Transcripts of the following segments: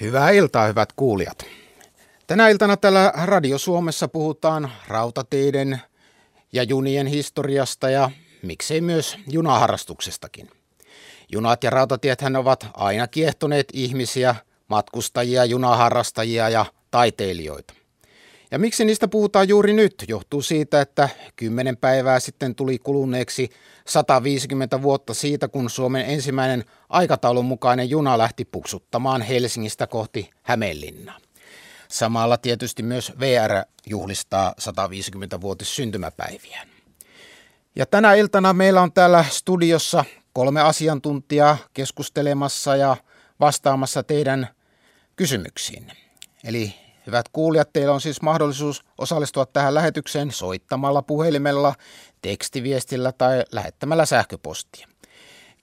Hyvää iltaa, hyvät kuulijat. Tänä iltana täällä Radio Suomessa puhutaan rautateiden ja junien historiasta ja miksei myös junaharrastuksestakin. Junat ja rautatiethän ovat aina kiehtoneet ihmisiä, matkustajia, junaharrastajia ja taiteilijoita. Ja miksi niistä puhutaan juuri nyt, johtuu siitä, että kymmenen päivää sitten tuli kuluneeksi 150 vuotta siitä, kun Suomen ensimmäinen aikataulun mukainen juna lähti puksuttamaan Helsingistä kohti Hämeenlinnaa. Samalla tietysti myös VR juhlistaa 150-vuotis syntymäpäiviä. Ja tänä iltana meillä on täällä studiossa kolme asiantuntijaa keskustelemassa ja vastaamassa teidän kysymyksiin. Eli Hyvät kuulijat, teillä on siis mahdollisuus osallistua tähän lähetykseen soittamalla puhelimella, tekstiviestillä tai lähettämällä sähköpostia.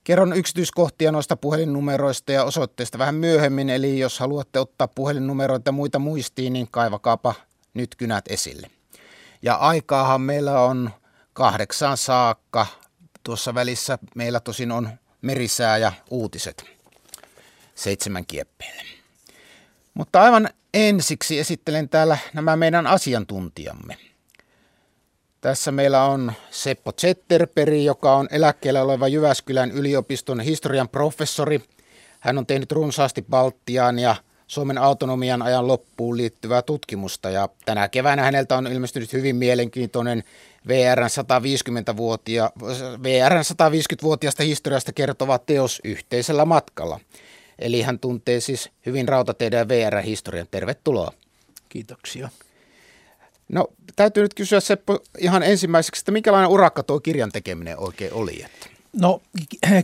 Kerron yksityiskohtia noista puhelinnumeroista ja osoitteista vähän myöhemmin, eli jos haluatte ottaa puhelinnumeroita muita muistiin, niin kaivakaapa nyt kynät esille. Ja aikaahan meillä on kahdeksaan saakka. Tuossa välissä meillä tosin on merisää ja uutiset seitsemän kieppeille. Mutta aivan ensiksi esittelen täällä nämä meidän asiantuntijamme. Tässä meillä on Seppo Zetterperi, joka on eläkkeellä oleva Jyväskylän yliopiston historian professori. Hän on tehnyt runsaasti Baltiaan ja Suomen autonomian ajan loppuun liittyvää tutkimusta ja tänä keväänä häneltä on ilmestynyt hyvin mielenkiintoinen VRn 150-vuotia, VRn 150-vuotiaasta historiasta kertova teos yhteisellä matkalla – Eli hän tuntee siis hyvin rautateiden ja VR-historian. Tervetuloa. Kiitoksia. No täytyy nyt kysyä Seppo ihan ensimmäiseksi, että minkälainen urakka tuo kirjan tekeminen oikein oli? Että? No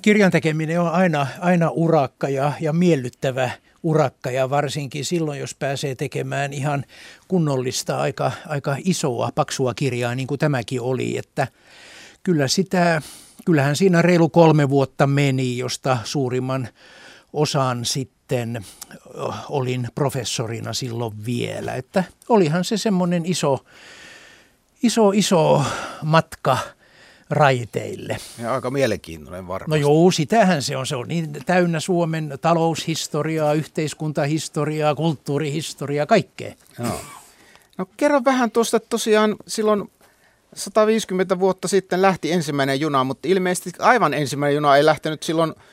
kirjan tekeminen on aina, aina urakka ja, ja miellyttävä urakka ja varsinkin silloin, jos pääsee tekemään ihan kunnollista, aika, aika isoa, paksua kirjaa niin kuin tämäkin oli, että kyllä sitä, kyllähän siinä reilu kolme vuotta meni, josta suurimman osan sitten olin professorina silloin vielä. Että olihan se semmoinen iso, iso, iso matka raiteille. Ja aika mielenkiintoinen varmasti. No joo, sitähän se on. Se on niin täynnä Suomen taloushistoriaa, yhteiskuntahistoriaa, kulttuurihistoriaa, kaikkea. Joo. No kerro vähän tuosta tosiaan silloin 150 vuotta sitten lähti ensimmäinen juna, mutta ilmeisesti aivan ensimmäinen juna ei lähtenyt silloin –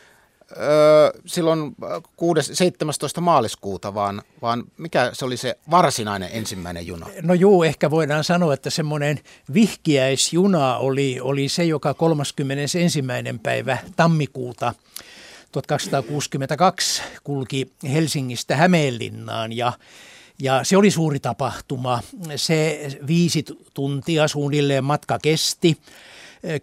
silloin 6, 17. maaliskuuta, vaan, vaan mikä se oli se varsinainen ensimmäinen juna? No juu, ehkä voidaan sanoa, että semmoinen vihkiäisjuna oli, oli se, joka 31. päivä tammikuuta 1262 kulki Helsingistä Hämeenlinnaan ja ja se oli suuri tapahtuma. Se viisi tuntia suunnilleen matka kesti.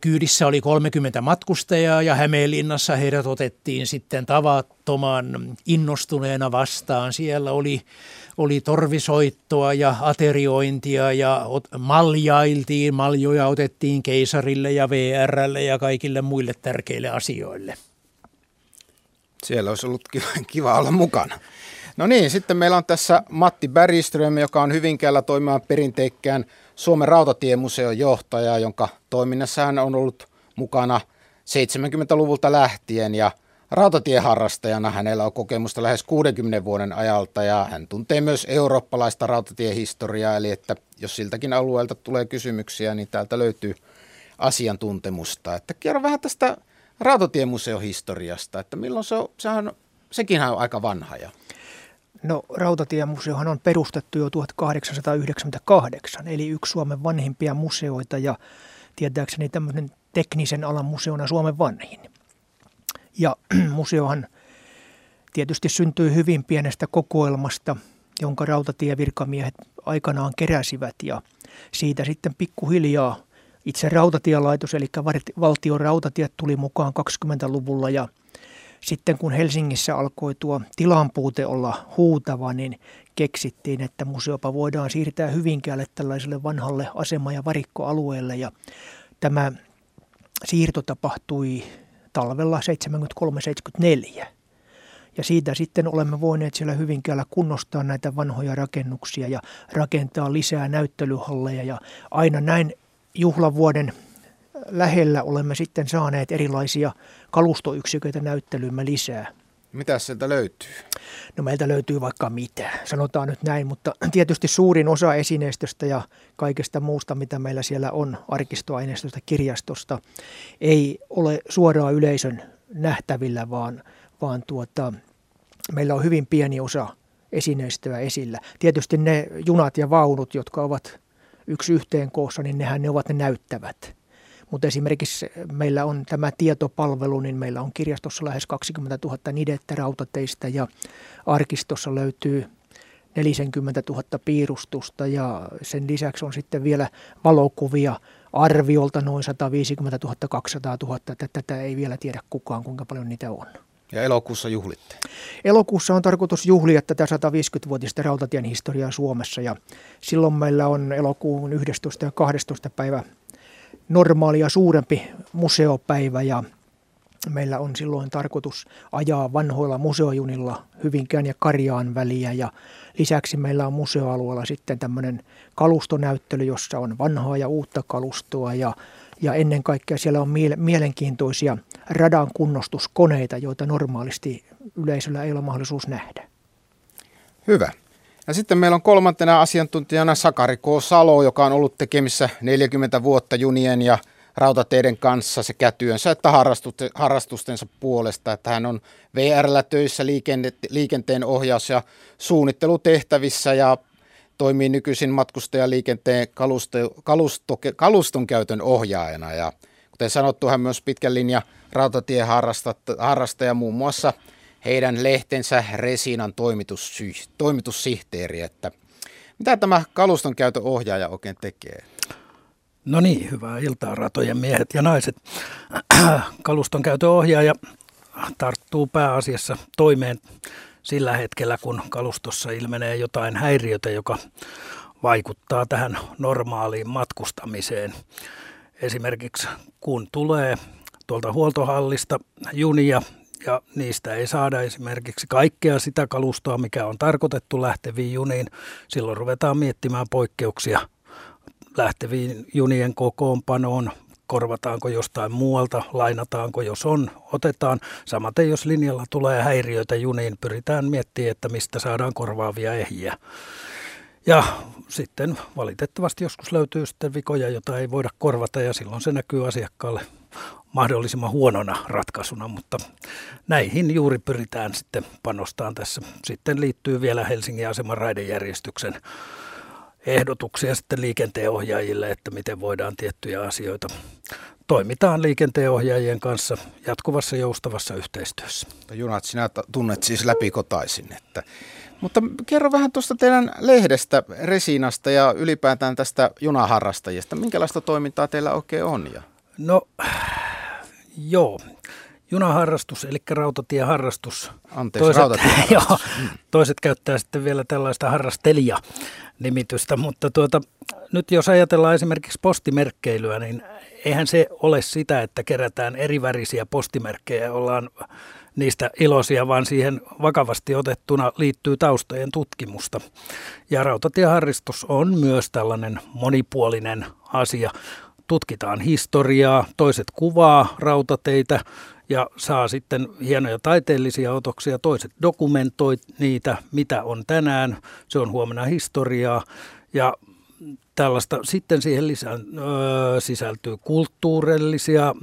Kyydissä oli 30 matkustajaa ja Hämeenlinnassa heidät otettiin sitten tavattoman innostuneena vastaan. Siellä oli, oli torvisoittoa ja ateriointia ja maljailtiin, maljoja otettiin keisarille ja VRlle ja kaikille muille tärkeille asioille. Siellä olisi ollut kiva, kiva olla mukana. No niin, sitten meillä on tässä Matti Bergström, joka on Hyvinkäällä toimimaan perinteikkään Suomen rautatiemuseon johtaja, jonka toiminnassa hän on ollut mukana 70-luvulta lähtien. Ja rautatieharrastajana hänellä on kokemusta lähes 60 vuoden ajalta. Ja hän tuntee myös eurooppalaista rautatiehistoriaa, eli että jos siltäkin alueelta tulee kysymyksiä, niin täältä löytyy asiantuntemusta. Että kerro vähän tästä rautatiemuseon historiasta, että milloin se on, sehän, sekin on aika vanha ja No Rautatiemuseohan on perustettu jo 1898, eli yksi Suomen vanhimpia museoita ja tietääkseni tämmöinen teknisen alan museona Suomen vanhin. Ja museohan tietysti syntyy hyvin pienestä kokoelmasta, jonka rautatievirkamiehet aikanaan keräsivät ja siitä sitten pikkuhiljaa itse rautatielaitos, eli valtion rautatiet tuli mukaan 20-luvulla ja sitten kun Helsingissä alkoi tuo tilanpuute olla huutava, niin keksittiin, että museopa voidaan siirtää Hyvinkäälle tällaiselle vanhalle asema- ja varikkoalueelle. Ja tämä siirto tapahtui talvella 73-74. Ja siitä sitten olemme voineet siellä Hyvinkäällä kunnostaa näitä vanhoja rakennuksia ja rakentaa lisää näyttelyhalleja. Ja aina näin juhlavuoden lähellä olemme sitten saaneet erilaisia kalustoyksiköitä näyttelyymme lisää. Mitä sieltä löytyy? No meiltä löytyy vaikka mitä, sanotaan nyt näin, mutta tietysti suurin osa esineistöstä ja kaikesta muusta, mitä meillä siellä on, arkistoaineistosta, kirjastosta, ei ole suoraan yleisön nähtävillä, vaan, vaan tuota, meillä on hyvin pieni osa esineistöä esillä. Tietysti ne junat ja vaunut, jotka ovat yksi yhteen koossa, niin nehän ne ovat ne näyttävät. Mutta esimerkiksi meillä on tämä tietopalvelu, niin meillä on kirjastossa lähes 20 000 nidettä rautateistä ja arkistossa löytyy 40 000 piirustusta ja sen lisäksi on sitten vielä valokuvia arviolta noin 150 000, 200 000. Tätä ei vielä tiedä kukaan, kuinka paljon niitä on. Ja elokuussa juhlitte? Elokuussa on tarkoitus juhlia tätä 150-vuotista rautatien historiaa Suomessa ja silloin meillä on elokuun 11. ja 12. päivä normaalia suurempi museopäivä ja meillä on silloin tarkoitus ajaa vanhoilla museojunilla Hyvinkään ja Karjaan väliä ja lisäksi meillä on museoalueella sitten tämmöinen kalustonäyttely, jossa on vanhaa ja uutta kalustoa ja, ja ennen kaikkea siellä on mielenkiintoisia radan kunnostuskoneita, joita normaalisti yleisöllä ei ole mahdollisuus nähdä. Hyvä. Ja sitten meillä on kolmantena asiantuntijana Sakari K. Salo, joka on ollut tekemissä 40 vuotta junien ja rautateiden kanssa sekä työnsä että harrastustensa puolesta. Että hän on VRllä töissä liikenteen ohjaus- ja suunnittelutehtävissä ja toimii nykyisin matkustajaliikenteen kalusto, kalusto, kaluston käytön ohjaajana. Ja kuten sanottu, hän myös pitkän linjan rautatieharrastaja muun muassa – heidän lehtensä Resinan toimitussyh- toimitussihteeri, että mitä tämä kaluston käytön ohjaaja oikein tekee? No niin, hyvää iltaa ratojen miehet ja naiset. Kaluston käytön ohjaaja tarttuu pääasiassa toimeen sillä hetkellä, kun kalustossa ilmenee jotain häiriötä, joka vaikuttaa tähän normaaliin matkustamiseen. Esimerkiksi kun tulee tuolta huoltohallista junia, ja niistä ei saada esimerkiksi kaikkea sitä kalustoa, mikä on tarkoitettu lähteviin juniin. Silloin ruvetaan miettimään poikkeuksia lähteviin junien kokoonpanoon, korvataanko jostain muualta, lainataanko jos on, otetaan. Samaten jos linjalla tulee häiriöitä juniin, pyritään miettimään, että mistä saadaan korvaavia ehjiä. Ja sitten valitettavasti joskus löytyy sitten vikoja, jota ei voida korvata ja silloin se näkyy asiakkaalle mahdollisimman huonona ratkaisuna, mutta näihin juuri pyritään sitten panostaan tässä. Sitten liittyy vielä Helsingin aseman raidejärjestyksen ehdotuksia sitten liikenteenohjaajille, että miten voidaan tiettyjä asioita. Toimitaan liikenteenohjaajien kanssa jatkuvassa joustavassa yhteistyössä. Junat, sinä tunnet siis läpikotaisin. Että. Mutta kerro vähän tuosta teidän lehdestä, Resinasta ja ylipäätään tästä junaharrastajista. Minkälaista toimintaa teillä oikein on? Ja? No Joo, junaharrastus, eli rautatieharrastus. Anteeksi, toiset, rautatieharrastus. joo, toiset käyttää sitten vielä tällaista harrastelija-nimitystä, mutta tuota, nyt jos ajatellaan esimerkiksi postimerkkeilyä, niin eihän se ole sitä, että kerätään erivärisiä postimerkkejä ollaan niistä iloisia, vaan siihen vakavasti otettuna liittyy taustojen tutkimusta. Ja rautatieharrastus on myös tällainen monipuolinen asia tutkitaan historiaa, toiset kuvaa rautateitä ja saa sitten hienoja taiteellisia otoksia, toiset dokumentoi niitä, mitä on tänään, se on huomenna historiaa. Ja tällaista. Sitten siihen lisää, sisältyy kulttuurillisia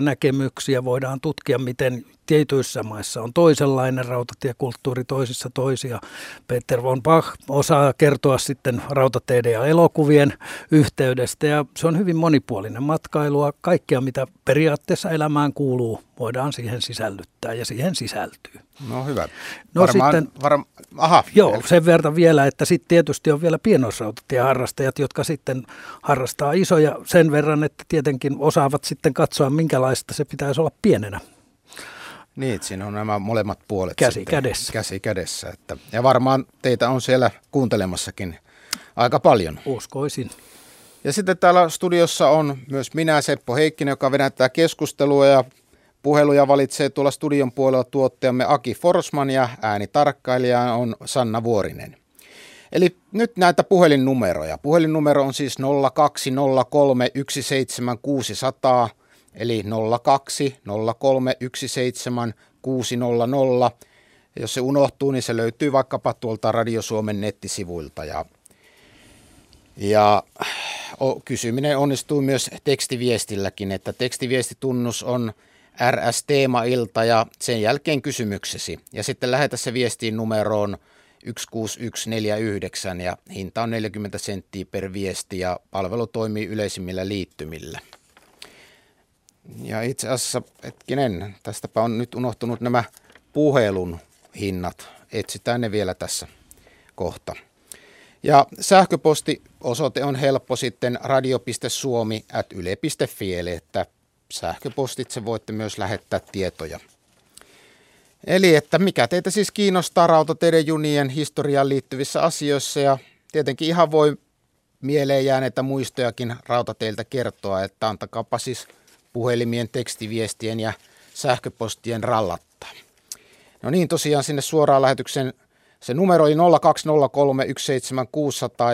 näkemyksiä, voidaan tutkia, miten tietyissä maissa on toisenlainen rautatiekulttuuri, toisissa toisia. Peter von Bach osaa kertoa sitten rautateiden ja elokuvien yhteydestä ja se on hyvin monipuolinen matkailua. Kaikkea, mitä periaatteessa elämään kuuluu, voidaan siihen sisällyttää ja siihen sisältyy. No hyvä. No Varmaan, sitten, varm, aha, joo, sen verran vielä, että sitten tietysti on vielä pienoisrautatieharrastajat, jotka sitten harrastaa isoja sen verran, että tietenkin osaavat sitten katsoa, minkälaista se pitäisi olla pienenä. Niin, siinä on nämä molemmat puolet. Käsi sitten, kädessä. Käsi kädessä. Että, ja varmaan teitä on siellä kuuntelemassakin aika paljon. Uskoisin. Ja sitten täällä studiossa on myös minä, Seppo Heikkinen, joka vedättää keskustelua ja puheluja valitsee tuolla studion puolella tuottajamme Aki Forsman ja äänitarkkailija on Sanna Vuorinen. Eli nyt näitä puhelinnumeroja. Puhelinnumero on siis 0203 17600 eli 02 03 17 600. Ja jos se unohtuu, niin se löytyy vaikkapa tuolta Radio Suomen nettisivuilta. Ja, ja kysyminen onnistuu myös tekstiviestilläkin, että tekstiviestitunnus on RS Teema-ilta ja sen jälkeen kysymyksesi. Ja sitten lähetä se viestiin numeroon 16149 ja hinta on 40 senttiä per viesti ja palvelu toimii yleisimmillä liittymillä. Ja itse asiassa, hetkinen, tästäpä on nyt unohtunut nämä puhelun hinnat. Etsitään ne vielä tässä kohta. Ja sähköpostiosoite on helppo sitten radio.suomi.yle.fi, eli että sähköpostitse voitte myös lähettää tietoja. Eli että mikä teitä siis kiinnostaa rautateiden junien historiaan liittyvissä asioissa ja tietenkin ihan voi mieleen jääneitä muistojakin rautateiltä kertoa, että antakaapa siis puhelimien, tekstiviestien ja sähköpostien rallattaa. No niin, tosiaan sinne suoraan lähetyksen se numero oli 020317600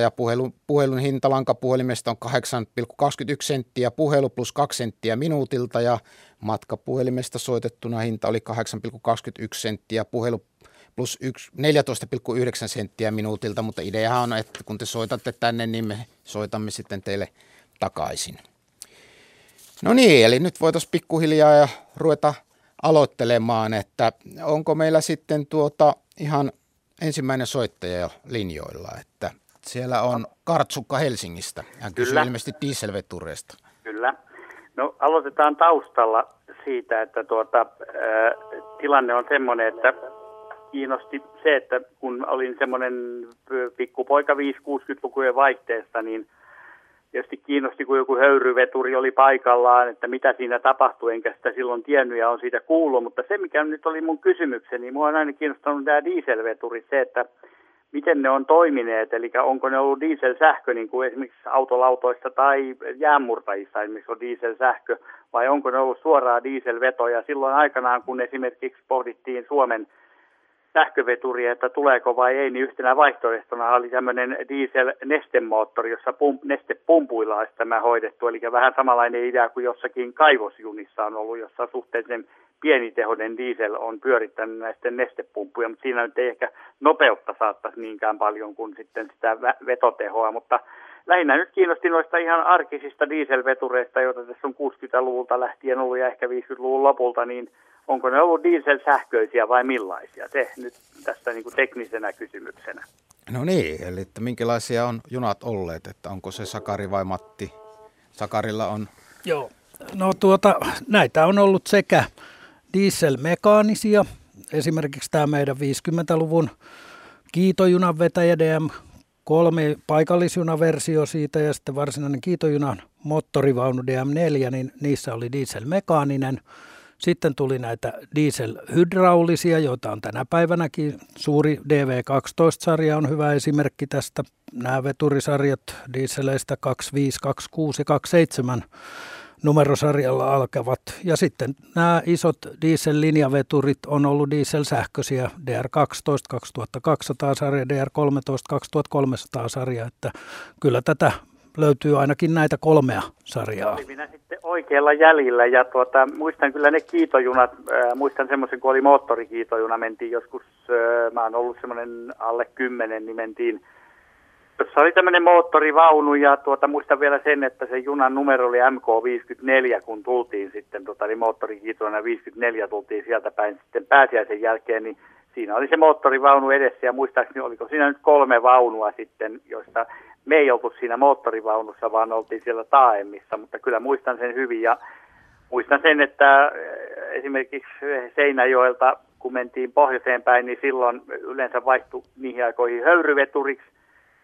ja puhelun, puhelun hinta lankapuhelimesta on 8,21 senttiä puhelu plus 2 senttiä minuutilta ja matkapuhelimesta soitettuna hinta oli 8,21 senttiä puhelu plus 14,9 senttiä minuutilta, mutta ideahan on, että kun te soitatte tänne, niin me soitamme sitten teille takaisin. No niin, eli nyt voitaisiin pikkuhiljaa ja ruveta aloittelemaan, että onko meillä sitten tuota ihan ensimmäinen soittaja jo linjoilla, että siellä on Kartsukka Helsingistä. Hän kysyy ilmeisesti dieselvetureista. Kyllä. No aloitetaan taustalla siitä, että tuota, ää, tilanne on semmoinen, että kiinnosti se, että kun olin semmoinen pikkupoika 5-60-lukujen vaihteesta, niin – tietysti kiinnosti, kun joku höyryveturi oli paikallaan, että mitä siinä tapahtui, enkä sitä silloin tiennyt ja on siitä kuullut. Mutta se, mikä nyt oli mun kysymykseni, mua on aina kiinnostanut tämä dieselveturi, se, että miten ne on toimineet, eli onko ne ollut dieselsähkö, niin kuin esimerkiksi autolautoissa tai jäänmurtajissa esimerkiksi on dieselsähkö, vai onko ne ollut suoraa dieselvetoja silloin aikanaan, kun esimerkiksi pohdittiin Suomen sähköveturi, että tuleeko vai ei, niin yhtenä vaihtoehtona oli tämmöinen diesel-nestemoottori, jossa pump, nestepumpuilla olisi tämä hoidettu. Eli vähän samanlainen idea kuin jossakin kaivosjunissa on ollut, jossa suhteellisen pienitehoinen diesel on pyörittänyt näisten nestepumppuja, mutta siinä nyt ei ehkä nopeutta saattaisi niinkään paljon kuin sitten sitä vetotehoa, mutta lähinnä nyt kiinnosti noista ihan arkisista dieselvetureista, joita tässä on 60-luvulta lähtien ollut ja ehkä 50-luvun lopulta, niin onko ne ollut dieselsähköisiä vai millaisia? Se nyt tästä niin kuin teknisenä kysymyksenä. No niin, eli että minkälaisia on junat olleet, että onko se Sakari vai Matti? Sakarilla on... Joo, no tuota, näitä on ollut sekä dieselmekaanisia, esimerkiksi tämä meidän 50-luvun kiitojunan vetäjä DM kolme paikallisjunaversio siitä ja sitten varsinainen kiitojunan moottorivaunu DM4, niin niissä oli dieselmekaaninen. Sitten tuli näitä dieselhydraulisia, joita on tänä päivänäkin. Suuri DV12-sarja on hyvä esimerkki tästä. Nämä veturisarjat dieseleistä 25, 26 ja 27 numerosarjalla alkavat. Ja sitten nämä isot diesel-linjaveturit on ollut diesel-sähköisiä DR12 2200 sarja, DR13 2300 sarja, että kyllä tätä löytyy ainakin näitä kolmea sarjaa. Oli minä sitten oikealla jäljellä ja tuota, muistan kyllä ne kiitojunat, äh, muistan semmoisen kun oli moottorikiitojuna, mentiin joskus, äh, mä oon ollut semmoinen alle kymmenen, niin mentiin jossa oli tämmöinen moottorivaunu ja tuota, muistan vielä sen, että se junan numero oli MK54, kun tultiin sitten, tuota, eli moottorikiitoina 54 tultiin sieltä päin sitten pääsiäisen jälkeen, niin siinä oli se moottorivaunu edessä ja muistaakseni oliko siinä nyt kolme vaunua sitten, joista me ei oltu siinä moottorivaunussa, vaan oltiin siellä taaemmissa, mutta kyllä muistan sen hyvin ja muistan sen, että eh, esimerkiksi Seinäjoelta, kun mentiin pohjoiseen päin, niin silloin yleensä vaihtui niihin aikoihin höyryveturiksi.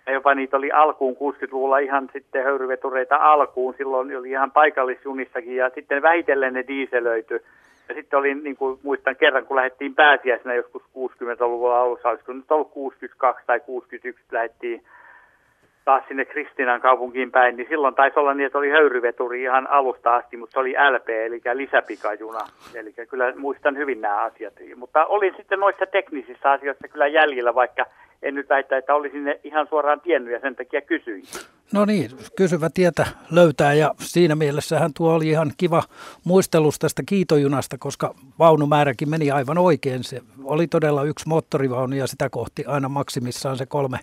Ja jopa niitä oli alkuun 60-luvulla ihan sitten höyryvetureita alkuun, silloin oli ihan paikallisjunissakin ja sitten vähitellen ne dieselöity. Ja sitten oli, niin kuin muistan kerran, kun lähdettiin pääsiäisenä joskus 60-luvulla alussa, olisiko nyt ollut 62 tai 61, lähdettiin taas sinne Kristinan kaupunkiin päin, niin silloin taisi olla niin, että oli höyryveturi ihan alusta asti, mutta se oli LP, eli lisäpikajuna. Eli kyllä muistan hyvin nämä asiat. Mutta olin sitten noissa teknisissä asioissa kyllä jäljellä, vaikka en nyt väitä, että olisin ne ihan suoraan tiennyt ja sen takia kysyin. No niin, kysyvä tietä löytää ja siinä mielessähän tuo oli ihan kiva muistelus tästä kiitojunasta, koska vaunumääräkin meni aivan oikein. Se oli todella yksi moottorivaunu ja sitä kohti aina maksimissaan se kolme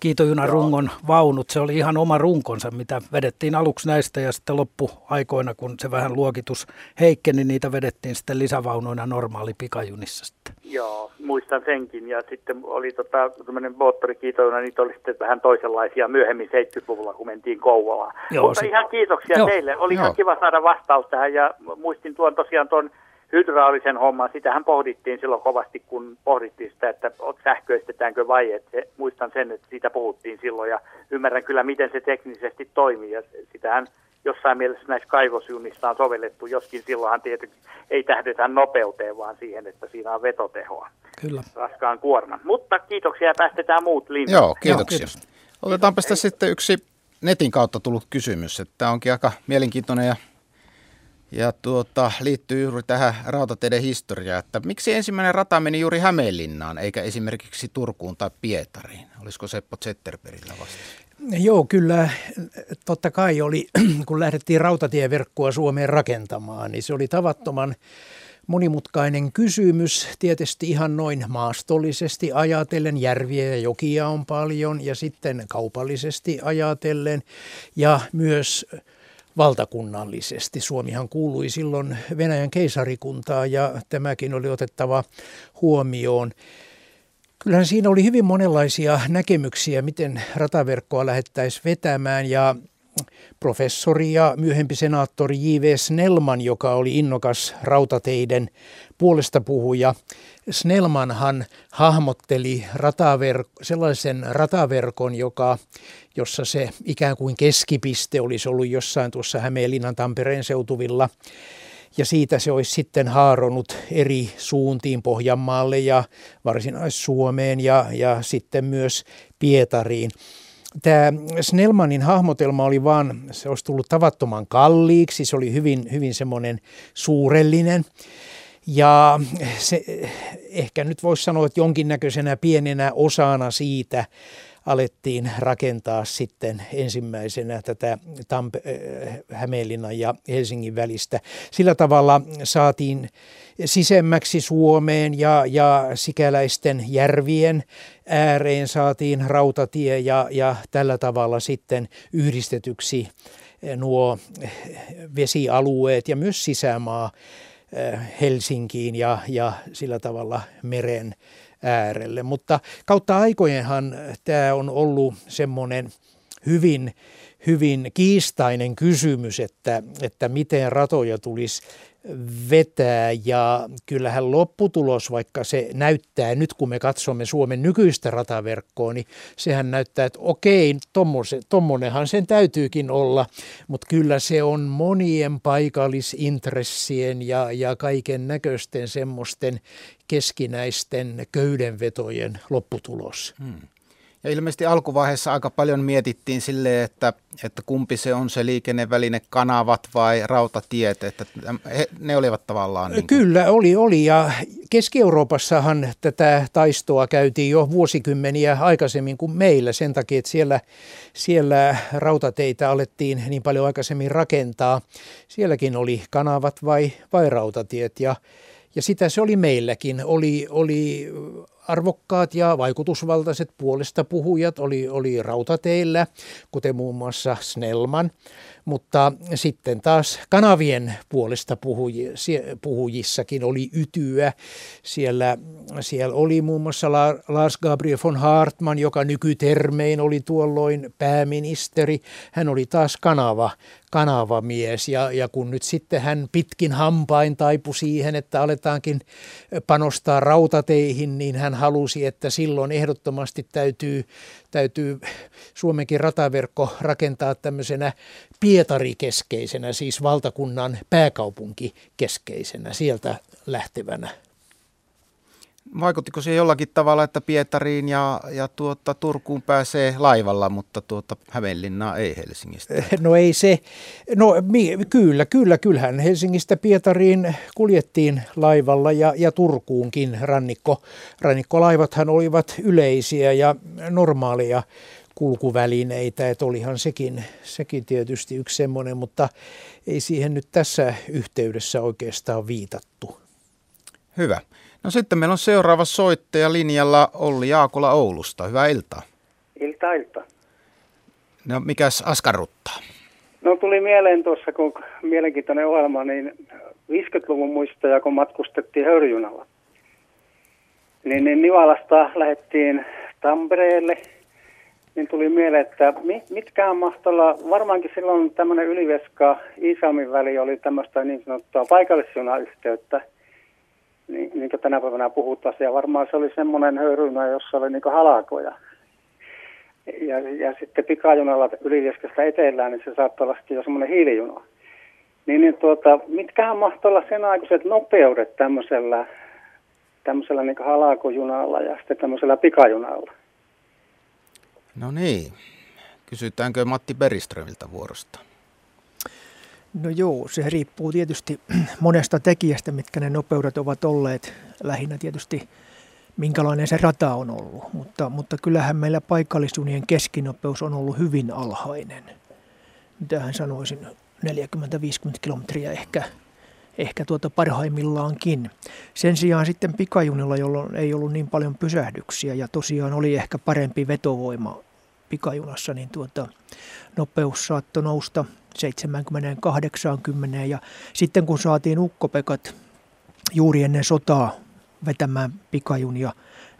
kiitojunan rungon vaunut. Se oli ihan oma runkonsa, mitä vedettiin aluksi näistä ja sitten loppuaikoina, kun se vähän luokitus heikkeni, niin niitä vedettiin sitten lisävaunuina normaali pikajunissa sitten. Joo, muistan senkin. Ja sitten oli tota, tämmöinen moottorikiitojuna, niitä oli sitten vähän toisenlaisia myöhemmin 70-luvulla, kun mentiin Kouvolaan. Joo, Mutta se... ihan kiitoksia Joo. teille. Oli Joo. ihan kiva saada vastaus tähän ja muistin tuon tosiaan tuon hydraulisen homman, sitähän pohdittiin silloin kovasti, kun pohdittiin sitä, että sähköistetäänkö vai, että se, muistan sen, että siitä puhuttiin silloin ja ymmärrän kyllä, miten se teknisesti toimii ja sitähän jossain mielessä näissä kaivosjunissa on sovellettu, joskin silloinhan tietenkin ei tähdetä nopeuteen, vaan siihen, että siinä on vetotehoa. Kyllä. Raskaan kuorman. Mutta kiitoksia ja päästetään muut linnut. Joo, kiitoksia. Joo, kiitos. Otetaanpa sitten yksi netin kautta tullut kysymys. Että tämä onkin aika mielenkiintoinen ja ja tuota, liittyy juuri tähän rautateiden historiaan, että miksi ensimmäinen rata meni juuri Hämeenlinnaan eikä esimerkiksi Turkuun tai Pietariin? Olisiko Seppo Zetterbergillä vasta? Joo, kyllä totta kai oli, kun lähdettiin rautatieverkkoa Suomeen rakentamaan, niin se oli tavattoman monimutkainen kysymys. Tietysti ihan noin maastollisesti ajatellen, järviä ja jokia on paljon ja sitten kaupallisesti ajatellen ja myös valtakunnallisesti. Suomihan kuului silloin Venäjän keisarikuntaa ja tämäkin oli otettava huomioon. Kyllähän siinä oli hyvin monenlaisia näkemyksiä, miten rataverkkoa lähettäisiin vetämään ja professori ja myöhempi senaattori J.V. Snellman, joka oli innokas rautateiden puolesta puhuja. Snellmanhan hahmotteli rataverk- sellaisen rataverkon, joka, jossa se ikään kuin keskipiste olisi ollut jossain tuossa Hämeenlinnan Tampereen seutuvilla. Ja siitä se olisi sitten haaronut eri suuntiin Pohjanmaalle ja Varsinais-Suomeen ja, ja sitten myös Pietariin tämä Snellmanin hahmotelma oli vaan, se olisi tullut tavattoman kalliiksi, se oli hyvin, hyvin semmoinen suurellinen. Ja se, ehkä nyt voisi sanoa, että jonkinnäköisenä pienenä osana siitä alettiin rakentaa sitten ensimmäisenä tätä Tampe- äh, Hämeenlinnan ja Helsingin välistä. Sillä tavalla saatiin sisemmäksi Suomeen ja, ja sikäläisten järvien ääreen saatiin rautatie ja, ja tällä tavalla sitten yhdistetyksi nuo vesialueet ja myös sisämaa äh, Helsinkiin ja, ja sillä tavalla meren äärelle. Mutta kautta aikojenhan tämä on ollut semmoinen hyvin, hyvin kiistainen kysymys, että, että miten ratoja tulisi vetää ja kyllähän lopputulos, vaikka se näyttää nyt kun me katsomme Suomen nykyistä rataverkkoa, niin sehän näyttää, että okei, tommonenhan sen täytyykin olla, mutta kyllä se on monien paikallisintressien ja, ja kaiken näköisten semmoisten keskinäisten köydenvetojen lopputulos. Hmm. Ja ilmeisesti alkuvaiheessa aika paljon mietittiin sille, että, että kumpi se on se liikenneväline, kanavat vai rautatiet, että ne olivat tavallaan... Niin kuin... Kyllä, oli, oli ja Keski-Euroopassahan tätä taistoa käytiin jo vuosikymmeniä aikaisemmin kuin meillä sen takia, että siellä, siellä rautateitä alettiin niin paljon aikaisemmin rakentaa. Sielläkin oli kanavat vai, vai rautatiet ja ja sitä se oli meilläkin. Oli, oli arvokkaat ja vaikutusvaltaiset puolesta puhujat oli, oli rautateillä, kuten muun muassa Snellman, mutta sitten taas kanavien puolesta puhujissakin oli ytyä. Siellä, siellä oli muun muassa Lars Gabriel von Hartmann, joka nykytermein oli tuolloin pääministeri. Hän oli taas kanava, kanavamies ja, ja kun nyt sitten hän pitkin hampain taipui siihen, että aletaankin panostaa rautateihin, niin hän halusi, että silloin ehdottomasti täytyy, täytyy Suomenkin rataverkko rakentaa tämmöisenä Pietari-keskeisenä, siis valtakunnan pääkaupunki-keskeisenä, sieltä lähtevänä Vaikuttiko se jollakin tavalla, että Pietariin ja, ja tuota, Turkuun pääsee laivalla, mutta tuota, Hämeenlinnaa ei Helsingistä? No ei se, no mi, kyllä, kyllä, kyllähän Helsingistä Pietariin kuljettiin laivalla ja, ja Turkuunkin rannikko. Rannikkolaivathan olivat yleisiä ja normaaleja kulkuvälineitä, että olihan sekin, sekin tietysti yksi semmoinen, mutta ei siihen nyt tässä yhteydessä oikeastaan viitattu. Hyvä. No sitten meillä on seuraava soittaja linjalla Olli Jaakola Oulusta. Hyvää iltaa. Ilta, ilta. No mikäs askarruttaa? No tuli mieleen tuossa, kun mielenkiintoinen ohjelma, niin 50-luvun muistoja, kun matkustettiin höyryjunalla. Niin, niin Nivalasta lähdettiin Tampereelle, niin tuli mieleen, että mitkään mahtolla, varmaankin silloin tämmöinen Yliveska Iisalmin väli oli tämmöistä niin sanottua paikallisjunayhteyttä, niin, niin kuin tänä päivänä puhutaan, ja varmaan se oli semmoinen höyrynä, jossa oli niin halakoja. Ja, ja sitten pikajunalla Ylivieskasta etelään, niin se saattoi olla jo semmoinen hiilijuna. Niin, niin tuota, mitkähän mahtoivat olla sen aikuiset nopeudet tämmöisellä, tämmöisellä niin halakojunalla ja sitten tämmöisellä pikajunalla? No niin. Kysytäänkö Matti Beriströmiltä vuorosta? No joo, se riippuu tietysti monesta tekijästä, mitkä ne nopeudet ovat olleet. Lähinnä tietysti minkälainen se rata on ollut, mutta, mutta kyllähän meillä paikallisjunien keskinopeus on ollut hyvin alhainen. Mitähän sanoisin, 40-50 kilometriä ehkä, ehkä tuota parhaimmillaankin. Sen sijaan sitten pikajunilla, jolloin ei ollut niin paljon pysähdyksiä ja tosiaan oli ehkä parempi vetovoima pikajunassa, niin tuota, nopeus saattoi nousta 70-80 ja sitten kun saatiin ukkopekat juuri ennen sotaa vetämään pikajunia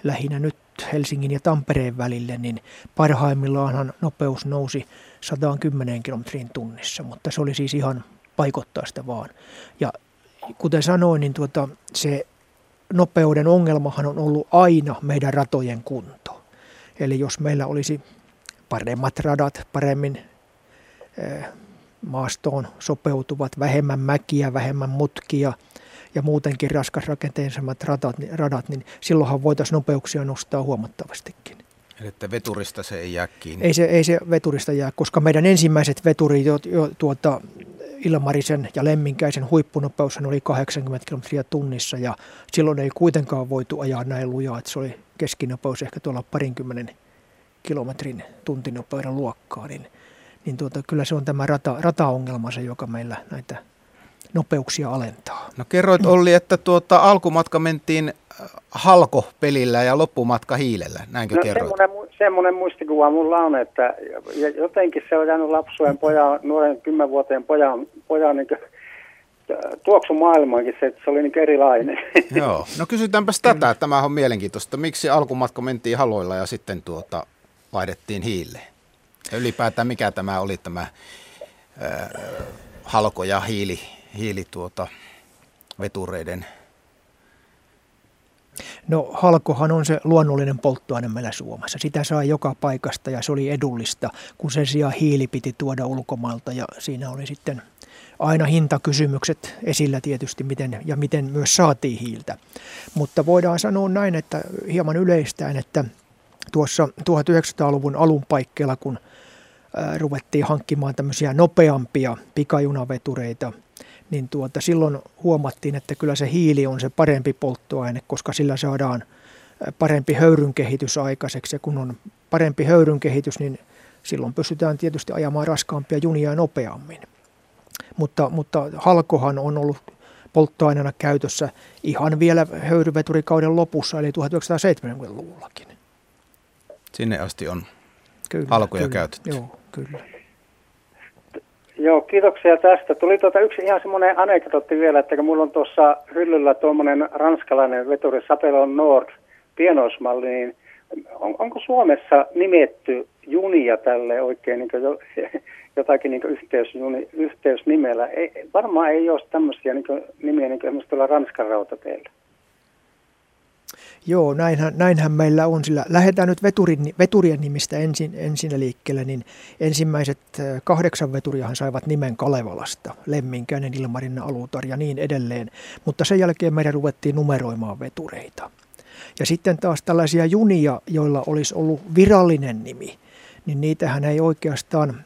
lähinnä nyt Helsingin ja Tampereen välille, niin parhaimmillaanhan nopeus nousi 110 kilometrin tunnissa, mutta se oli siis ihan paikottaista vaan. Ja kuten sanoin, niin tuota, se nopeuden ongelmahan on ollut aina meidän ratojen kunto. Eli jos meillä olisi paremmat radat, paremmin eh, maastoon sopeutuvat, vähemmän mäkiä, vähemmän mutkia ja muutenkin raskasrakenteisemmat radat, radat, niin silloinhan voitaisiin nopeuksia nostaa huomattavastikin. Eli että veturista se ei jää kiinni? Ei se, ei se veturista jää, koska meidän ensimmäiset veturit, jo, jo, tuota, Ilmarisen ja Lemminkäisen huippunopeus oli 80 kilometriä tunnissa ja silloin ei kuitenkaan voitu ajaa näin lujaa, että se oli keskinopeus ehkä tuolla parinkymmenen kilometrin tuntinopeuden luokkaa, niin, niin tuota, kyllä se on tämä rata, rataongelma se, joka meillä näitä nopeuksia alentaa. No kerroit Olli, että tuota, alkumatka mentiin äh, halkopelillä ja loppumatka hiilellä, näinkö no, kerroit? Semmoinen, semmoinen muistikuva mulla on, että jotenkin se on jäänyt lapsuuden pojan, nuoren kymmenvuoteen pojan, pojan niin tuoksu maailmaankin se, että se oli niin erilainen. Joo, no kysytäänpäs tätä, tämä on mielenkiintoista. Miksi alkumatka mentiin haloilla ja sitten tuota, vaihdettiin hiileen? Ja ylipäätään mikä tämä oli tämä äh, halko ja hiili, hiili tuota, vetureiden No halkohan on se luonnollinen polttoaine meillä Suomessa. Sitä saa joka paikasta ja se oli edullista, kun sen sijaan hiili piti tuoda ulkomailta ja siinä oli sitten aina hintakysymykset esillä tietysti miten, ja miten myös saatiin hiiltä. Mutta voidaan sanoa näin, että hieman yleistään, että tuossa 1900-luvun alun paikkeilla, kun ruvettiin hankkimaan tämmöisiä nopeampia pikajunavetureita, niin tuota, silloin huomattiin, että kyllä se hiili on se parempi polttoaine, koska sillä saadaan parempi höyrynkehitys aikaiseksi. Ja kun on parempi höyrynkehitys, niin silloin pystytään tietysti ajamaan raskaampia junia nopeammin. Mutta, mutta halkohan on ollut polttoaineena käytössä ihan vielä höyryveturikauden lopussa, eli 1970-luvullakin. Sinne asti on kyllä, alkuja kyllä, käytetty. Joo, kyllä. Joo, kiitoksia tästä. Tuli tuota yksi ihan semmoinen anekdootti vielä, että kun mulla on tuossa hyllyllä tuommoinen ranskalainen veturi Sapelon Nord pienoismalli, niin on, onko Suomessa nimetty junia tälle oikein niin jo, jotakin niin yhteysjuni, yhteysnimellä? Ei, varmaan ei ole tämmöisiä niin nimiä niin kuin tuolla Ranskan rautateillä. Joo, näinhän, näinhän meillä on, sillä lähdetään nyt veturin, veturien nimistä ensin, ensin liikkeelle, niin ensimmäiset kahdeksan veturiahan saivat nimen Kalevalasta, Lemminkäinen, Ilmarinna, Alutar ja niin edelleen, mutta sen jälkeen meidän ruvettiin numeroimaan vetureita. Ja sitten taas tällaisia junia, joilla olisi ollut virallinen nimi, niin niitähän ei oikeastaan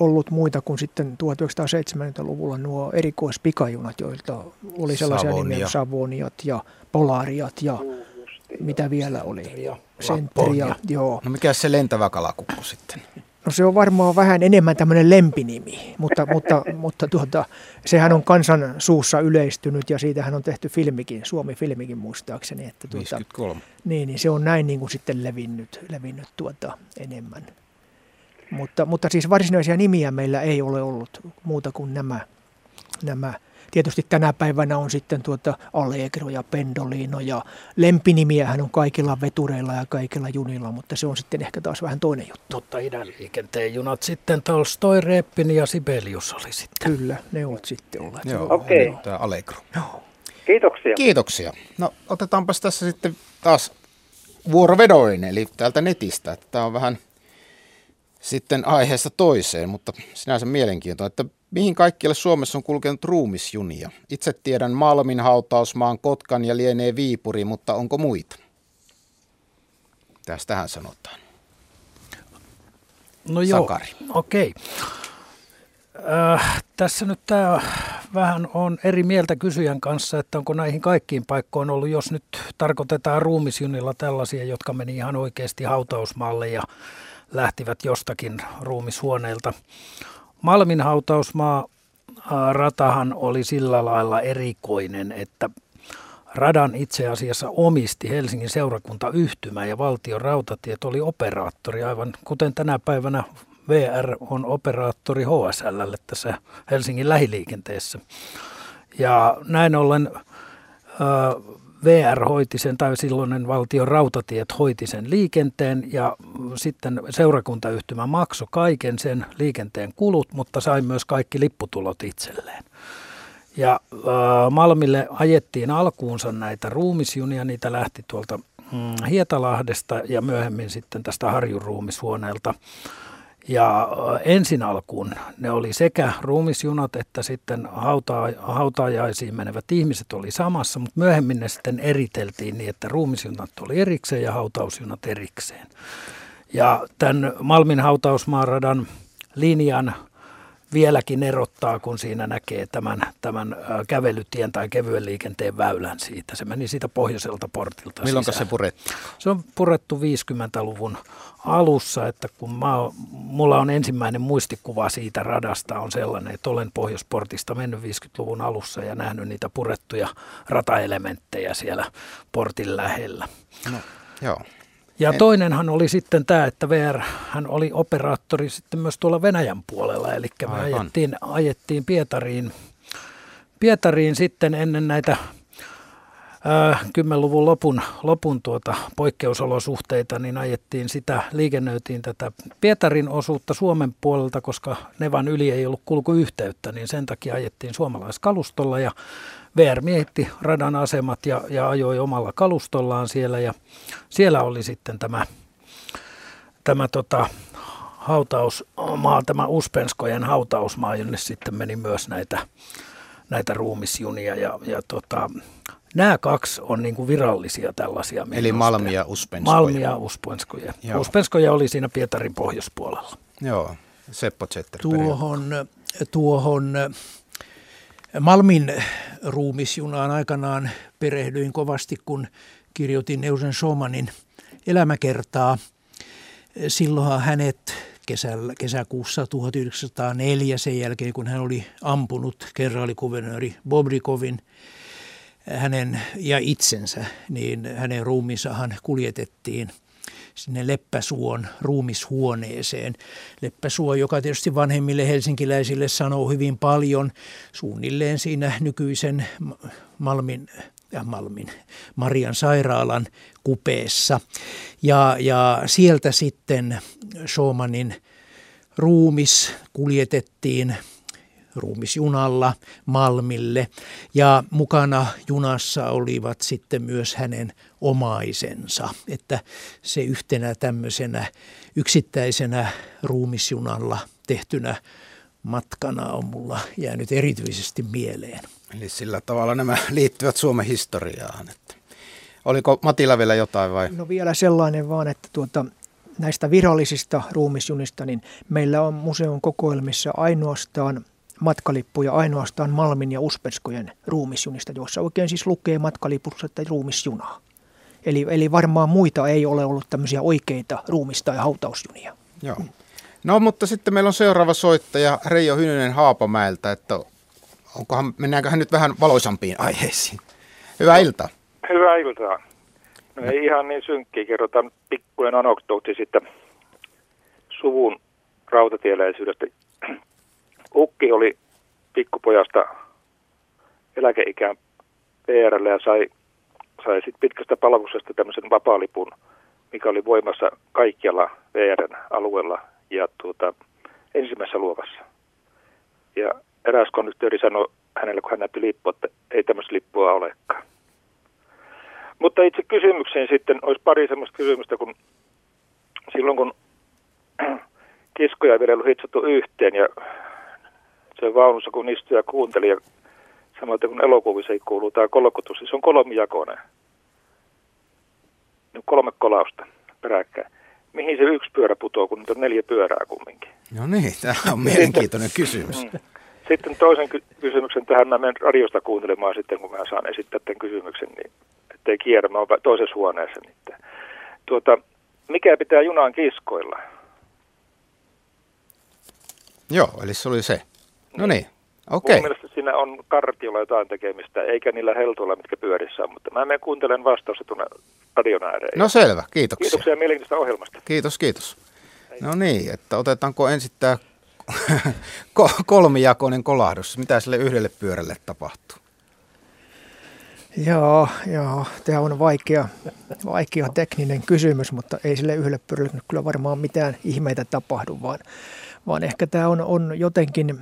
ollut muita kuin sitten 1970-luvulla nuo erikoispikajunat, joilta oli sellaisia Savonia. nimiä Savoniat ja Polariat ja mm mitä vielä oli. Sentria, joo. No mikä se lentävä kalakukko sitten? No se on varmaan vähän enemmän tämmöinen lempinimi, mutta, mutta, mutta tuota, sehän on kansan suussa yleistynyt ja siitähän on tehty filmikin, Suomi-filmikin muistaakseni. Että tuota, 53. Niin, niin se on näin niin kuin sitten levinnyt, levinnyt tuota enemmän. Mutta, mutta siis varsinaisia nimiä meillä ei ole ollut muuta kuin nämä, nämä Tietysti tänä päivänä on sitten tuota Allegro ja Pendolino ja lempinimiähän on kaikilla vetureilla ja kaikilla junilla, mutta se on sitten ehkä taas vähän toinen juttu. Mutta idän liikenteen junat sitten Tolstoi, Reppin ja Sibelius oli sitten. Kyllä, ne ovat sitten olleet. Joo, Okei. okay. tämä Allegro. Joo. Kiitoksia. Kiitoksia. No otetaanpas tässä sitten taas vuorovedoin, eli täältä netistä. Että Tämä on vähän sitten aiheesta toiseen, mutta sinänsä mielenkiintoinen, että mihin kaikkialle Suomessa on kulkenut ruumisjunia? Itse tiedän Malmin hautausmaan, Kotkan ja lienee Viipuri, mutta onko muita? Tästähän sanotaan. No joo, Sakari. okei. Äh, tässä nyt tämä vähän on eri mieltä kysyjän kanssa, että onko näihin kaikkiin paikkoihin ollut, jos nyt tarkoitetaan ruumisjunilla tällaisia, jotka meni ihan oikeasti hautausmaalle ja lähtivät jostakin ruumishuoneelta. Malmin hautausmaa ratahan oli sillä lailla erikoinen, että radan itse asiassa omisti Helsingin seurakuntayhtymä ja valtion rautatiet oli operaattori, aivan kuten tänä päivänä VR on operaattori HSLlle tässä Helsingin lähiliikenteessä. Ja näin ollen äh, VR hoiti sen, tai silloinen valtion rautatiet hoiti sen liikenteen ja sitten seurakuntayhtymä maksoi kaiken sen liikenteen kulut, mutta sai myös kaikki lipputulot itselleen. Ja äh, Malmille ajettiin alkuunsa näitä ruumisjunia, niitä lähti tuolta mm, Hietalahdesta ja myöhemmin sitten tästä Harjun ruumishuoneelta. Ja äh, ensin alkuun ne oli sekä ruumisjunat että sitten hauta, hautaajaisiin menevät ihmiset oli samassa, mutta myöhemmin ne sitten eriteltiin niin, että ruumisjunat oli erikseen ja hautausjunat erikseen. Ja tämän Malmin hautausmaaradan linjan vieläkin erottaa, kun siinä näkee tämän, tämän äh, kävelytien tai kevyen liikenteen väylän siitä. Se meni siitä pohjoiselta portilta Milloin sisään. se purettiin? Se on purettu 50-luvun alussa, että kun mä, mulla on ensimmäinen muistikuva siitä radasta on sellainen, että olen Pohjoisportista mennyt 50-luvun alussa ja nähnyt niitä purettuja rataelementtejä siellä portin lähellä. No, joo. Ja En- toinenhan oli sitten tämä, että VR hän oli operaattori sitten myös tuolla Venäjän puolella, eli me Aivan. ajettiin, ajettiin Pietariin, Pietariin sitten ennen näitä 10-luvun lopun, lopun tuota poikkeusolosuhteita, niin ajettiin sitä, liikennöitiin tätä Pietarin osuutta Suomen puolelta, koska Nevan yli ei ollut kulkuyhteyttä, niin sen takia ajettiin suomalaiskalustolla ja VR miehitti radan asemat ja, ja ajoi omalla kalustollaan siellä ja siellä oli sitten tämä, tämä tota, hautausmaa, tämä Uspenskojen hautausmaa, jonne sitten meni myös näitä, näitä ruumisjunia ja, ja tota, nämä kaksi on niin kuin virallisia tällaisia. Eli minusta. Malmi ja Uspenskoja. Malmi ja Uspenskoja. Joo. Uspenskoja oli siinä Pietarin pohjoispuolella. Joo, Seppo Zetterberg. Tuohon, tuohon Malmin ruumisjunaan aikanaan perehdyin kovasti, kun kirjoitin Eusen Somanin elämäkertaa. Silloinhan hänet kesällä, kesäkuussa 1904, sen jälkeen kun hän oli ampunut kenraalikuvernööri Bobrikovin hänen ja itsensä, niin hänen ruumiinsahan kuljetettiin sinne Leppäsuon ruumishuoneeseen. Leppäsuo, joka tietysti vanhemmille helsinkiläisille sanoo hyvin paljon, suunnilleen siinä nykyisen Ma- Malmin, ja Malmin, Marian sairaalan kupeessa. Ja, ja sieltä sitten Schumannin ruumis kuljetettiin ruumisjunalla Malmille ja mukana junassa olivat sitten myös hänen omaisensa. Että se yhtenä tämmöisenä yksittäisenä ruumisjunalla tehtynä matkana on mulla jäänyt erityisesti mieleen. Eli sillä tavalla nämä liittyvät Suomen historiaan. Että. Oliko Matilla vielä jotain vai? No vielä sellainen vaan, että tuota, näistä virallisista ruumisjunista, niin meillä on museon kokoelmissa ainoastaan matkalippuja ainoastaan Malmin ja Uspenskojen ruumisjunista, joissa oikein siis lukee matkalipussa, että ruumisjunaa. Eli, eli varmaan muita ei ole ollut tämmöisiä oikeita ruumista- tai hautausjunia. Joo. No mutta sitten meillä on seuraava soittaja Reijo Hynynen Haapamäeltä, että onkohan, mennäänköhän nyt vähän valoisampiin aiheisiin. Hyvää iltaa. Hyvää iltaa. No ei ihan niin synkkiä, kerrotaan pikkuinen anekdootti sitten suvun rautatieläisyydestä. Ukki oli pikkupojasta eläkeikään PRlle ja sai, sai sitten pitkästä palveluksesta tämmöisen vapaalipun, mikä oli voimassa kaikkialla VRn alueella ja tuota, ensimmäisessä luokassa. Ja eräs konduktööri sanoi hänelle, kun hän näytti lippua, että ei tämmöistä lippua olekaan. Mutta itse kysymykseen sitten olisi pari semmoista kysymystä, kun silloin kun kiskoja ja vedellä hitsattu yhteen ja se vaunussa kun istui ja kuunteli ja samoin kun elokuvissa ei kuulu tämä kolkotus, siis on kolmijakoinen. Nyt kolme kolausta peräkkäin. Mihin se yksi pyörä putoaa, kun nyt on neljä pyörää kumminkin? No niin, tämä on mielenkiintoinen kysymys. Mm. Sitten toisen ky- kysymyksen tähän mä menen radiosta kuuntelemaan sitten, kun mä saan esittää tämän kysymyksen, niin ettei kierrä, mä oon toisessa huoneessa nyt. Tuota, mikä pitää junaan kiskoilla? Joo, eli se oli se. No niin, okei. Okay. Mun mielestä siinä on kartiolla jotain tekemistä, eikä niillä heltuilla, mitkä pyörissä on, mutta mä menen kuuntelen vastausta tuonne radion ääreen. No selvä, kiitoksia. Kiitoksia mielenkiintoista ohjelmasta. Kiitos, kiitos. No niin, että otetaanko ensin tämä kolmijakoinen kolahdus. Mitä sille yhdelle pyörälle tapahtuu? Joo, joo, tämä on vaikea, vaikea tekninen kysymys, mutta ei sille yhdelle pyörälle kyllä varmaan mitään ihmeitä tapahdu, vaan, vaan ehkä tämä on, on jotenkin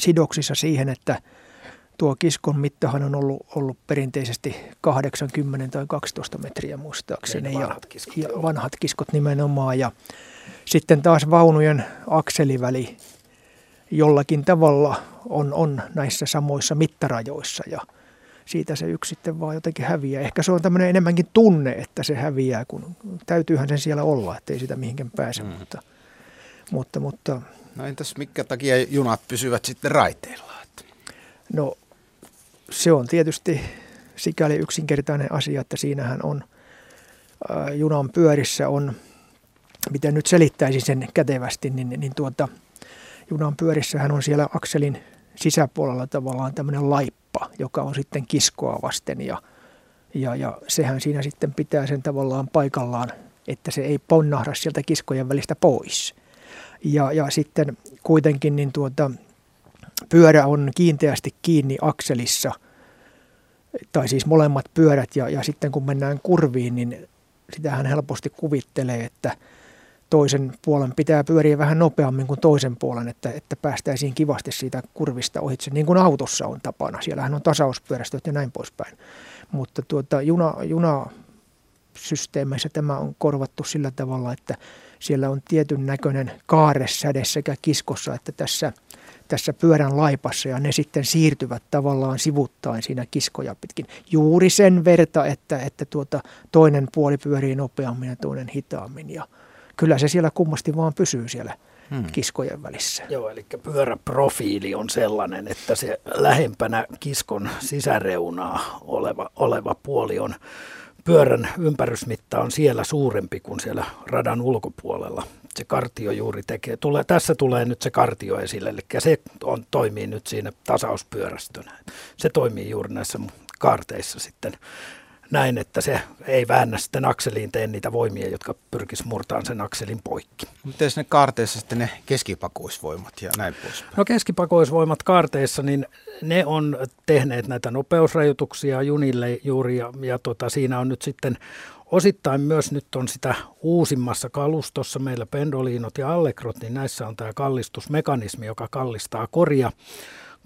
sidoksissa siihen, että tuo kiskon mittahan on ollut, ollut perinteisesti 80 tai 12 metriä muistaakseni. Niin, vanhat kiskot, ja, ja vanhat kiskot nimenomaan. Ja sitten taas vaunujen akseliväli jollakin tavalla on, on näissä samoissa mittarajoissa ja siitä se yksi sitten vaan jotenkin häviää. Ehkä se on tämmöinen enemmänkin tunne, että se häviää, kun täytyyhän sen siellä olla, ettei sitä mihinkään pääse. Mm. Mutta, mutta, mutta, no entäs mikä takia junat pysyvät sitten raiteilla? No se on tietysti sikäli yksinkertainen asia, että siinähän on ää, junan pyörissä on, miten nyt selittäisin sen kätevästi, niin, niin tuota, junan pyörissähän on siellä akselin sisäpuolella tavallaan tämmöinen laippa, joka on sitten kiskoa vasten ja, ja, ja sehän siinä sitten pitää sen tavallaan paikallaan, että se ei ponnahda sieltä kiskojen välistä pois. Ja, ja sitten kuitenkin niin tuota, pyörä on kiinteästi kiinni akselissa, tai siis molemmat pyörät, ja, ja sitten kun mennään kurviin, niin sitähän helposti kuvittelee, että toisen puolen pitää pyöriä vähän nopeammin kuin toisen puolen, että, että päästäisiin kivasti siitä kurvista ohitse, niin kuin autossa on tapana. Siellähän on tasauspyörästöt ja näin poispäin. Mutta tuota, juna, juna systeemeissä tämä on korvattu sillä tavalla, että siellä on tietyn näköinen kaaresäde sekä kiskossa että tässä, tässä pyörän laipassa ja ne sitten siirtyvät tavallaan sivuttain siinä kiskoja pitkin. Juuri sen verta, että, että tuota, toinen puoli pyörii nopeammin ja toinen hitaammin ja kyllä se siellä kummasti vaan pysyy siellä hmm. kiskojen välissä. Joo, eli pyöräprofiili on sellainen, että se lähempänä kiskon sisäreunaa oleva, oleva puoli on pyörän ympärysmitta on siellä suurempi kuin siellä radan ulkopuolella. Se kartio juuri tekee. Tulee, tässä tulee nyt se kartio esille, eli se on, toimii nyt siinä tasauspyörästönä. Se toimii juuri näissä kaarteissa sitten näin, että se ei väännä sitten akseliin tee niitä voimia, jotka pyrkis murtaan sen akselin poikki. Miten ne kaarteissa sitten ne keskipakoisvoimat ja näin poispäin? No keskipakoisvoimat kaarteissa, niin ne on tehneet näitä nopeusrajoituksia junille juuri ja, ja tota, siinä on nyt sitten osittain myös nyt on sitä uusimmassa kalustossa meillä pendoliinot ja allegrot, niin näissä on tämä kallistusmekanismi, joka kallistaa koria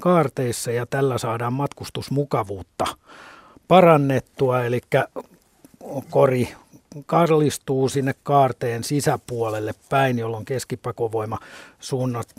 kaarteissa ja tällä saadaan matkustusmukavuutta parannettua, eli kori kallistuu sinne kaarteen sisäpuolelle päin, jolloin keskipakovoima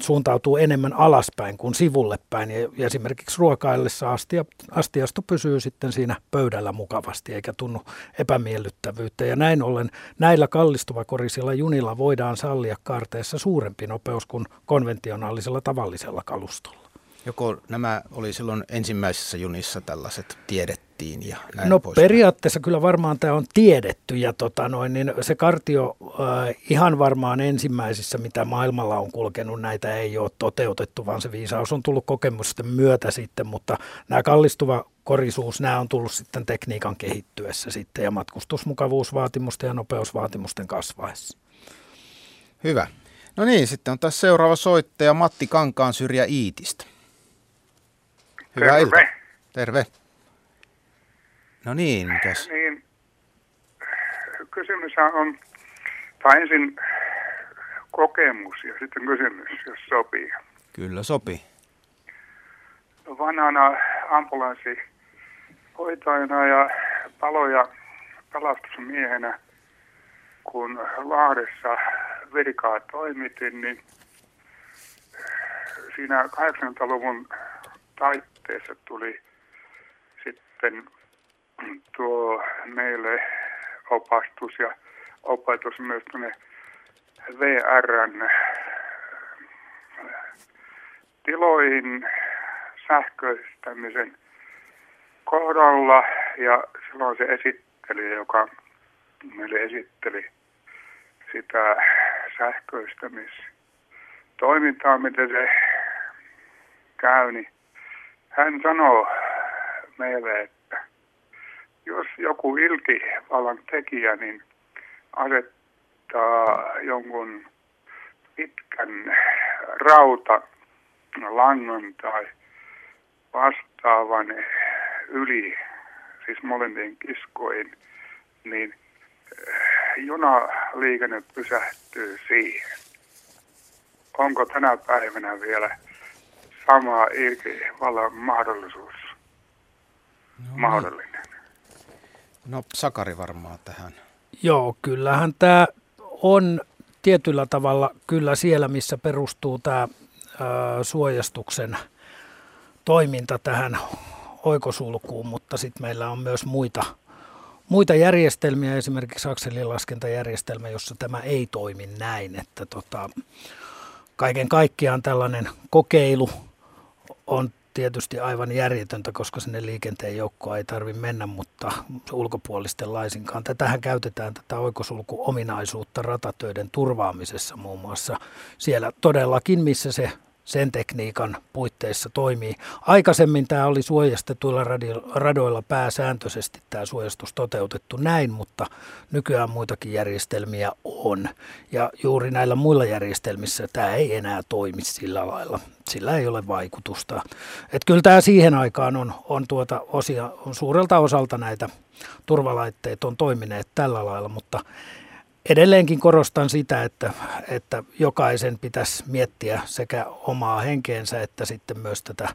suuntautuu enemmän alaspäin kuin sivulle päin. Ja esimerkiksi ruokaillessa astia, astiasto pysyy sitten siinä pöydällä mukavasti eikä tunnu epämiellyttävyyttä. Ja näin ollen näillä kallistuvakorisilla junilla voidaan sallia kaarteessa suurempi nopeus kuin konventionaalisella tavallisella kalustolla. Joko nämä oli silloin ensimmäisessä junissa tällaiset tiedettä? Kehitettiin ja näin No pois. periaatteessa kyllä varmaan tämä on tiedetty ja tota noin, niin se kartio äh, ihan varmaan ensimmäisissä, mitä maailmalla on kulkenut, näitä ei ole toteutettu, vaan se viisaus on tullut kokemusten myötä sitten, mutta nämä kallistuva korisuus, nämä on tullut sitten tekniikan kehittyessä sitten ja matkustusmukavuusvaatimusten ja nopeusvaatimusten kasvaessa. Hyvä. No niin, sitten on tässä seuraava soittaja Matti Kankaan syrjä Iitistä. Hyvää Terve. iltaa. Terve. No niin, mitäs? Niin, kysymys on, tai ensin kokemus ja sitten kysymys, jos sopii. Kyllä sopii. Vanhana ambulanssihoitajana ja palo- ja pelastusmiehenä, kun Lahdessa virkaa toimitin, niin siinä 80-luvun taitteessa tuli sitten tuo meille opastus ja opetus myös tuonne VRn tiloihin sähköistämisen kohdalla. Ja silloin se esitteli, joka meille esitteli sitä sähköistämistoimintaa, miten se käy, niin hän sanoi meille, että jos joku ilkivallan tekijä niin asettaa jonkun pitkän rauta langan tai vastaavan yli, siis molempien kiskoin, niin junaliikenne pysähtyy siihen. Onko tänä päivänä vielä sama ilkivallan mahdollisuus No, mahdollinen? No Sakari varmaan tähän. Joo, kyllähän tämä on tietyllä tavalla kyllä siellä, missä perustuu tämä suojastuksen toiminta tähän oikosulkuun, mutta sitten meillä on myös muita, muita järjestelmiä, esimerkiksi akselilaskentajärjestelmä, jossa tämä ei toimi näin, että tota, kaiken kaikkiaan tällainen kokeilu on tietysti aivan järjetöntä, koska sinne liikenteen joukkoon ei tarvitse mennä, mutta ulkopuolisten laisinkaan. Tätähän käytetään tätä oikosulkuominaisuutta ratatöiden turvaamisessa muun muassa siellä todellakin, missä se sen tekniikan puitteissa toimii. Aikaisemmin tämä oli suojastetuilla radoilla pääsääntöisesti tämä suojastus toteutettu näin, mutta nykyään muitakin järjestelmiä on. Ja juuri näillä muilla järjestelmissä tämä ei enää toimi sillä lailla. Sillä ei ole vaikutusta. Et kyllä tämä siihen aikaan on, on, tuota osia, on suurelta osalta näitä turvalaitteet on toimineet tällä lailla, mutta edelleenkin korostan sitä, että, että jokaisen pitäisi miettiä sekä omaa henkeensä että sitten myös tätä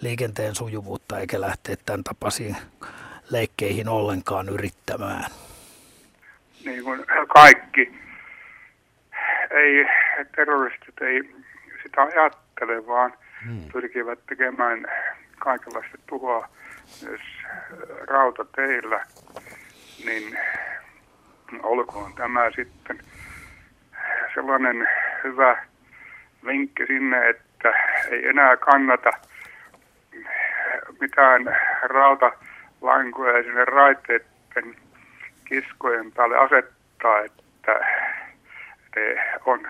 liikenteen sujuvuutta, eikä lähteä tämän tapaisiin leikkeihin ollenkaan yrittämään. Niin kuin kaikki. Ei, terroristit ei sitä ajattele, vaan hmm. pyrkivät tekemään kaikenlaista tuhoa myös rautateillä. Niin olkoon tämä sitten sellainen hyvä vinkki sinne, että ei enää kannata mitään rautalankoja sinne raiteiden kiskojen päälle asettaa, että ne on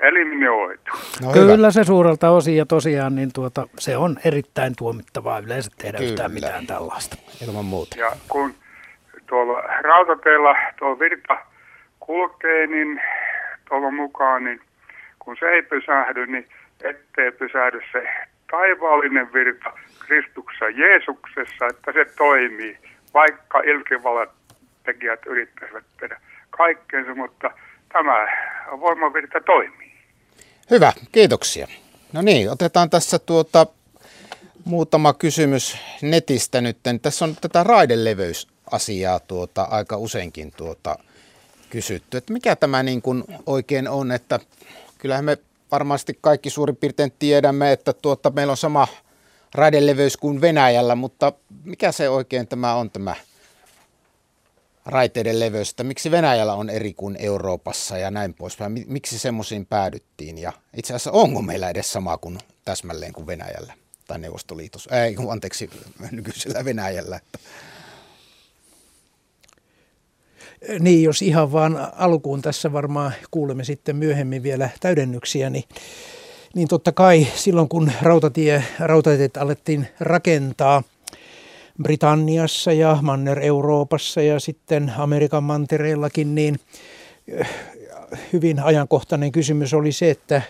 eliminoitu. No Kyllä hyvä. se suurelta osin ja tosiaan niin tuota, se on erittäin tuomittavaa yleensä tehdä Kyllä. yhtään mitään tällaista. Ilman muuta. Ja kun tuolla rautateella tuo virta kulkee, niin toivon mukaan, niin kun se ei pysähdy, niin ettei pysähdy se taivaallinen virta Kristuksessa Jeesuksessa, että se toimii, vaikka ilkivalat tekijät yrittäisivät tehdä kaikkeensa, mutta tämä voimavirta toimii. Hyvä, kiitoksia. No niin, otetaan tässä tuota muutama kysymys netistä nyt. Tässä on tätä raideleveys asiaa tuota, aika useinkin tuota, kysytty, että mikä tämä niin kuin oikein on, että kyllähän me varmasti kaikki suurin piirtein tiedämme, että tuota, meillä on sama raideleveys kuin Venäjällä, mutta mikä se oikein tämä on tämä raiteiden leveys, että miksi Venäjällä on eri kuin Euroopassa ja näin poispäin, miksi semmoisiin päädyttiin? Ja itse asiassa onko meillä edes sama kuin täsmälleen kuin Venäjällä tai Neuvostoliitossa, ei anteeksi nykyisellä Venäjällä. Että Niin, jos ihan vaan alkuun tässä varmaan kuulemme sitten myöhemmin vielä täydennyksiä, niin, niin totta kai silloin kun rautatie, rautatiet alettiin rakentaa Britanniassa ja Manner-Euroopassa ja sitten Amerikan mantereellakin, niin eh, hyvin ajankohtainen kysymys oli se, että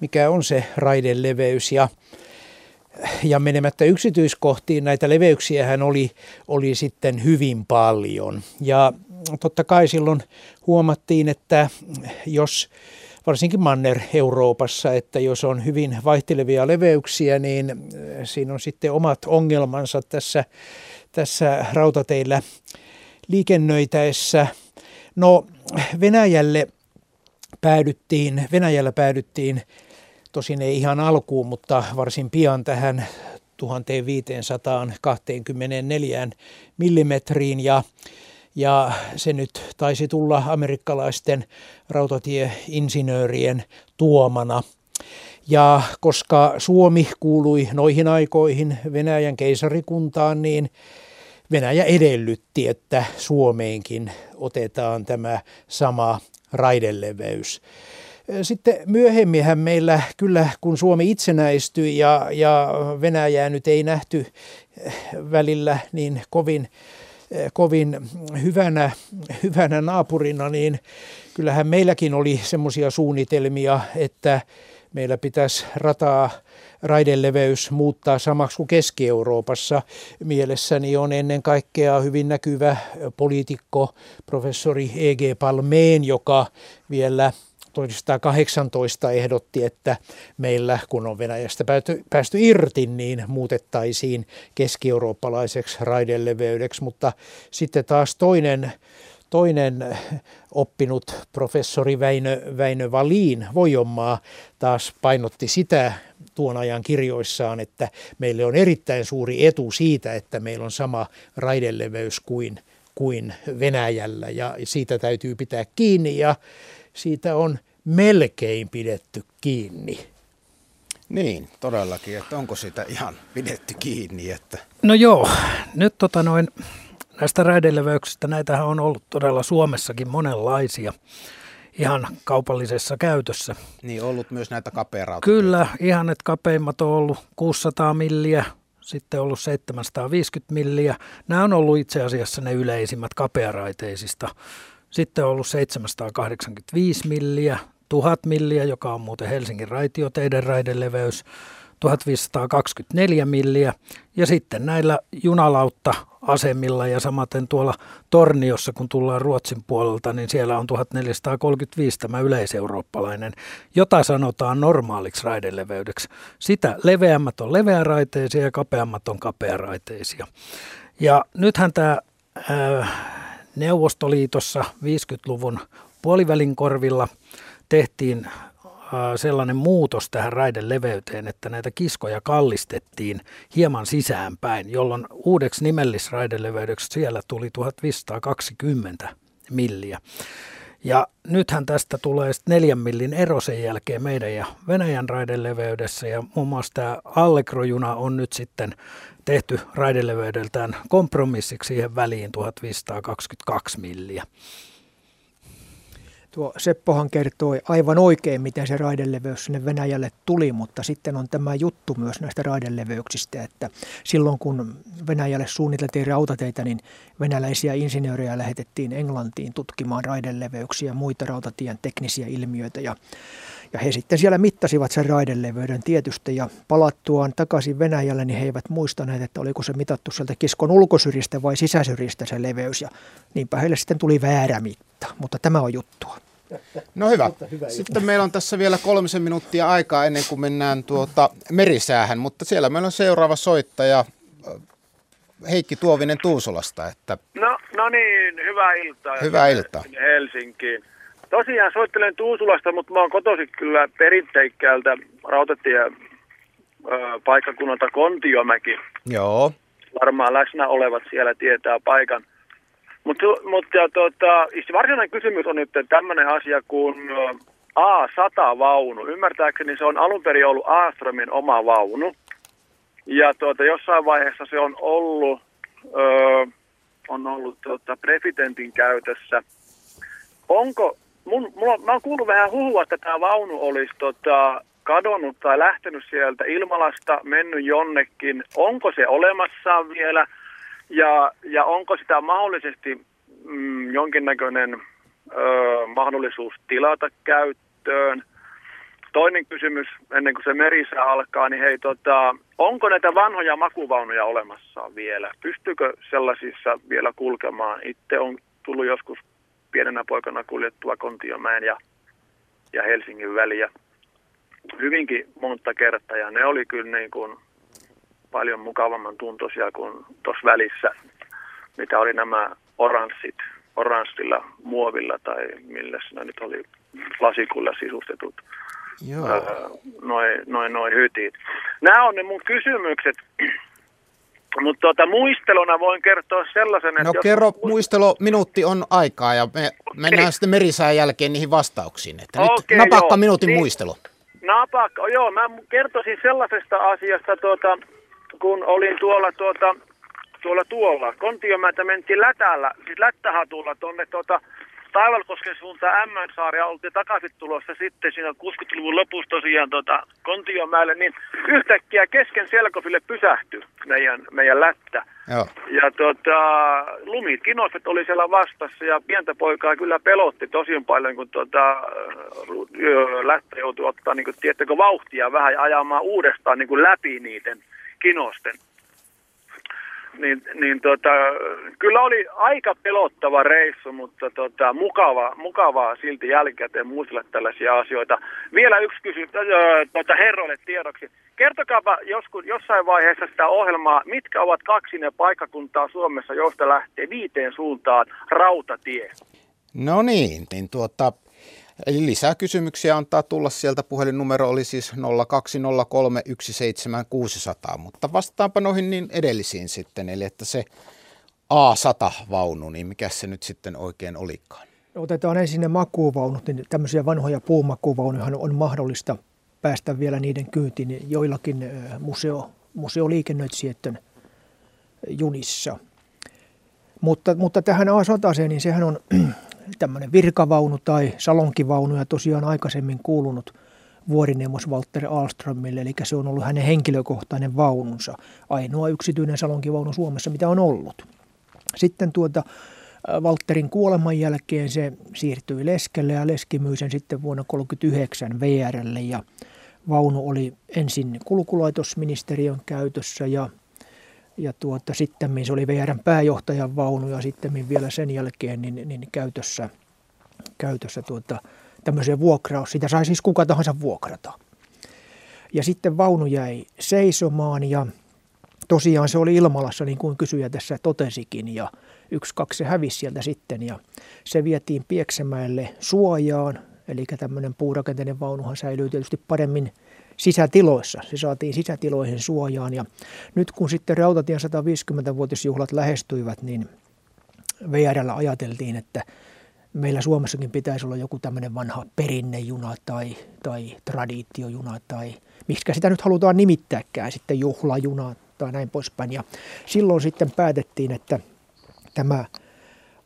mikä on se raideleveys ja ja menemättä yksityiskohtiin näitä leveyksiä oli, oli sitten hyvin paljon. Ja totta kai silloin huomattiin, että jos varsinkin Manner-Euroopassa, että jos on hyvin vaihtelevia leveyksiä, niin äh, siinä on sitten omat ongelmansa tässä, tässä rautateillä liikennöitäessä. No Venäjälle päädyttiin, Venäjällä päädyttiin tosin ei ihan alkuun, mutta varsin pian tähän 1524 millimetriin ja ja se nyt taisi tulla amerikkalaisten rautatieinsinöörien tuomana. Ja koska Suomi kuului noihin aikoihin Venäjän keisarikuntaan, niin Venäjä edellytti, että Suomeenkin otetaan tämä sama raideleveys. Sitten myöhemminhän meillä kyllä, kun Suomi itsenäistyi ja, ja Venäjää nyt ei nähty välillä niin kovin kovin hyvänä, hyvänä naapurina, niin kyllähän meilläkin oli semmoisia suunnitelmia, että meillä pitäisi rataa raideleveys muuttaa samaksi kuin Keski-Euroopassa. Mielessäni on ennen kaikkea hyvin näkyvä poliitikko, professori E.G. Palmeen, joka vielä 1918 ehdotti, että meillä, kun on Venäjästä päästy, päästy irti, niin muutettaisiin keski-eurooppalaiseksi raideleveydeksi, mutta sitten taas toinen toinen oppinut professori Väinö, Väinö Valiin Vojonmaa taas painotti sitä tuon ajan kirjoissaan, että meille on erittäin suuri etu siitä, että meillä on sama raideleveys kuin, kuin Venäjällä. Ja siitä täytyy pitää kiinni ja siitä on melkein pidetty kiinni. Niin, todellakin, että onko sitä ihan pidetty kiinni? Että... No joo, nyt tota noin, näistä raideleveyksistä, näitähän on ollut todella Suomessakin monenlaisia ihan kaupallisessa käytössä. Niin, ollut myös näitä kapeeraita. Kyllä, ihan että kapeimmat on ollut 600 milliä, sitten ollut 750 milliä. Nämä on ollut itse asiassa ne yleisimmät kapearaiteisista. Sitten on ollut 785 milliä, 1000 milliä, joka on muuten Helsingin raitioteiden raideleveys, 1524 milliä ja sitten näillä junalautta asemilla ja samaten tuolla Torniossa, kun tullaan Ruotsin puolelta, niin siellä on 1435 tämä yleiseurooppalainen, jota sanotaan normaaliksi raideleveydeksi. Sitä leveämmät on leveäraiteisia ja kapeammat on kapearaiteisia. Ja nythän tämä äh, Neuvostoliitossa 50-luvun puolivälin korvilla tehtiin sellainen muutos tähän raiden leveyteen, että näitä kiskoja kallistettiin hieman sisäänpäin, jolloin uudeksi nimellisraideleveydeksi siellä tuli 1520 milliä. Ja nythän tästä tulee neljän millin ero sen jälkeen meidän ja Venäjän raideleveydessä ja muun muassa tämä Allegrojuna on nyt sitten tehty raideleveydeltään kompromissiksi siihen väliin 1522 milliä. Tuo Seppohan kertoi aivan oikein, miten se raideleveys sinne Venäjälle tuli, mutta sitten on tämä juttu myös näistä raideleveyksistä, että silloin kun Venäjälle suunniteltiin rautateitä, niin venäläisiä insinöörejä lähetettiin Englantiin tutkimaan raideleveyksiä ja muita rautatien teknisiä ilmiöitä ja ja he sitten siellä mittasivat sen raideleveyden tietysti ja palattuaan takaisin Venäjälle, niin he eivät muistaneet, että oliko se mitattu sieltä kiskon ulkosyrjistä vai sisäsyrjistä se leveys. Ja niinpä heille sitten tuli väärä mitta, mutta tämä on juttua. No hyvä. Sitten meillä on tässä vielä kolmisen minuuttia aikaa ennen kuin mennään tuota merisäähän, mutta siellä meillä on seuraava soittaja Heikki Tuovinen Tuusolasta. Että... No, no niin, hyvää iltaa. Hyvää iltaa. Helsinkiin. Tosiaan soittelen Tuusulasta, mutta mä oon kotoisin kyllä perinteikkäältä rautatie paikkakunnalta Kontiomäki. Joo. Varmaan läsnä olevat siellä tietää paikan. Mutta mut, tota, varsinainen kysymys on nyt tämmöinen asia kuin A100-vaunu. Ymmärtääkseni se on alun perin ollut Aastromin oma vaunu. Ja tuota, jossain vaiheessa se on ollut ö, on ollut tota, presidentin käytössä. Onko, mun, mulla, mä oon kuullut vähän huhua, että tämä vaunu olisi tota, kadonnut tai lähtenyt sieltä Ilmalasta, mennyt jonnekin. Onko se olemassa vielä ja, ja onko sitä mahdollisesti mm, jonkinnäköinen ö, mahdollisuus tilata käyttöön? Toinen kysymys, ennen kuin se merisä alkaa, niin hei, tota, onko näitä vanhoja makuvaunuja olemassa vielä? Pystyykö sellaisissa vielä kulkemaan? Itse on tullut joskus pienenä poikana kuljettua Kontiomäen ja, ja Helsingin väliä hyvinkin monta kertaa ja ne oli kyllä niin kuin paljon mukavamman tuntoisia kuin tuossa välissä, mitä oli nämä oranssit, oranssilla muovilla tai millä ne nyt oli lasikulla sisustetut Joo. noin noi, noi hytit. Nämä on ne mun kysymykset. Mutta tuota, muisteluna voin kertoa sellaisen, että... No jos... kerro, muistelo, minuutti on aikaa ja me mennään okay. sitten merisään jälkeen niihin vastauksiin. Että okay, nyt napakka joo. minuutin niin, muistelu. Napakka, joo, mä kertoisin sellaisesta asiasta, tuota, kun olin tuolla, tuota, tuolla tuolla. Kontiomäitä mentiin lätällä, siis lättähatulla tuonne tuota, Taivalkosken suuntaan Ämmönsaaria oltiin takaisin tulossa sitten siinä 60-luvun lopussa tosiaan tuota, Kontiomäelle, niin yhtäkkiä kesken selkofille pysähtyi meidän, meidän lättä. Joo. Ja tota, lumikinokset oli siellä vastassa ja pientä poikaa kyllä pelotti tosi paljon, kun tota, lättä joutui ottaa, niin kuin, tiettäkö, vauhtia vähän ja ajamaan uudestaan niin kuin läpi niiden kinosten niin, niin tota, kyllä oli aika pelottava reissu, mutta tota, mukava, mukavaa silti jälkikäteen muistella tällaisia asioita. Vielä yksi kysymys tota, herroille tiedoksi. Kertokaapa joskus, jossain vaiheessa sitä ohjelmaa, mitkä ovat kaksi ne paikkakuntaa Suomessa, josta lähtee viiteen suuntaan rautatie? No niin, niin tuota, Eli lisää kysymyksiä antaa tulla sieltä. Puhelinnumero oli siis 020317600, mutta vastaanpa noihin niin edellisiin sitten. Eli että se A100-vaunu, niin mikä se nyt sitten oikein olikaan? Otetaan ensin ne makuuvaunut, niin tämmöisiä vanhoja puumakuuvaunuja on mahdollista päästä vielä niiden kyytiin joillakin museo, museoliikennöitsijöiden junissa. Mutta, mutta tähän A100, niin sehän on tämmöinen virkavaunu tai salonkivaunu ja tosiaan aikaisemmin kuulunut vuorineuvos Walter Alströmille, eli se on ollut hänen henkilökohtainen vaununsa, ainoa yksityinen salonkivaunu Suomessa, mitä on ollut. Sitten tuota, Walterin kuoleman jälkeen se siirtyi Leskelle ja Leski myi sen sitten vuonna 1939 VRlle ja vaunu oli ensin kulkulaitosministeriön käytössä ja ja tuota, sitten se oli VRn pääjohtajan vaunu ja sitten vielä sen jälkeen niin, niin käytössä, käytössä tuota, tämmöiseen vuokraus. Sitä sai siis kuka tahansa vuokrata. Ja sitten vaunu jäi seisomaan ja tosiaan se oli Ilmalassa niin kuin kysyjä tässä totesikin ja yksi kaksi se hävisi sieltä sitten ja se vietiin Pieksämäelle suojaan. Eli tämmöinen puurakenteinen vaunuhan säilyy tietysti paremmin sisätiloissa. Se saatiin sisätiloihin suojaan ja nyt kun sitten Rautatien 150-vuotisjuhlat lähestyivät, niin VRllä ajateltiin, että meillä Suomessakin pitäisi olla joku tämmöinen vanha perinnejuna tai, tai traditiojuna tai miksi sitä nyt halutaan nimittääkään, sitten juhlajuna tai näin poispäin. Ja silloin sitten päätettiin, että tämä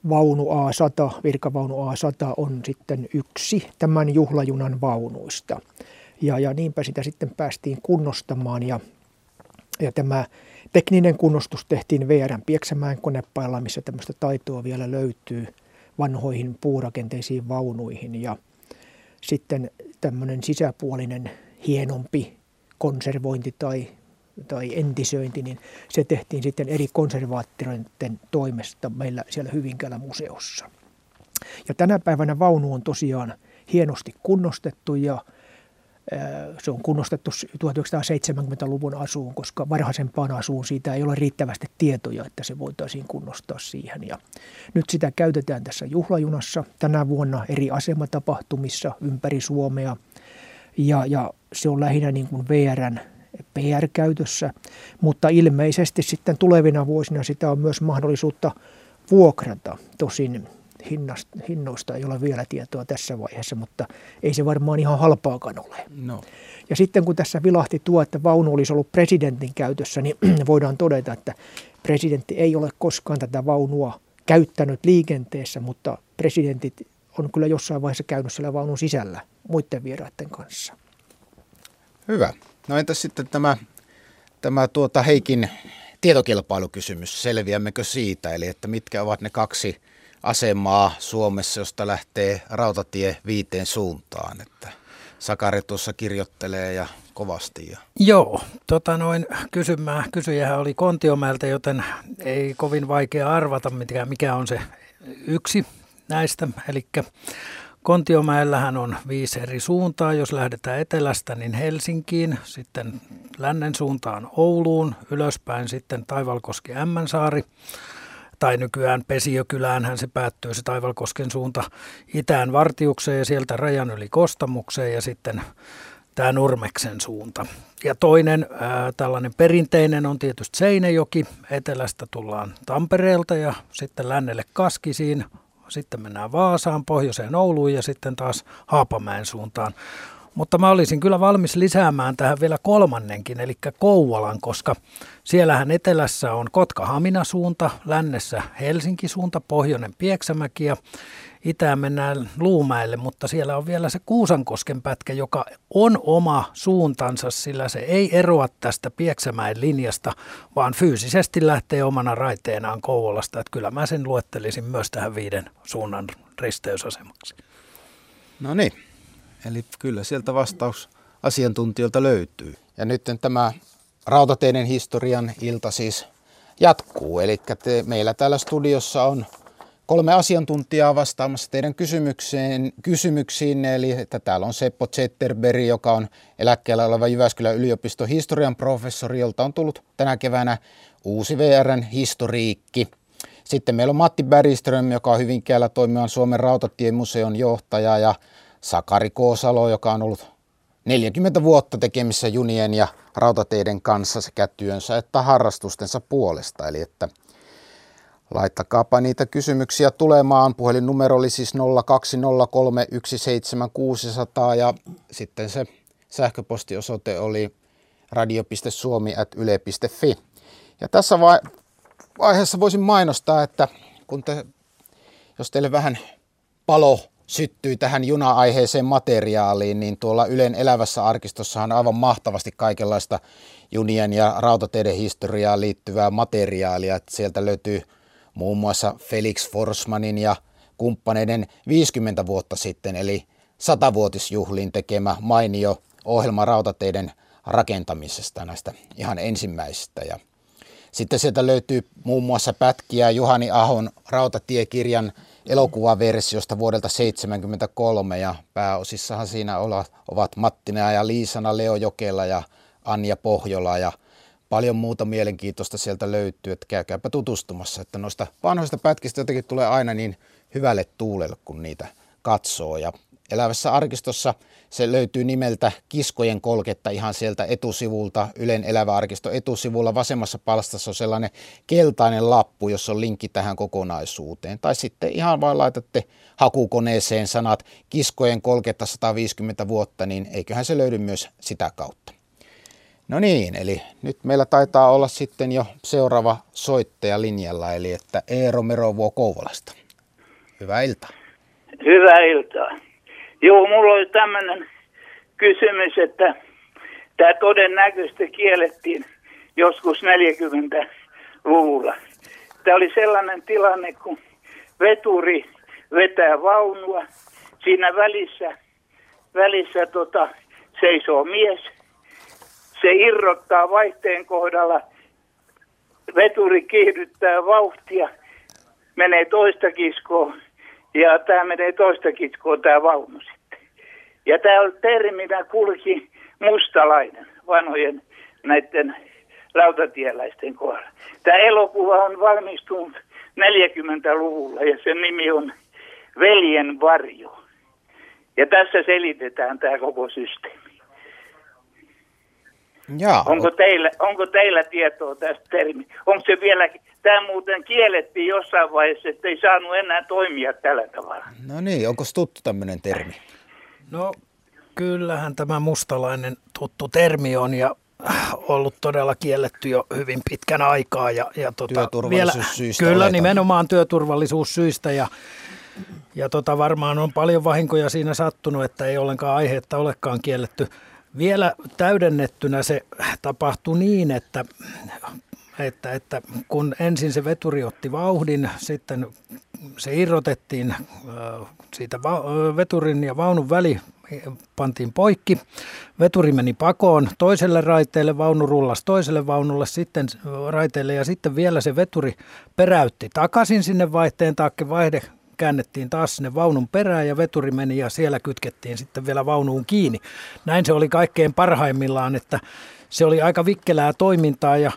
vaunu A100, virkavaunu A100 on sitten yksi tämän juhlajunan vaunuista. Ja, ja niinpä sitä sitten päästiin kunnostamaan ja, ja tämä tekninen kunnostus tehtiin VRn Pieksämäen konepailla, missä tämmöistä taitoa vielä löytyy vanhoihin puurakenteisiin vaunuihin ja sitten tämmöinen sisäpuolinen hienompi konservointi tai, tai entisöinti, niin se tehtiin sitten eri konservaattoreiden toimesta meillä siellä Hyvinkäällä museossa. Ja tänä päivänä vaunu on tosiaan hienosti kunnostettu ja se on kunnostettu 1970-luvun asuun, koska varhaisempaan asuun siitä ei ole riittävästi tietoja, että se voitaisiin kunnostaa siihen. Ja nyt sitä käytetään tässä juhlajunassa tänä vuonna eri asematapahtumissa ympäri Suomea. Ja, ja se on lähinnä niin kuin VRn PR-käytössä, mutta ilmeisesti sitten tulevina vuosina sitä on myös mahdollisuutta vuokrata. Tosin hinnasta, hinnoista ei ole vielä tietoa tässä vaiheessa, mutta ei se varmaan ihan halpaakaan ole. No. Ja sitten kun tässä vilahti tuo, että vaunu olisi ollut presidentin käytössä, niin voidaan todeta, että presidentti ei ole koskaan tätä vaunua käyttänyt liikenteessä, mutta presidentit on kyllä jossain vaiheessa käynyt siellä vaunun sisällä muiden vieraiden kanssa. Hyvä. No entäs sitten tämä, tämä tuota Heikin tietokilpailukysymys, selviämmekö siitä, eli että mitkä ovat ne kaksi asemaa Suomessa, josta lähtee rautatie viiteen suuntaan, että Sakari tuossa kirjoittelee ja kovasti. Ja. Joo, tota noin, kysymää, kysyjähän oli Kontiomäeltä, joten ei kovin vaikea arvata, mikä, mikä on se yksi näistä. Eli Kontiomäellähän on viisi eri suuntaa. Jos lähdetään etelästä, niin Helsinkiin, sitten lännen suuntaan Ouluun, ylöspäin sitten Taivalkoski Ämmänsaari, tai nykyään Pesiökyläänhän se päättyy se Taivalkosken suunta itään Vartiukseen ja sieltä rajan yli Kostamukseen ja sitten tämä Nurmeksen suunta. Ja toinen ää, tällainen perinteinen on tietysti Seinejoki. Etelästä tullaan Tampereelta ja sitten lännelle Kaskisiin. Sitten mennään Vaasaan, pohjoiseen Ouluun ja sitten taas Haapamäen suuntaan. Mutta mä olisin kyllä valmis lisäämään tähän vielä kolmannenkin, eli Kouvalan, koska siellähän etelässä on Kotka-Hamina suunta, lännessä Helsinki suunta, pohjoinen Pieksämäki ja itään mennään Luumäelle, mutta siellä on vielä se Kuusankosken pätkä, joka on oma suuntansa, sillä se ei eroa tästä Pieksämäen linjasta, vaan fyysisesti lähtee omana raiteenaan Kouvolasta. Että kyllä mä sen luettelisin myös tähän viiden suunnan risteysasemaksi. No niin, eli kyllä sieltä vastaus asiantuntijoilta löytyy. Ja nyt tämä rautateiden historian ilta siis jatkuu. Eli meillä täällä studiossa on kolme asiantuntijaa vastaamassa teidän kysymykseen, kysymyksiin. Eli että täällä on Seppo Zetterberg, joka on eläkkeellä oleva Jyväskylän yliopiston historian professori, jolta on tullut tänä keväänä uusi VRn historiikki. Sitten meillä on Matti Bergström, joka on Hyvinkäällä toimivan Suomen rautatiemuseon johtaja ja Sakari Koosalo, joka on ollut 40 vuotta tekemissä junien ja rautateiden kanssa sekä työnsä että harrastustensa puolesta. Eli että Laittakaapa niitä kysymyksiä tulemaan. Puhelinnumero oli siis 020317600 ja sitten se sähköpostiosoite oli radio.suomi.yle.fi. Ja tässä vaiheessa voisin mainostaa, että kun te, jos teille vähän palo syttyy tähän juna-aiheeseen materiaaliin, niin tuolla Ylen elävässä arkistossa on aivan mahtavasti kaikenlaista junien ja rautateiden historiaan liittyvää materiaalia. Että sieltä löytyy muun muassa Felix Forsmanin ja kumppaneiden 50 vuotta sitten, eli satavuotisjuhliin tekemä mainio ohjelma rautateiden rakentamisesta näistä ihan ensimmäisistä. Ja sitten sieltä löytyy muun muassa pätkiä Juhani Ahon rautatiekirjan elokuvaversiosta vuodelta 1973 ja pääosissahan siinä ovat Mattina ja Liisana Leo Jokela ja Anja Pohjola ja paljon muuta mielenkiintoista sieltä löytyy, että käykääpä tutustumassa, että noista vanhoista pätkistä jotenkin tulee aina niin hyvälle tuulelle, kun niitä katsoo. Ja elävässä arkistossa se löytyy nimeltä Kiskojen kolketta ihan sieltä etusivulta, Ylen elävä arkisto etusivulla. Vasemmassa palstassa on sellainen keltainen lappu, jossa on linkki tähän kokonaisuuteen. Tai sitten ihan vaan laitatte hakukoneeseen sanat Kiskojen kolketta 150 vuotta, niin eiköhän se löydy myös sitä kautta. No niin, eli nyt meillä taitaa olla sitten jo seuraava soittaja linjalla, eli että Eero Merovuo Kouvolasta. Hyvää iltaa. Hyvää iltaa. Joo, mulla oli tämmöinen kysymys, että tämä todennäköisesti kiellettiin joskus 40-luvulla. Tämä oli sellainen tilanne, kun veturi vetää vaunua. Siinä välissä, välissä tota, seisoo mies – se irrottaa vaihteen kohdalla, veturi kiihdyttää vauhtia, menee toista kiskoa ja tämä menee toista kiskoa tämä vaunu sitten. Ja tämä on terminä kulki mustalainen vanhojen näiden rautatieläisten kohdalla. Tämä elokuva on valmistunut 40-luvulla ja sen nimi on Veljen varjo. Ja tässä selitetään tämä koko systeemi. Jaa, Onko teillä, onko teillä tietoa tästä termi? Onko se vielä, tämä muuten kiellettiin jossain vaiheessa, että ei saanut enää toimia tällä tavalla. no niin, onko tuttu tämmöinen termi? No kyllähän tämä mustalainen tuttu termi on ja ollut todella kielletty jo hyvin pitkän aikaa. Ja, ja tota, Työturvallisuussyistä Kyllä, oletan. nimenomaan työturvallisuussyistä ja, ja tota, varmaan on paljon vahinkoja siinä sattunut, että ei ollenkaan aiheetta olekaan kielletty. Vielä täydennettynä se tapahtui niin, että, että, että kun ensin se veturi otti vauhdin, sitten se irrotettiin äh, siitä äh, veturin ja vaunun väli pantiin poikki. Veturi meni pakoon toiselle raiteelle, vaunu rullasi toiselle vaunulle, sitten raiteelle ja sitten vielä se veturi peräytti takaisin sinne vaihteen taakke. Vaihde käännettiin taas sinne vaunun perään ja veturi meni ja siellä kytkettiin sitten vielä vaunuun kiinni. Näin se oli kaikkein parhaimmillaan, että se oli aika vikkelää toimintaa ja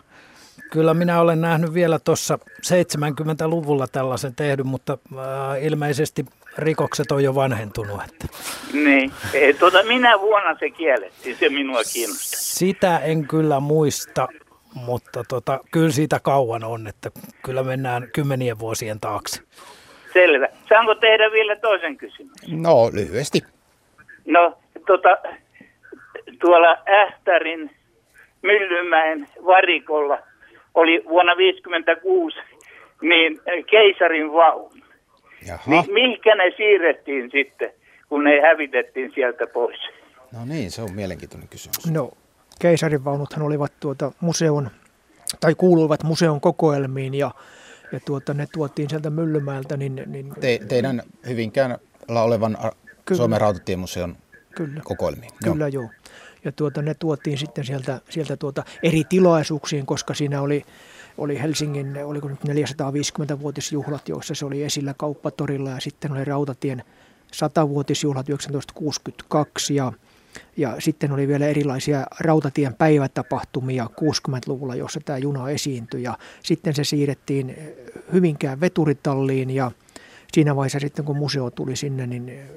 Kyllä minä olen nähnyt vielä tuossa 70-luvulla tällaisen tehdyn, mutta äh, ilmeisesti rikokset on jo vanhentunut. Että. Niin. Eh, Tuota, minä vuonna se kiellettiin, se minua kiinnostaa. Sitä en kyllä muista, mutta tota, kyllä siitä kauan on, että kyllä mennään kymmenien vuosien taakse. Selvä. Saanko tehdä vielä toisen kysymyksen? No, lyhyesti. No, tota, tuolla Ähtärin Myllymäen varikolla oli vuonna 1956 niin eh, keisarin vaunu. Jaha, Niin mihinkä ne siirrettiin sitten, kun ne hävitettiin sieltä pois? no niin, se on mielenkiintoinen kysymys. No, keisarinvaunuthan olivat tuota museon, tai kuuluivat museon kokoelmiin ja, ja tuota, ne tuotiin sieltä Myllymäeltä, niin, niin Te, teidän Hyvinkäällä olevan Kyllä. Suomen rautatiemuseon kyllä, kokoelmiin. kyllä joo. Ja tuota, ne tuotiin sitten sieltä, sieltä tuota eri tilaisuuksiin, koska siinä oli, oli Helsingin, oliko nyt 450-vuotisjuhlat, joissa se oli esillä kauppatorilla ja sitten oli Rautatien 100-vuotisjuhlat 1962 ja, ja sitten oli vielä erilaisia Rautatien päivätapahtumia 60-luvulla, jossa tämä juna esiintyi. Ja sitten se siirrettiin eh, Hyvinkään veturitalliin ja siinä vaiheessa sitten kun museo tuli sinne, niin eh,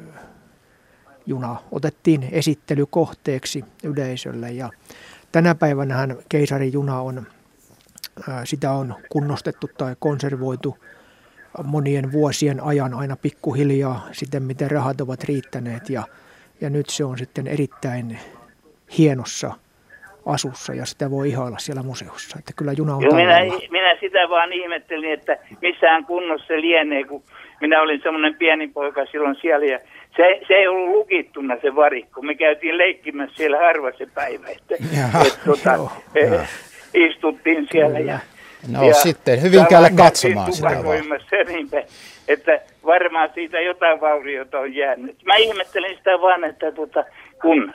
juna otettiin esittelykohteeksi yleisölle. Ja tänä päivänä keisarin juna on, ää, sitä on kunnostettu tai konservoitu monien vuosien ajan aina pikkuhiljaa sitten miten rahat ovat riittäneet. Ja, ja nyt se on sitten erittäin hienossa asussa ja sitä voi ihailla siellä museossa. Että kyllä juna on Joo, minä, minä sitä vaan ihmettelin, että missään kunnossa se lienee, kun minä olin semmoinen pieni poika silloin siellä ja se, se ei ollut lukittuna se varikko. Me käytiin leikkimässä siellä harva se päivä, että, Jaha. että tota, eh, istuttiin siellä ja No sitten Hyvinkäälle katsomaan sitä vaan. ja niin että varmaan siitä jotain vauriota on jäänyt. Mä ihmettelin sitä vaan, että tota, kun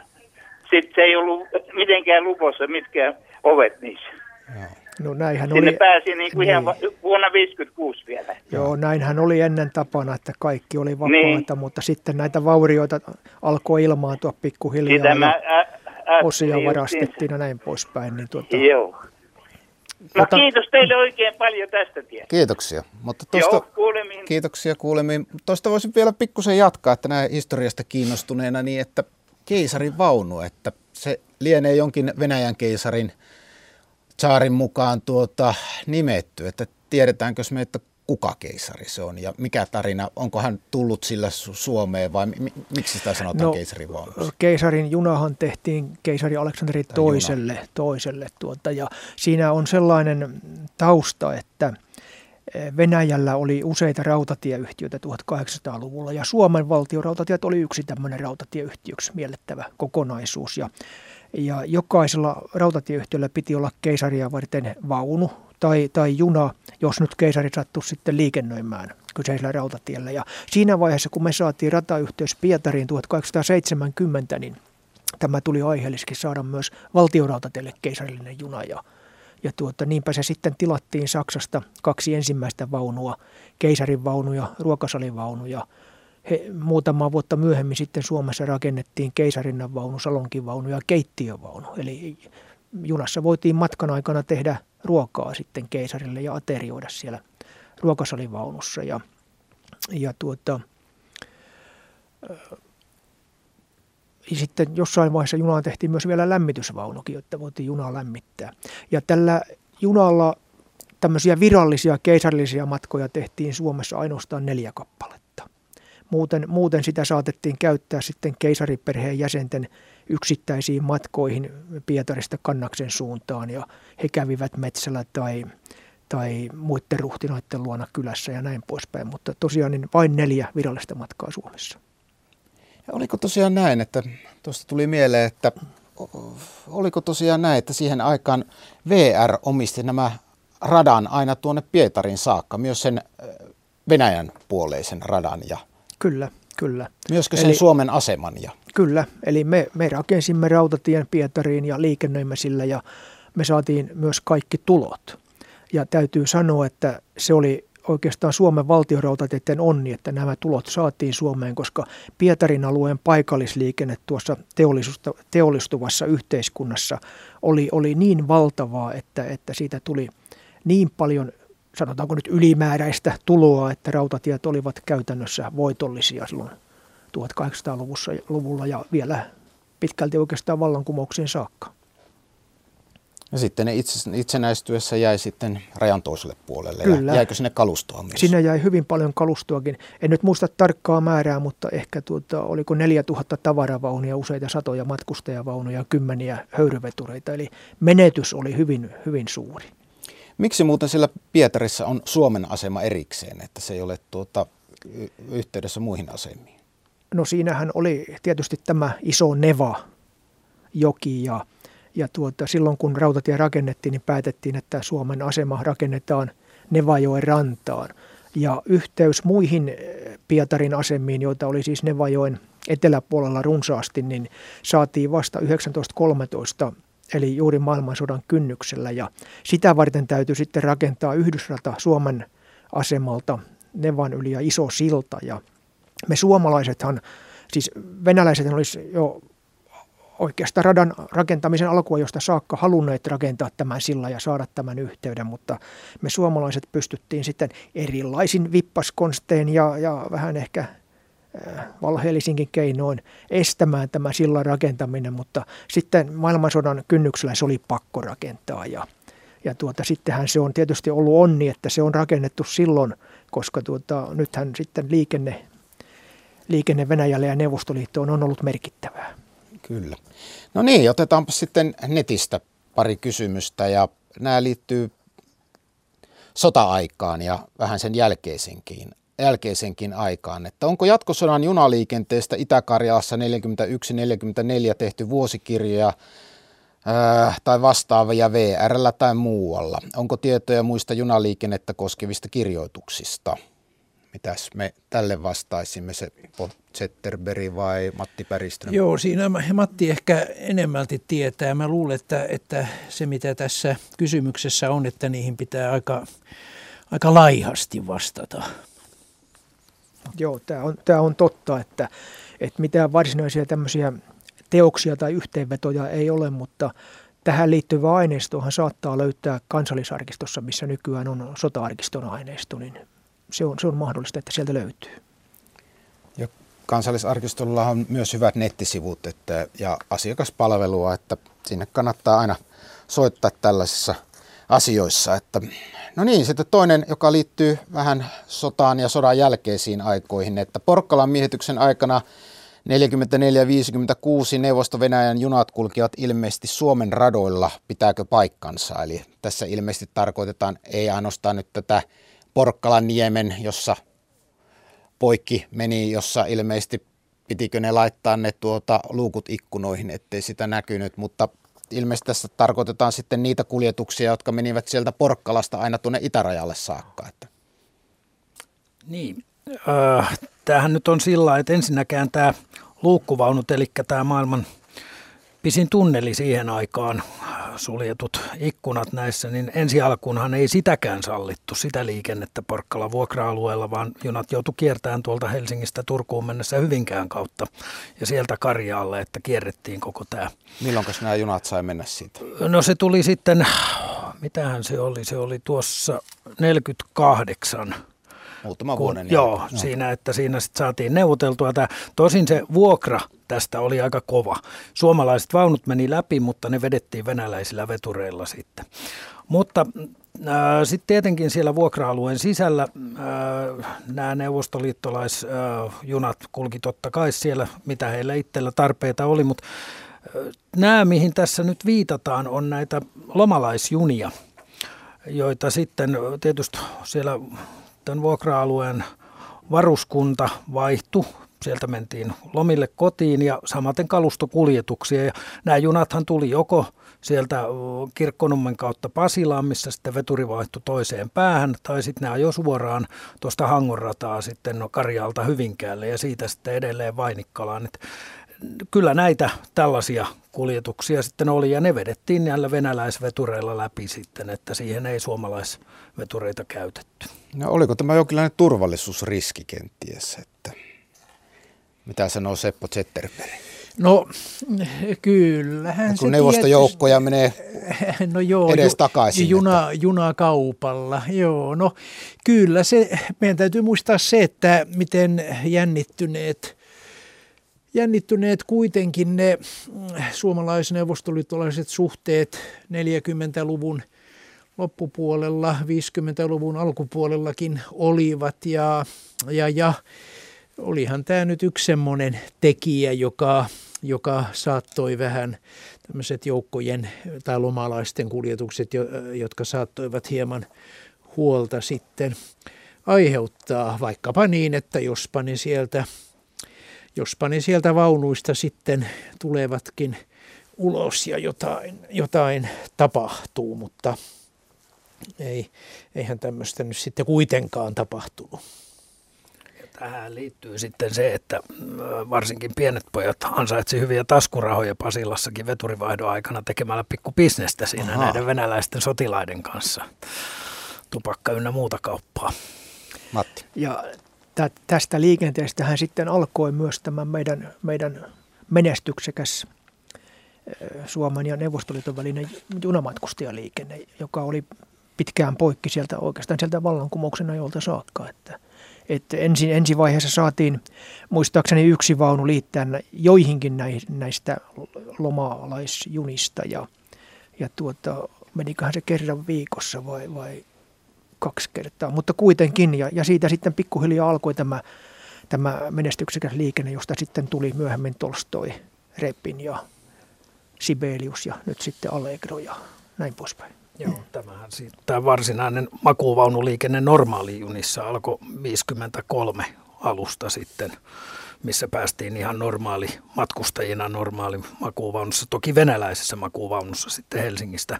sitten se ei ollut mitenkään lukossa mitkään ovet niissä. No näinhän Sinne oli, pääsi niin kuin ihan Niin. va- vuonna 56 vielä. joo, näinhän oli ennen tapana, että kaikki oli vapaata, Niin. mutta sitten näitä vaurioita alkoi ilmaantua pikkuhiljaa. Sitä ja- mä ä- ajattelin osia varastettiin ja näin poispäin. Niin tuota. Joo. No Mutta- kiitos teille oikein paljon tästä tiestä. Kiitoksia. Mutta Joo, tuosta, kuulemiin. kiitoksia kuulemiin. Tuosta voisin vielä pikkusen jatkaa, että näin historiasta kiinnostuneena, niin että keisarin vaunu, että se lienee jonkin Venäjän keisarin saarin mukaan tuota, nimetty, että tiedetäänkö me, että kuka keisari se on ja mikä tarina, onko hän tullut sillä Su- Suomeen vai mi- miksi sitä sanotaan No, vaunuksi? keisarin junahan tehtiin keisari Aleksanteri toiselle, toiselle tuota, ja siinä on sellainen tausta, että eh, Venäjällä oli useita rautatieyhtiöitä 1800-luvulla ja Suomen valtion rautatiet oli yksi tämmöinen rautatieyhtiöksi miellettävä kokonaisuus ja, ja jokaisella rautatieyhtiöllä piti olla keisaria varten vaunu tai, tai juna, jos nyt keisari sattui sitten liikennöimään kyseisellä rautatiellä. Ja siinä vaiheessa, kun me saatiin ratayhteys Pietariin 1870, niin tämä tuli aiheellisesti saada myös valtiorautateille keisarillinen juna. Ja, ja tuota, niinpä se sitten tilattiin Saksasta kaksi ensimmäistä vaunua, keisarin vaunu ja ruokasalivaunu. Ja he, muutama vuotta myöhemmin sitten Suomessa rakennettiin keisarinnan vaunu, salonkin vaunu ja keittiövaunu. Eli junassa voitiin matkan aikana tehdä ruokaa sitten keisarille ja aterioida siellä ruokasalivaunussa. Ja, ja tuota, ja sitten jossain vaiheessa junaan tehtiin myös vielä lämmitysvaunukin, jotta voitiin junaa lämmittää. Ja tällä junalla tämmöisiä virallisia keisarillisia matkoja tehtiin Suomessa ainoastaan neljä kappaletta. Muuten, muuten sitä saatettiin käyttää sitten keisariperheen jäsenten yksittäisiin matkoihin Pietarista Kannaksen suuntaan ja he kävivät metsällä tai, tai muiden ruhtinoiden luona kylässä ja näin poispäin. Mutta tosiaan niin vain neljä virallista matkaa Suomessa. Ja oliko tosiaan näin, että tuosta tuli mieleen, että oliko tosiaan näin, että siihen aikaan VR omisti nämä radan aina tuonne Pietarin saakka, myös sen Venäjän puoleisen radan ja Kyllä, kyllä. Myöskö sen eli, Suomen aseman? Ja... Kyllä, eli me, me rakensimme rautatien Pietariin ja liikennöimme sillä ja me saatiin myös kaikki tulot. Ja täytyy sanoa, että se oli oikeastaan Suomen valtiorautateiden onni, että nämä tulot saatiin Suomeen, koska Pietarin alueen paikallisliikenne tuossa teollistuvassa yhteiskunnassa oli, oli niin valtavaa, että, että siitä tuli niin paljon sanotaanko nyt ylimääräistä tuloa, että rautatiet olivat käytännössä voitollisia silloin 1800-luvulla ja vielä pitkälti oikeastaan vallankumouksiin saakka. Ja sitten ne itse, itsenäistyessä jäi sitten rajan toiselle puolelle. Kyllä. Ja jäikö sinne kalustoa myös? Sinne jäi hyvin paljon kalustoakin. En nyt muista tarkkaa määrää, mutta ehkä tuota, oliko 4000 tavaravaunia, useita satoja matkustajavaunuja, kymmeniä höyryvetureita. Eli menetys oli hyvin, hyvin suuri. Miksi muuten sillä Pietarissa on Suomen asema erikseen, että se ei ole tuota, yhteydessä muihin asemiin? No siinähän oli tietysti tämä iso Neva joki ja ja tuota, silloin kun rautatie rakennettiin, niin päätettiin, että Suomen asema rakennetaan Nevajoen rantaan. Ja yhteys muihin eh, Pietarin asemiin, joita oli siis Nevajoen eteläpuolella runsaasti, niin saatiin vasta 1913 eli juuri maailmansodan kynnyksellä. Ja sitä varten täytyy sitten rakentaa yhdysrata Suomen asemalta Nevan yli ja iso silta. Ja me suomalaisethan, siis venäläiset olisi jo oikeastaan radan rakentamisen alkua, josta saakka halunneet rakentaa tämän sillä ja saada tämän yhteyden, mutta me suomalaiset pystyttiin sitten erilaisin vippaskonstein ja, ja vähän ehkä äh, valheellisinkin keinoin estämään tämä sillan rakentaminen, mutta sitten maailmansodan kynnyksellä se oli pakko rakentaa ja, ja tuota, sittenhän se on tietysti ollut onni, että se on rakennettu silloin, koska tuota, nythän sitten liikenne, liikenne Venäjälle ja Neuvostoliittoon on ollut merkittävää. Kyllä. No niin, otetaanpa sitten netistä pari kysymystä ja nämä liittyy sota-aikaan ja vähän sen jälkeisenkin, jälkeisenkin aikaan. Että onko jatkosodan junaliikenteestä Itä-Karjalassa 41-44 tehty vuosikirjoja äh, tai vastaavia VRllä tai muualla? Onko tietoja muista junaliikennettä koskevista kirjoituksista? Mitäs me tälle vastaisimme, se Zetterberg vai Matti Päriström? Joo, siinä Matti ehkä enemmälti tietää. Mä luulen, että, että se mitä tässä kysymyksessä on, että niihin pitää aika, aika laihasti vastata. Joo, tämä on, tämä on totta, että, että mitään varsinaisia tämmöisiä teoksia tai yhteenvetoja ei ole, mutta tähän liittyvä aineistohan saattaa löytää kansallisarkistossa, missä nykyään on sota-arkiston aineisto, niin se on, se on mahdollista, että sieltä löytyy. Ja kansallisarkistolla on myös hyvät nettisivut että, ja asiakaspalvelua, että sinne kannattaa aina soittaa tällaisissa asioissa. Että, no niin, sitten toinen, joka liittyy vähän sotaan ja sodan jälkeisiin aikoihin, että Porkkalan miehityksen aikana 44-56 Neuvosto-Venäjän junat kulkivat ilmeisesti Suomen radoilla. Pitääkö paikkansa? Eli tässä ilmeisesti tarkoitetaan ei ainoastaan nyt tätä Porkkalan niemen, jossa poikki meni, jossa ilmeisesti pitikö ne laittaa ne tuota luukut ikkunoihin, ettei sitä näkynyt, mutta ilmeisesti tässä tarkoitetaan sitten niitä kuljetuksia, jotka menivät sieltä Porkkalasta aina tuonne itärajalle saakka. Että. Niin, äh, tämähän nyt on sillä että ensinnäkään tämä luukkuvaunut, eli tämä maailman pisin tunneli siihen aikaan, suljetut ikkunat näissä, niin ensi alkuunhan ei sitäkään sallittu, sitä liikennettä Porkkala vuokra-alueella, vaan junat joutu kiertämään tuolta Helsingistä Turkuun mennessä Hyvinkään kautta ja sieltä Karjaalle, että kierrettiin koko tämä. Milloin nämä junat sai mennä siitä? No se tuli sitten, mitähän se oli, se oli tuossa 48 muutama vuoden Joo, jälkeen. siinä, että siinä sitten saatiin neuvoteltua tämä. Tosin se vuokra tästä oli aika kova. Suomalaiset vaunut meni läpi, mutta ne vedettiin venäläisillä vetureilla sitten. Mutta äh, sitten tietenkin siellä vuokra-alueen sisällä äh, nämä neuvostoliittolaisjunat äh, kulki totta kai siellä, mitä heillä itsellä tarpeita oli, mutta äh, nämä, mihin tässä nyt viitataan, on näitä lomalaisjunia, joita sitten tietysti siellä tämän vuokra-alueen varuskunta vaihtui sieltä mentiin lomille kotiin ja samaten kalustokuljetuksia. Ja nämä junathan tuli joko sieltä Kirkkonummen kautta Pasilaan, missä sitten veturi vaihtui toiseen päähän, tai sitten nämä jo suoraan tuosta Hangonrataa sitten no Karjalta Hyvinkäälle ja siitä sitten edelleen Vainikkalaan. Et kyllä näitä tällaisia kuljetuksia sitten oli ja ne vedettiin näillä venäläisvetureilla läpi sitten, että siihen ei suomalaisvetureita käytetty. No oliko tämä jonkinlainen turvallisuusriski kenties, että mitä sanoo Seppo Zetterberg? No kyllähän ja kun se neuvostojoukkoja tietysti, menee no joo, edes takaisin. Juna, että... junakaupalla, joo. No kyllä se, meidän täytyy muistaa se, että miten jännittyneet, jännittyneet kuitenkin ne suomalais-neuvostoliittolaiset suhteet 40-luvun loppupuolella, 50-luvun alkupuolellakin olivat. Ja, ja, ja olihan tämä nyt yksi semmoinen tekijä, joka, joka saattoi vähän tämmöiset joukkojen tai lomalaisten kuljetukset, jotka saattoivat hieman huolta sitten aiheuttaa, vaikkapa niin, että jospa ne sieltä, jospa ne sieltä vaunuista sitten tulevatkin ulos ja jotain, jotain tapahtuu, mutta ei, eihän tämmöistä nyt sitten kuitenkaan tapahtunut. Tähän liittyy sitten se, että varsinkin pienet pojat ansaitsi hyviä taskurahoja Pasilassakin veturivaihdon aikana tekemällä pikku bisnestä siinä Aha. näiden venäläisten sotilaiden kanssa. Tupakka ynnä muuta kauppaa. Matti. Ja tä- tästä liikenteestähän sitten alkoi myös tämä meidän, meidän menestyksekäs Suomen ja Neuvostoliiton välinen junamatkustajaliikenne, joka oli pitkään poikki sieltä oikeastaan sieltä vallankumouksen ajolta saakka. Että – että ensin, ensi vaiheessa saatiin muistaakseni yksi vaunu liittää joihinkin näistä lomalaisjunista ja, ja tuota, meniköhän se kerran viikossa vai, vai kaksi kertaa, mutta kuitenkin ja, ja siitä sitten pikkuhiljaa alkoi tämä, tämä menestyksekäs liikenne, josta sitten tuli myöhemmin Tolstoi, Repin ja Sibelius ja nyt sitten Allegro ja näin poispäin. Joo, tämähän tämä varsinainen makuuvaunuliikenne normaalijunissa alkoi 53 alusta sitten, missä päästiin ihan normaali matkustajina normaali makuuvaunussa. Toki venäläisessä makuuvaunussa sitten Helsingistä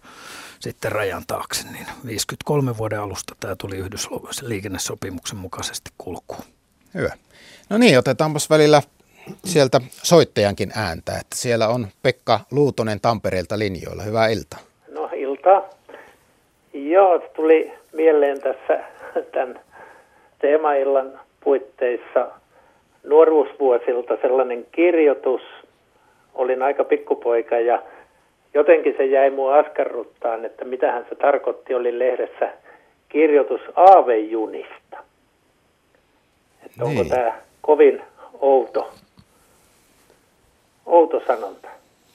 sitten rajan taakse, niin 53 vuoden alusta tämä tuli Yhdysvalloisen liikennesopimuksen mukaisesti kulkuun. Hyvä. No niin, otetaanpas välillä sieltä soittajankin ääntä, että siellä on Pekka Luutonen Tampereelta linjoilla. Hyvää iltaa. No iltaa. Joo, tuli mieleen tässä tämän teemaillan puitteissa nuoruusvuosilta sellainen kirjoitus. Olin aika pikkupoika ja jotenkin se jäi mua askarruttaan, että mitähän se tarkoitti. Oli lehdessä kirjoitus aavejunista. Että onko niin. tämä kovin outo, outo sanonta?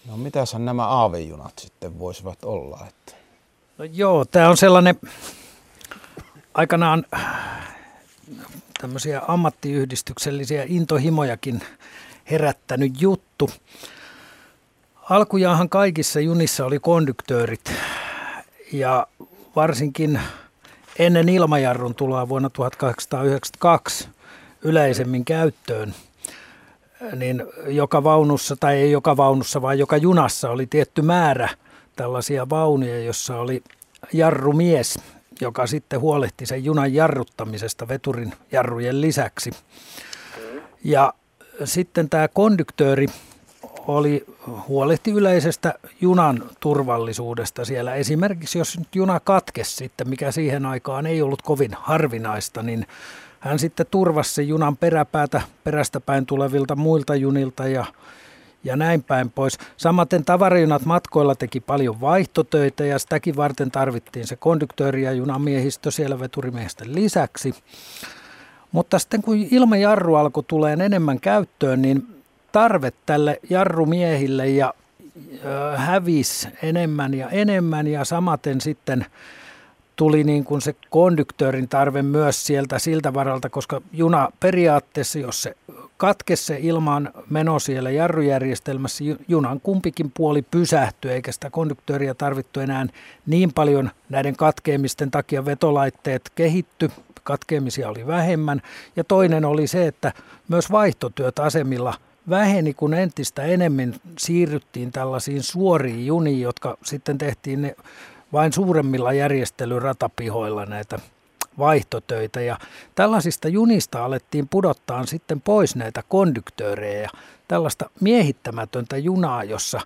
No mitäs nämä aavejunat sitten voisivat olla? Että... No joo, tämä on sellainen aikanaan tämmöisiä ammattiyhdistyksellisiä intohimojakin herättänyt juttu. Alkujaanhan kaikissa junissa oli konduktöörit ja varsinkin ennen ilmajarrun tuloa vuonna 1892 yleisemmin käyttöön, niin joka vaunussa, tai ei joka vaunussa, vaan joka junassa oli tietty määrä – tällaisia vaunuja, jossa oli jarrumies, joka sitten huolehti sen junan jarruttamisesta veturin jarrujen lisäksi. Ja sitten tämä konduktööri oli, huolehti yleisestä junan turvallisuudesta siellä. Esimerkiksi jos nyt juna katkesi sitten, mikä siihen aikaan ei ollut kovin harvinaista, niin hän sitten turvasi junan peräpäätä perästä päin tulevilta muilta junilta ja ja näin päin pois. Samaten tavarajunat matkoilla teki paljon vaihtotöitä ja sitäkin varten tarvittiin se konduktööri ja junamiehistö siellä veturimiehistä lisäksi. Mutta sitten kun ilmajarru alkoi tulee enemmän käyttöön, niin tarve tälle jarrumiehille ja hävis enemmän ja enemmän ja samaten sitten tuli niin kuin se konduktöörin tarve myös sieltä siltä varalta, koska juna periaatteessa, jos se katkesi se ilman meno siellä jarrujärjestelmässä, junan kumpikin puoli pysähtyi, eikä sitä konduktööriä tarvittu enää niin paljon näiden katkeamisten takia vetolaitteet kehitty, katkeamisia oli vähemmän. Ja toinen oli se, että myös vaihtotyöt asemilla väheni, kun entistä enemmän siirryttiin tällaisiin suoriin juniin, jotka sitten tehtiin ne vain suuremmilla järjestelyratapihoilla näitä vaihtotöitä. Ja tällaisista junista alettiin pudottaa sitten pois näitä konduktöörejä ja tällaista miehittämätöntä junaa, jossa,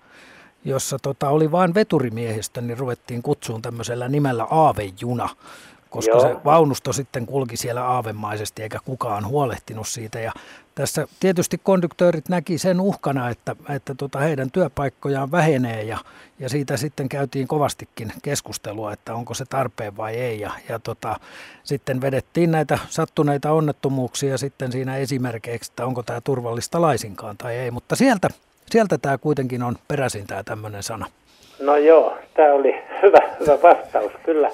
jossa tota, oli vain veturimiehistä, niin ruvettiin kutsuun tämmöisellä nimellä aavejuna koska Joo. se vaunusto sitten kulki siellä aavemaisesti eikä kukaan huolehtinut siitä. Ja tässä tietysti konduktöörit näki sen uhkana, että, että tota heidän työpaikkojaan vähenee ja, ja siitä sitten käytiin kovastikin keskustelua, että onko se tarpeen vai ei. Ja, ja tota, sitten vedettiin näitä sattuneita onnettomuuksia sitten siinä esimerkiksi, että onko tämä turvallista laisinkaan tai ei. Mutta sieltä, sieltä tämä kuitenkin on peräisin tämä tämmöinen sana. No joo, tämä oli hyvä, hyvä vastaus kyllä.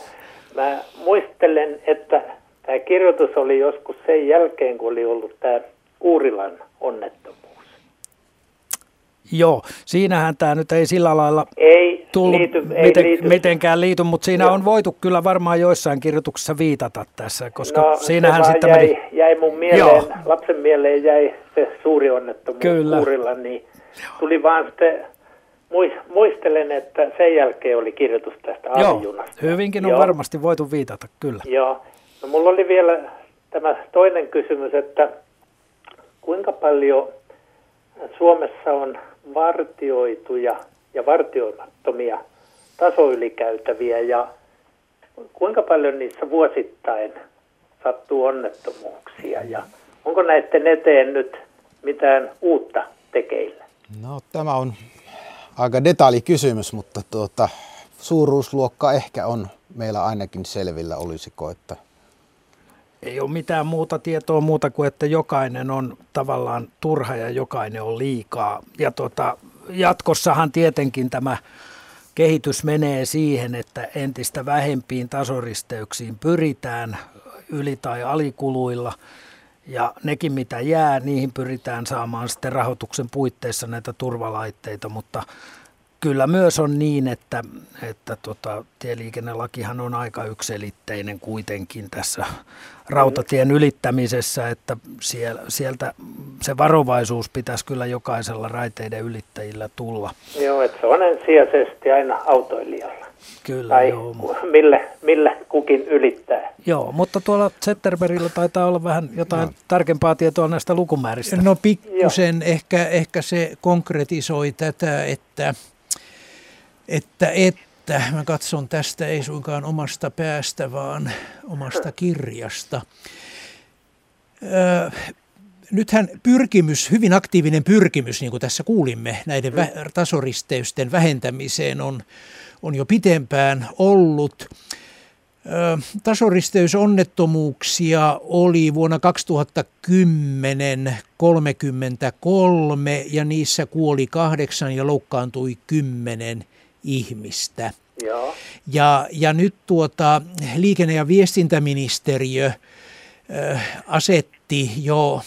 Mä muistelen, että tämä kirjoitus oli joskus sen jälkeen, kun oli ollut tämä Kuurilan onnettomuus. Joo, siinähän tämä nyt ei sillä lailla ei tullut liity, ei miten, liity. mitenkään liity, mutta siinä Joo. on voitu kyllä varmaan joissain kirjoituksissa viitata tässä, koska no, siinähän sitten jäi, meni... jäi mun mieleen, Joo. lapsen mieleen jäi se suuri onnettomuus kyllä. Kuurilla, niin tuli vaan sitten muistelen, että sen jälkeen oli kirjoitus tästä aamujunasta. Joo, hyvinkin on Joo. varmasti voitu viitata, kyllä. Joo. No mulla oli vielä tämä toinen kysymys, että kuinka paljon Suomessa on vartioituja ja vartioimattomia tasoylikäytäviä ja kuinka paljon niissä vuosittain sattuu onnettomuuksia ja onko näiden eteen nyt mitään uutta tekeillä? No tämä on aika detalji-kysymys, mutta tuota, suuruusluokka ehkä on meillä ainakin selvillä, olisiko, että ei ole mitään muuta tietoa muuta kuin, että jokainen on tavallaan turha ja jokainen on liikaa. Ja tota, jatkossahan tietenkin tämä kehitys menee siihen, että entistä vähempiin tasoristeyksiin pyritään yli- tai alikuluilla. Ja nekin mitä jää, niihin pyritään saamaan sitten rahoituksen puitteissa näitä turvalaitteita, mutta kyllä myös on niin, että, että tota, tieliikennelakihan on aika ykselitteinen kuitenkin tässä rautatien ylittämisessä, että siellä, sieltä se varovaisuus pitäisi kyllä jokaisella raiteiden ylittäjillä tulla. Joo, että se on ensisijaisesti aina autoilijalla. Kyllä, tai joo. Millä, millä kukin ylittää. Joo, mutta tuolla Zetterbergillä taitaa olla vähän jotain no. tarkempaa tietoa näistä lukumääristä. No pikkusen ehkä, ehkä se konkretisoi tätä, että, että, että mä katson tästä ei suinkaan omasta päästä, vaan omasta kirjasta. Öö, nythän pyrkimys, hyvin aktiivinen pyrkimys, niin kuin tässä kuulimme, näiden vä- tasoristeysten vähentämiseen on, on jo pitempään ollut. Tasoristeysonnettomuuksia oli vuonna 2010 33 ja niissä kuoli kahdeksan ja loukkaantui kymmenen ihmistä. Joo. Ja, ja nyt tuota, liikenne- ja viestintäministeriö asetti jo,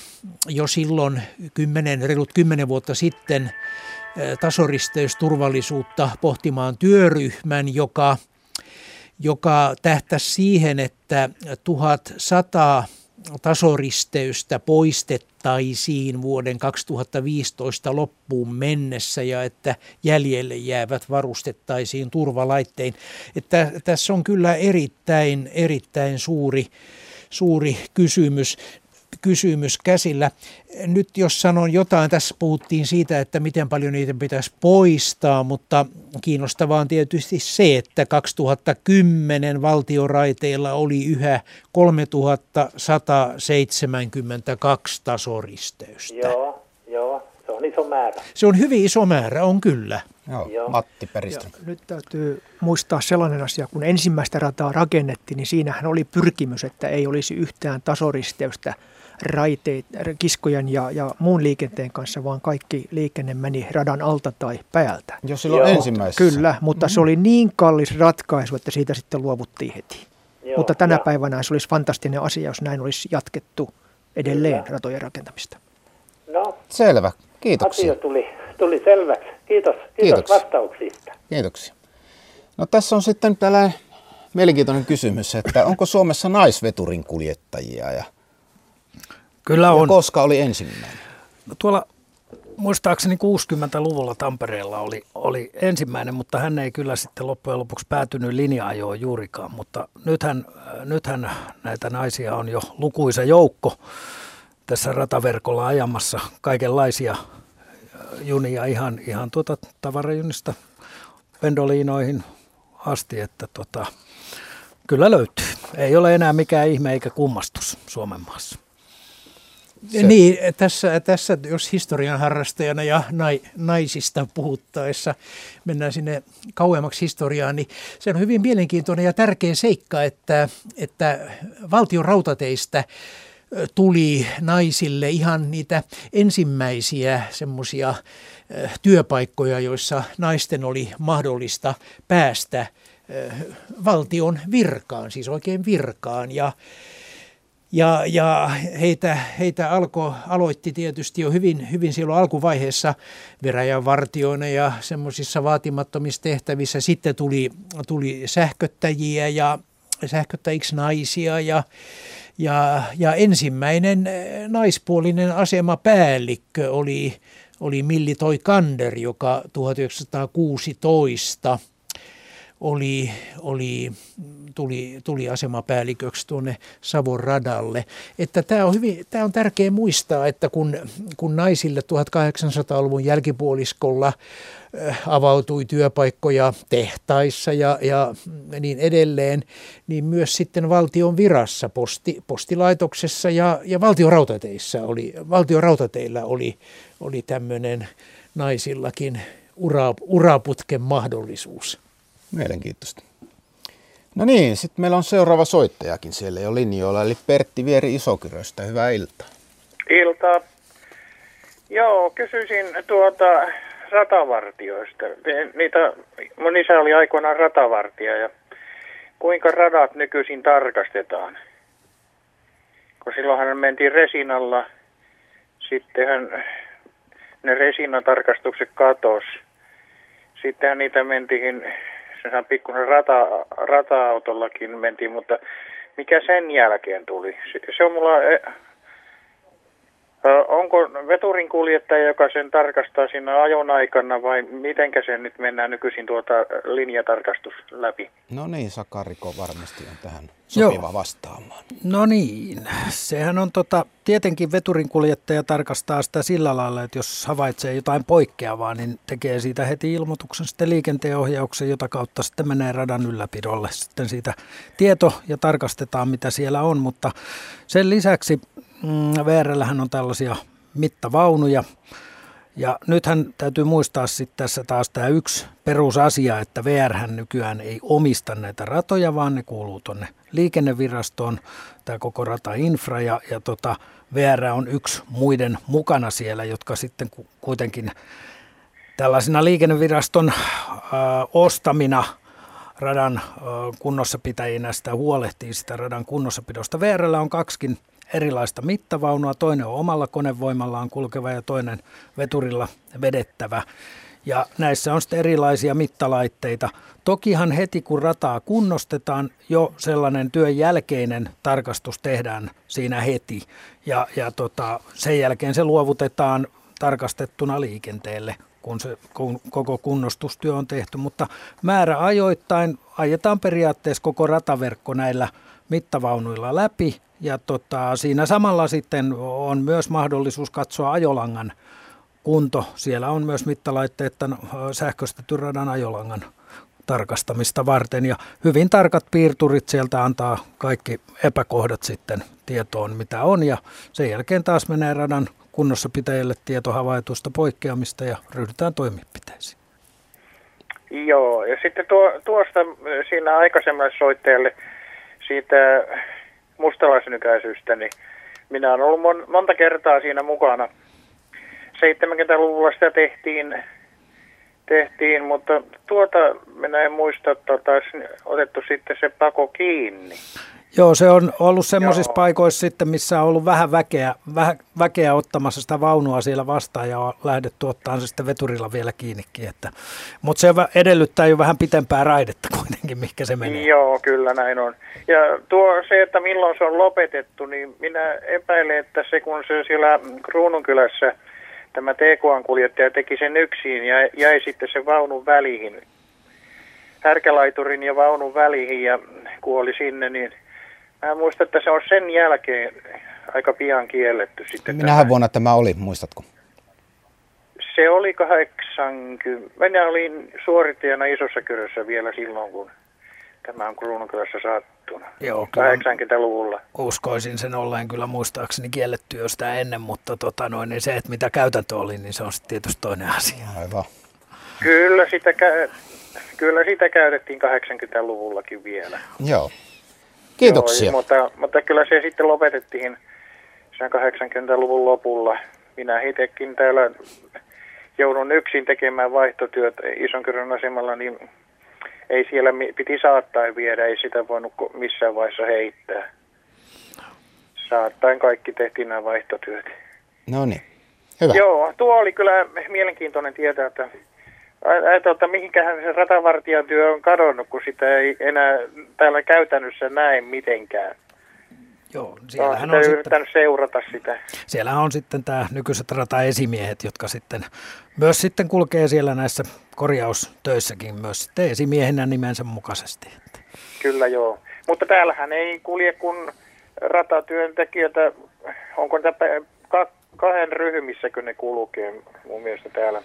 jo silloin kymmenen, reilut kymmenen vuotta sitten tasoristeysturvallisuutta pohtimaan työryhmän, joka, joka tähtäisi siihen, että 1100 tasoristeystä poistettaisiin vuoden 2015 loppuun mennessä ja että jäljelle jäävät varustettaisiin turvalaittein. Että tässä on kyllä erittäin, erittäin suuri, suuri kysymys kysymys käsillä. Nyt jos sanon jotain, tässä puhuttiin siitä, että miten paljon niitä pitäisi poistaa, mutta kiinnostavaa on tietysti se, että 2010 valtioraiteilla oli yhä 3172 tasoristeystä. Joo, joo, se on iso määrä. Se on hyvin iso määrä, on kyllä. Joo, Joo. Matti Periström. nyt täytyy muistaa sellainen asia, kun ensimmäistä rataa rakennettiin, niin siinähän oli pyrkimys, että ei olisi yhtään tasoristeystä raiteet, kiskojen ja, ja muun liikenteen kanssa, vaan kaikki liikenne meni radan alta tai päältä. Jo silloin Joo. ensimmäisessä. Kyllä, mutta mm-hmm. se oli niin kallis ratkaisu, että siitä sitten luovuttiin heti. Joo, mutta tänä ja. päivänä se olisi fantastinen asia, jos näin olisi jatkettu edelleen Kyllä. ratojen rakentamista. No, Selvä, kiitoksia. Asia tuli, tuli selväksi. Kiitos, kiitos Kiitoksia. vastauksista. Kiitoksia. No tässä on sitten tällainen mielenkiintoinen kysymys, että onko Suomessa naisveturin kuljettajia ja, Kyllä on. ja koska oli ensimmäinen? No tuolla muistaakseni 60-luvulla Tampereella oli, oli ensimmäinen, mutta hän ei kyllä sitten loppujen lopuksi päätynyt linja-ajoon juurikaan. Mutta nythän, nythän näitä naisia on jo lukuisa joukko tässä rataverkolla ajamassa kaikenlaisia junia ihan, ihan tuota tavarajunista pendoliinoihin asti, että tota, kyllä löytyy. Ei ole enää mikään ihme eikä kummastus Suomen maassa. Se. Niin, tässä, tässä jos historian harrastajana ja nai, naisista puhuttaessa mennään sinne kauemmaksi historiaan, niin se on hyvin mielenkiintoinen ja tärkeä seikka, että, että valtion rautateistä tuli naisille ihan niitä ensimmäisiä semmoisia työpaikkoja, joissa naisten oli mahdollista päästä valtion virkaan, siis oikein virkaan. Ja, ja, ja heitä, heitä alko, aloitti tietysti jo hyvin, hyvin silloin alkuvaiheessa veräjän vartioina ja semmoisissa vaatimattomissa tehtävissä. Sitten tuli, tuli sähköttäjiä ja sähköttäjiksi naisia ja, ja, ja ensimmäinen naispuolinen asemapäällikkö oli, oli Milli Kander, joka 1916 oli, oli, tuli, tuli asemapäälliköksi tuonne Savon radalle. Että tämä on, hyvin, tämä on tärkeää muistaa, että kun, kun naisille 1800-luvun jälkipuoliskolla äh, avautui työpaikkoja tehtaissa ja, ja niin edelleen, niin myös sitten valtion virassa, posti, postilaitoksessa ja, ja valtion rautateissa oli, valtion rautateillä oli, oli tämmöinen naisillakin ura, uraputken mahdollisuus. Mielenkiintoista. No niin, sitten meillä on seuraava soittajakin siellä jo linjoilla, eli Pertti Vieri Isokyröstä. Hyvää iltaa. Iltaa. Joo, kysyisin tuota ratavartioista. Niitä, mun isä oli aikoinaan ratavartija ja kuinka radat nykyisin tarkastetaan? Kun silloinhan mentiin resinalla, sittenhän ne resinatarkastukset katos. Sittenhän niitä mentiin sehän pikkuinen rata, rata-autollakin mentiin, mutta mikä sen jälkeen tuli? Se, se on mulla e, Onko veturin kuljettaja, joka sen tarkastaa siinä ajon aikana vai mitenkä se nyt mennään nykyisin tuota linjatarkastus läpi? No niin, Sakariko varmasti on tähän sopiva Joo. vastaamaan. No niin, sehän on tota, tietenkin veturin kuljettaja tarkastaa sitä sillä lailla, että jos havaitsee jotain poikkeavaa, niin tekee siitä heti ilmoituksen sitten liikenteenohjauksen, jota kautta sitten menee radan ylläpidolle sitten siitä tieto ja tarkastetaan mitä siellä on, mutta sen lisäksi mm, VRLlähän on tällaisia mittavaunuja. Ja nythän täytyy muistaa sitten tässä taas tämä yksi perusasia, että VR nykyään ei omista näitä ratoja, vaan ne kuuluu tuonne liikennevirastoon, tämä koko ratainfra ja, ja tota, VR on yksi muiden mukana siellä, jotka sitten kuitenkin tällaisina liikenneviraston ö, ostamina radan ö, kunnossapitäjinä sitä huolehtii sitä radan kunnossapidosta. VRllä on kaksikin erilaista mittavaunua. Toinen on omalla konevoimallaan kulkeva ja toinen veturilla vedettävä. Ja näissä on sitten erilaisia mittalaitteita. Tokihan heti kun rataa kunnostetaan, jo sellainen työn jälkeinen tarkastus tehdään siinä heti. Ja, ja tota, sen jälkeen se luovutetaan tarkastettuna liikenteelle, kun se kun koko kunnostustyö on tehty. Mutta määrä ajoittain ajetaan periaatteessa koko rataverkko näillä mittavaunuilla läpi ja tota, siinä samalla sitten on myös mahdollisuus katsoa ajolangan kunto. Siellä on myös mittalaitteet sähköistetty radan ajolangan tarkastamista varten. Ja hyvin tarkat piirturit sieltä antaa kaikki epäkohdat sitten tietoon, mitä on. Ja sen jälkeen taas menee radan kunnossapitäjälle tieto havaitusta poikkeamista ja ryhdytään toimenpiteisiin. Joo, ja sitten tuo, tuosta siinä aikaisemmalle soittajalle siitä mustalaisnykäisyystä, niin minä olen ollut mon, monta kertaa siinä mukana. 70-luvulla sitä tehtiin, tehtiin mutta tuota minä en muista, että olisi otettu sitten se pako kiinni. Joo, se on ollut semmoisissa paikoissa sitten, missä on ollut vähän väkeä, vähän väkeä ottamassa sitä vaunua siellä vastaan ja on lähdetty ottaa se sitten veturilla vielä kiinnikin. Että, mutta se edellyttää jo vähän pitempää raidetta kuitenkin, mikä se menee. Joo, kyllä näin on. Ja tuo se, että milloin se on lopetettu, niin minä epäilen, että se kun se siellä Kruununkylässä tämä TK-kuljettaja teki sen yksin ja jäi sitten se vaunun väliin, härkälaiturin ja vaunun väliin ja kuoli sinne, niin Mä muistan, että se on sen jälkeen aika pian kielletty sitten. Minähän tämä. vuonna tämä oli, muistatko? Se oli 80. Minä olin suorittajana Isossa Kyrössä vielä silloin, kun tämä on Kruununkylässä saattuna. Joo, 80-luvulla. Uskoisin sen olleen kyllä muistaakseni kielletty jo sitä ennen, mutta tota noin, niin se, että mitä käytäntö oli, niin se on sitten tietysti toinen asia. Aivan. Kyllä sitä, kyllä sitä käytettiin 80-luvullakin vielä. Joo. Kiitoksia. Joo, mutta, mutta kyllä se sitten lopetettiin sen 80-luvun lopulla. Minä itsekin täällä joudun yksin tekemään vaihtotyötä Isonkyrön asemalla, niin ei siellä piti saattaa viedä, ei sitä voinut missään vaiheessa heittää. Saattaen kaikki tehtiin nämä vaihtotyöt. No niin, hyvä. Joo, tuo oli kyllä mielenkiintoinen tietää, että Että mihinkähän se ratavartijan työ on kadonnut, kun sitä ei enää täällä käytännössä näe mitenkään. Joo, siellähän on sitten, seurata sitä. Siellä on sitten tämä nykyiset rataesimiehet, jotka sitten myös sitten kulkee siellä näissä korjaustöissäkin myös sitten esimiehenä nimensä mukaisesti. Kyllä joo, mutta täällähän ei kulje kun ratatyöntekijöitä, onko tämä kahden ryhmissäkö ne kulkee mun mielestä täällä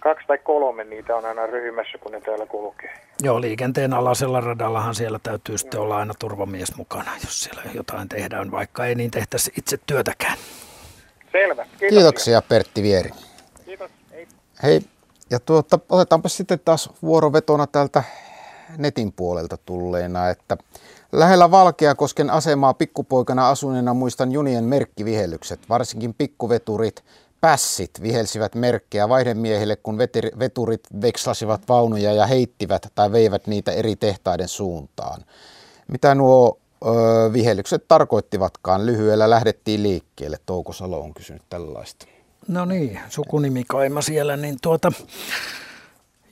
kaksi tai kolme niitä on aina ryhmässä, kun ne täällä kulkee. Joo, liikenteen alaisella radallahan siellä täytyy sitten olla aina turvamies mukana, jos siellä jotain tehdään, vaikka ei niin tehtäisi itse työtäkään. Selvä. Kiitoksia, Kiitoksia Pertti Vieri. Kiitos. Hei. Hei. Ja tuota, otetaanpa sitten taas vuorovetona täältä netin puolelta tulleena, että Lähellä Valkeakosken asemaa pikkupoikana asuneena muistan junien merkkivihellykset, varsinkin pikkuveturit, pässit vihelsivät merkkejä vaihdemiehille, kun veturit vekslasivat vaunuja ja heittivät tai veivät niitä eri tehtaiden suuntaan. Mitä nuo ö, vihellykset tarkoittivatkaan? Lyhyellä lähdettiin liikkeelle. Touko Salo on kysynyt tällaista. No niin, sukunimi kaima siellä, niin tuota...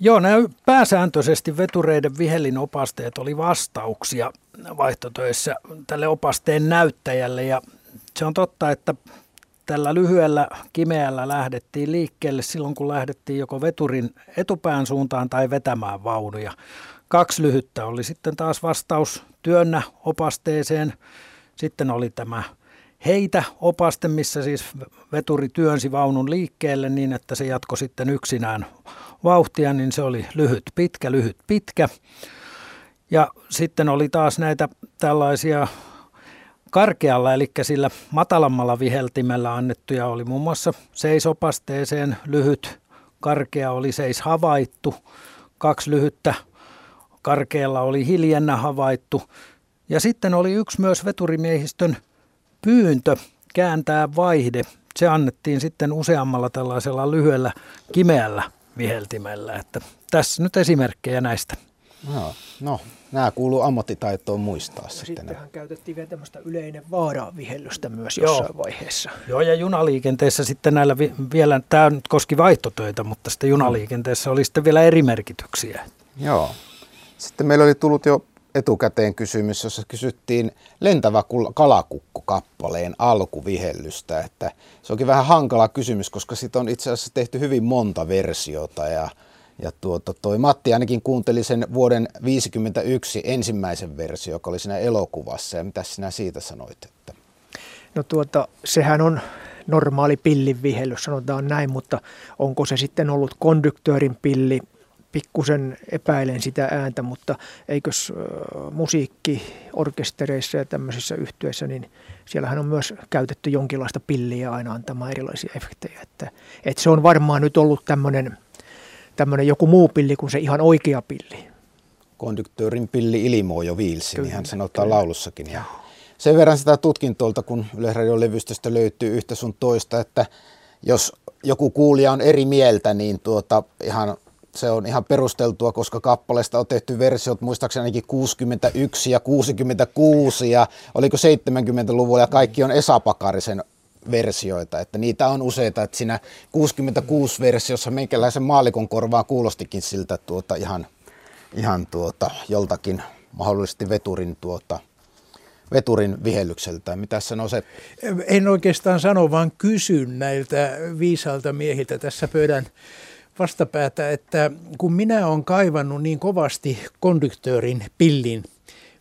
Joo, nämä pääsääntöisesti vetureiden vihellin opasteet oli vastauksia vaihtotöissä tälle opasteen näyttäjälle ja se on totta, että tällä lyhyellä kimeällä lähdettiin liikkeelle silloin, kun lähdettiin joko veturin etupään suuntaan tai vetämään vaunuja. Kaksi lyhyttä oli sitten taas vastaus työnnä opasteeseen. Sitten oli tämä heitä opaste, missä siis veturi työnsi vaunun liikkeelle niin, että se jatko sitten yksinään vauhtia, niin se oli lyhyt pitkä, lyhyt pitkä. Ja sitten oli taas näitä tällaisia karkealla, eli sillä matalammalla viheltimellä annettuja oli muun muassa seisopasteeseen lyhyt, karkea oli seis havaittu, kaksi lyhyttä karkealla oli hiljennä havaittu. Ja sitten oli yksi myös veturimiehistön pyyntö kääntää vaihde. Se annettiin sitten useammalla tällaisella lyhyellä kimeällä viheltimellä. Että tässä nyt esimerkkejä näistä. No, no nämä kuuluu ammattitaitoon muistaa. Ja sitten sittenhän käytettiin vielä tämmöistä yleinen vaaravihellystä myös Joo. jossain vaiheessa. Joo, ja junaliikenteessä sitten näillä vi- vielä, tämä nyt koski vaihtotöitä, mutta sitten junaliikenteessä oli sitten vielä eri merkityksiä. Joo. Sitten meillä oli tullut jo etukäteen kysymys, jossa kysyttiin lentävä kalakukko kappaleen alkuvihellystä. Että se onkin vähän hankala kysymys, koska siitä on itse asiassa tehty hyvin monta versiota ja ja tuota, toi Matti ainakin kuunteli sen vuoden 1951 ensimmäisen versio, joka oli siinä elokuvassa. Ja mitä sinä siitä sanoit? Että... No tuota, sehän on normaali pillin vihellys, sanotaan näin, mutta onko se sitten ollut konduktöörin pilli, pikkusen epäilen sitä ääntä, mutta eikös äh, musiikkiorkestereissa ja tämmöisissä yhtyeissä, niin siellähän on myös käytetty jonkinlaista pilliä aina antamaan erilaisia efektejä. Että, että se on varmaan nyt ollut tämmöinen tämmöinen joku muu pilli kuin se ihan oikea pilli. Konduktöörin pilli ilmojo viilsi, niin hän sanotaan laulussakin. Ja sen verran sitä tutkintolta, kun Yleisradion levystöstä löytyy yhtä sun toista, että jos joku kuulija on eri mieltä, niin tuota, ihan, se on ihan perusteltua, koska kappaleesta on tehty versiot muistaakseni ainakin 61 ja 66 ja oliko 70-luvulla ja kaikki on Esa Pakarisen versioita, että niitä on useita, että siinä 66 versiossa meikäläisen maalikon korvaa kuulostikin siltä tuota ihan, ihan tuota, joltakin mahdollisesti veturin tuota, veturin vihellykseltä. Mitä sanoo se? En oikeastaan sano, vaan kysyn näiltä viisalta miehiltä tässä pöydän vastapäätä, että kun minä olen kaivannut niin kovasti konduktöörin pillin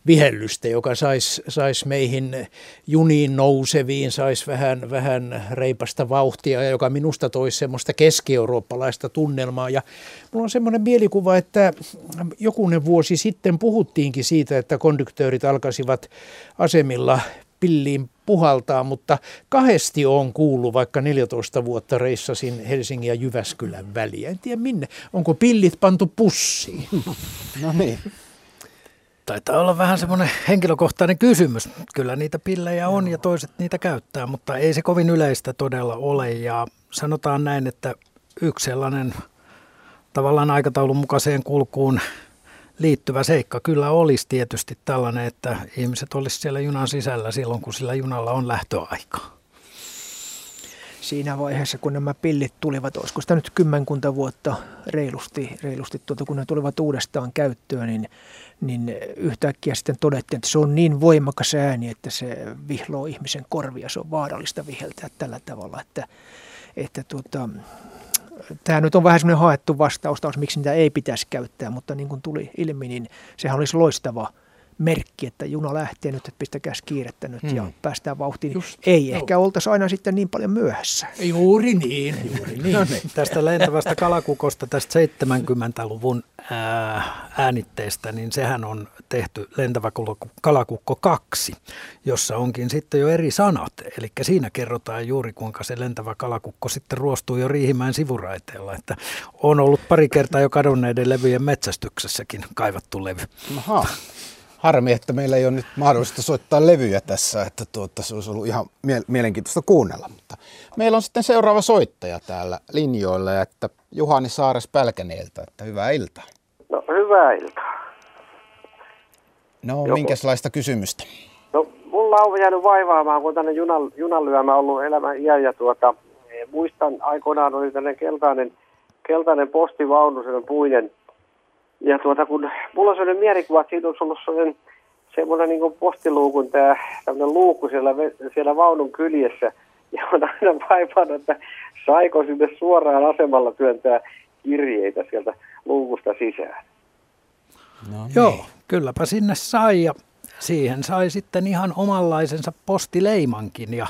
vihellystä, joka saisi sais meihin juniin nouseviin, saisi vähän, vähän reipasta vauhtia ja joka minusta toisi semmoista keski-eurooppalaista tunnelmaa. Ja mulla on semmoinen mielikuva, että jokunen vuosi sitten puhuttiinkin siitä, että konduktöörit alkaisivat asemilla pilliin puhaltaa, mutta kahdesti on kuullut, vaikka 14 vuotta reissasin Helsingin ja Jyväskylän väliä. En tiedä minne. Onko pillit pantu pussiin? No niin. Taitaa olla vähän semmoinen henkilökohtainen kysymys. Kyllä niitä pillejä on ja toiset niitä käyttää, mutta ei se kovin yleistä todella ole. Ja sanotaan näin, että yksi sellainen tavallaan aikataulun mukaiseen kulkuun liittyvä seikka kyllä olisi tietysti tällainen, että ihmiset olisi siellä junan sisällä silloin, kun sillä junalla on lähtöaika. Siinä vaiheessa, kun nämä pillit tulivat, olisiko sitä nyt kymmenkunta vuotta reilusti, reilusti tuota, kun ne tulivat uudestaan käyttöön, niin niin yhtäkkiä sitten todettiin, että se on niin voimakas ääni, että se vihloo ihmisen korvia. Se on vaarallista viheltää tällä tavalla, että, että tuota, tämä nyt on vähän semmoinen haettu vastaus miksi niitä ei pitäisi käyttää, mutta niin kuin tuli ilmi, niin sehän olisi loistava – merkki, että juna lähtee nyt, että pistäkääs kiirettä nyt hmm. ja päästään vauhtiin. Just, Ei no. ehkä oltaisi aina sitten niin paljon myöhässä. Juuri niin, juuri niin. no niin. Tästä lentävästä kalakukosta, tästä 70-luvun äänitteestä, niin sehän on tehty lentävä kalakukko 2, jossa onkin sitten jo eri sanat. Eli siinä kerrotaan juuri kuinka se lentävä kalakukko sitten ruostuu jo Riihimäen sivuraiteella. Että on ollut pari kertaa jo kadonneiden levyjen metsästyksessäkin kaivattu levy. Aha. Harmi, että meillä ei ole nyt mahdollista soittaa levyjä tässä, että tuota, se olisi ollut ihan mielenkiintoista kuunnella. Mutta meillä on sitten seuraava soittaja täällä linjoilla, että Juhani Saares Pälkäneeltä, että hyvää iltaa. No hyvää iltaa. No, Joko. minkälaista kysymystä? No, mulla on jäänyt vaivaamaan, kun tänne junan, junan ollut elämän iän ja tuota, muistan aikoinaan oli tämmöinen keltainen, keltainen postivaunu, sellainen puinen, ja tuota, kun mulla on sellainen mielikuva, että siitä olisi ollut sellainen, semmoinen niin postiluukun tämä tämmöinen luukku siellä, siellä vaunun kyljessä. Ja on aina vaivannut, että saiko sinne suoraan asemalla työntää kirjeitä sieltä luukusta sisään. No niin. Joo, kylläpä sinne sai ja siihen sai sitten ihan omanlaisensa postileimankin ja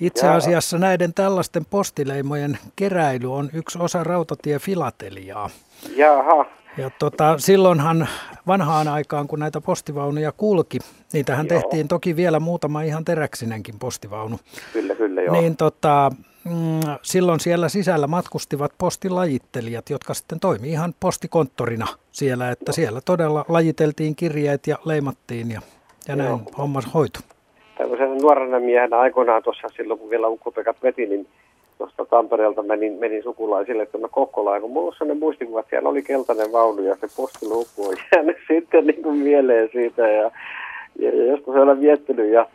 itse asiassa näiden tällaisten postileimojen keräily on yksi osa rautatiefilateliaa. Jaha. Ja tota, silloinhan vanhaan aikaan, kun näitä postivaunuja kulki, niitähän joo. tehtiin toki vielä muutama ihan teräksinenkin postivaunu. Kyllä, kyllä, joo. Niin tota, mm, silloin siellä sisällä matkustivat postilajittelijat, jotka sitten toimi ihan postikonttorina siellä, että siellä todella lajiteltiin kirjeet ja leimattiin ja, ja näin hommas hoitu. Tämmöisen nuorena miehenä aikoinaan tuossa silloin, kun vielä ukkopekat veti, niin tuosta Tampereelta menin, menin sukulaisille tuonne Kokkolaan, kun mulla on sellainen muistikuva, että siellä oli keltainen vaunu ja se postiluku on jäänyt sitten niin kuin mieleen siitä ja, ja, ja joskus olen viettänyt ja,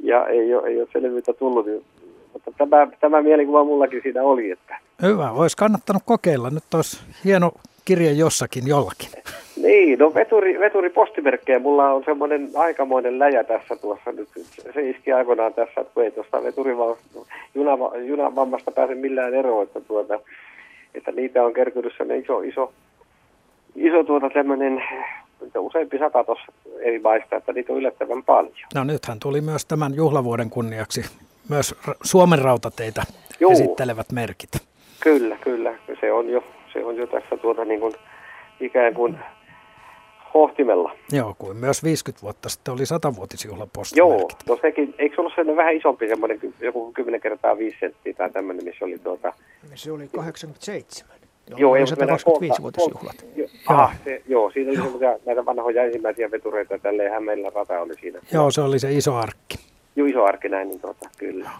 ja ei, ole, ei ole selvyyttä tullut, niin, mutta tämä, tämä mielikuva mullakin siinä oli. Että. Hyvä, olisi kannattanut kokeilla, nyt olisi hieno kirje jossakin jollakin. Niin, no veturi, veturi postimerkkejä. Mulla on semmoinen aikamoinen läjä tässä tuossa nyt. Se iski aikoinaan tässä, että kun ei tuosta veturivammasta pääse millään eroon, että, tuota, että niitä on kertynyt semmoinen iso, iso, iso tuota tämmöinen useampi sata tuossa eri maista, että niitä on yllättävän paljon. No nythän tuli myös tämän juhlavuoden kunniaksi myös Suomen rautateitä Juu. esittelevät merkit. Kyllä, kyllä. Se on jo, se on jo tässä tuota niin kuin ikään kuin hohtimella. Joo, kuin myös 50 vuotta sitten oli 100-vuotisjuhla Joo, no sekin, eikö se ollut sellainen vähän isompi, semmoinen joku 10 kertaa 5 senttiä tai tämmöinen, missä oli tuota... Se oli 87. Joo, ei 125-vuotisjuhlat. Joo. se, joo, siinä oli joo. näitä vanhoja ensimmäisiä vetureita, tälleen meillä rata oli siinä. Joo, se oli se iso arkki. Joo, iso arkki näin, niin tuota, kyllä.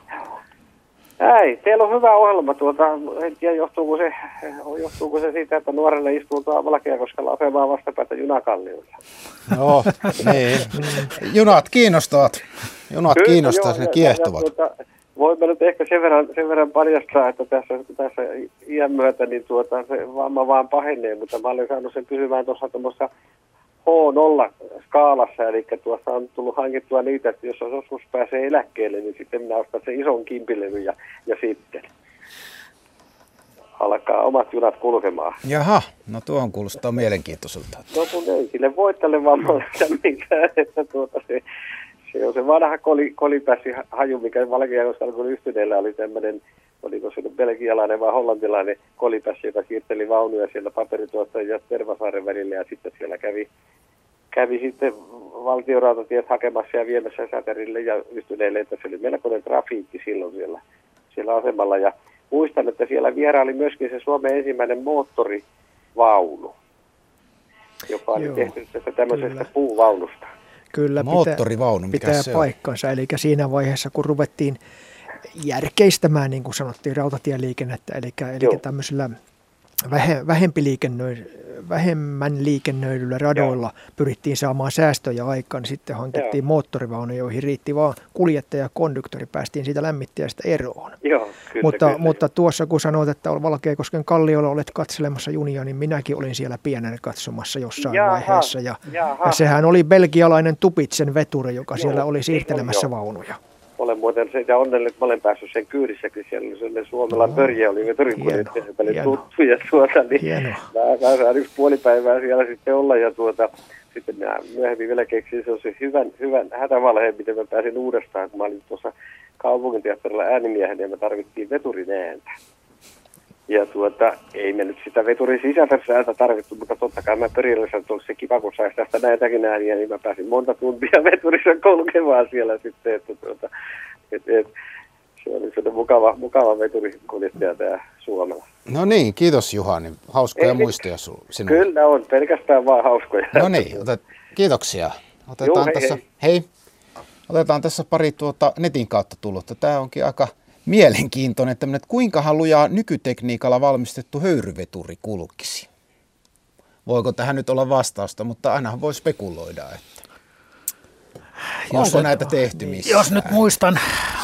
Ei, teillä on hyvä ohjelma. Tuota, en tiedä, johtuuko se, johtuuko se siitä, että nuorelle istuu tuolla Valkeakoskella asemaa vastapäätä junakalliolla. Joo, niin. Junat kiinnostavat. Junat Kyllä, kiinnostavat, ne kiehtovat. Ja, tuota, voimme nyt ehkä sen verran, sen verran paljastaa, että tässä, tässä iän myötä niin tuota, se vamma vaan pahenee, mutta mä olen saanut sen pysymään tuossa H0-skaalassa, eli tuossa on tullut hankittua niitä, että jos joskus pääsee eläkkeelle, niin sitten minä ostan sen ison kimpilevy ja, ja sitten alkaa omat junat kulkemaan. Jaha, no tuo on kuulostaa mielenkiintoiselta. No kun ei sille voi tälle vammalle mitään, että tuota se, se on se vanha koli, kolipässi haju, mikä Valkeakoskalla yhtyneellä oli tämmöinen, oliko se nyt belgialainen vai hollantilainen kolipässi, joka siirteli vaunuja siellä paperituottajien ja Tervasaaren välillä ja sitten siellä kävi, kävi sitten valtiorautatiet hakemassa ja viemässä säterille ja yhtyneelle, että se oli melkoinen trafiikki silloin siellä, siellä asemalla ja muistan, että siellä vieraili myöskin se Suomen ensimmäinen moottorivaunu, joka oli Joo, tehty tästä tämmöisestä kyllä. puuvaunusta. Kyllä, Moottorivaunu, pitää, pitää se paikkansa. Eli siinä vaiheessa, kun ruvettiin järkeistämään, niin kuin sanottiin, rautatieliikennettä, eli, eli tämmöisillä vähempi liikennöi, vähemmän liikennöidyillä radoilla Joo. pyrittiin saamaan säästöjä aikaan, sitten hankittiin Joo. moottorivaunu, joihin riitti vaan kuljettaja ja konduktori, päästiin siitä lämmittäjästä eroon. Joo, kyllä, mutta, kyllä. mutta tuossa kun sanoit, että Valkeakosken kalliolla olet katselemassa junia, niin minäkin olin siellä pienen katsomassa jossain Jaha, vaiheessa. Ja, ja sehän oli belgialainen Tupitsen veturi, joka Joo, siellä oli siirtelemässä vaunuja olen muuten sitä onnellinen, että mä olen päässyt sen kyydissäkin. Siellä oli sellainen Suomella no. pörjä, oli veturinkuljettaja, oli tuttu. Ja tuota, niin Hieno. mä saan yksi puoli päivää siellä sitten olla. Ja tuota, sitten mä myöhemmin vielä keksin se hyvän, hyvän hätävalheen, miten mä pääsin uudestaan, kun mä olin tuossa kaupunginteatterilla äänimiehenä ja me tarvittiin veturin ääntä. Ja tuota, ei me nyt sitä veturin sisältä tarvittu, mutta totta kai mä perillessä tullut se kiva, kun saisi tästä näitäkin ääniä, niin mä pääsin monta tuntia veturissa kulkemaan siellä sitten, että tuota, et, et, se oli sellainen mukava, mukava veturikuljettaja tämä Suomella. No niin, kiitos Juhani. Hauskoja Ei, muistoja sinulle. Kyllä on, pelkästään vaan hauskoja. No niin, otet, kiitoksia. Otetaan Joo, hei, tässä, hei. hei. Otetaan tässä pari tuota netin kautta tullutta. Tämä onkin aika mielenkiintoinen, että kuinka lujaa nykytekniikalla valmistettu höyryveturi kulkisi? Voiko tähän nyt olla vastausta, mutta aina voi spekuloida, että jos onko näitä tehty missään? Jos nyt muistan,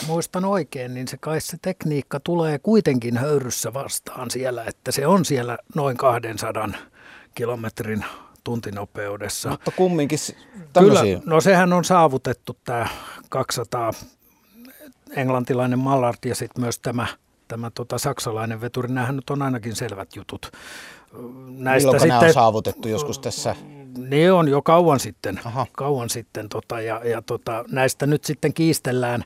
muistan oikein, niin se kai se tekniikka tulee kuitenkin höyryssä vastaan siellä, että se on siellä noin 200 kilometrin tuntinopeudessa. Mutta kumminkin tämmöisiä. Kyllä, no sehän on saavutettu tämä 200 englantilainen Mallard ja sitten myös tämä, tämä tota, saksalainen veturi, nämähän nyt on ainakin selvät jutut. Näistä Milloinko sitten, nämä on saavutettu joskus tässä? Ne on jo kauan sitten, Aha. kauan sitten tota, ja, ja tota, näistä nyt sitten kiistellään.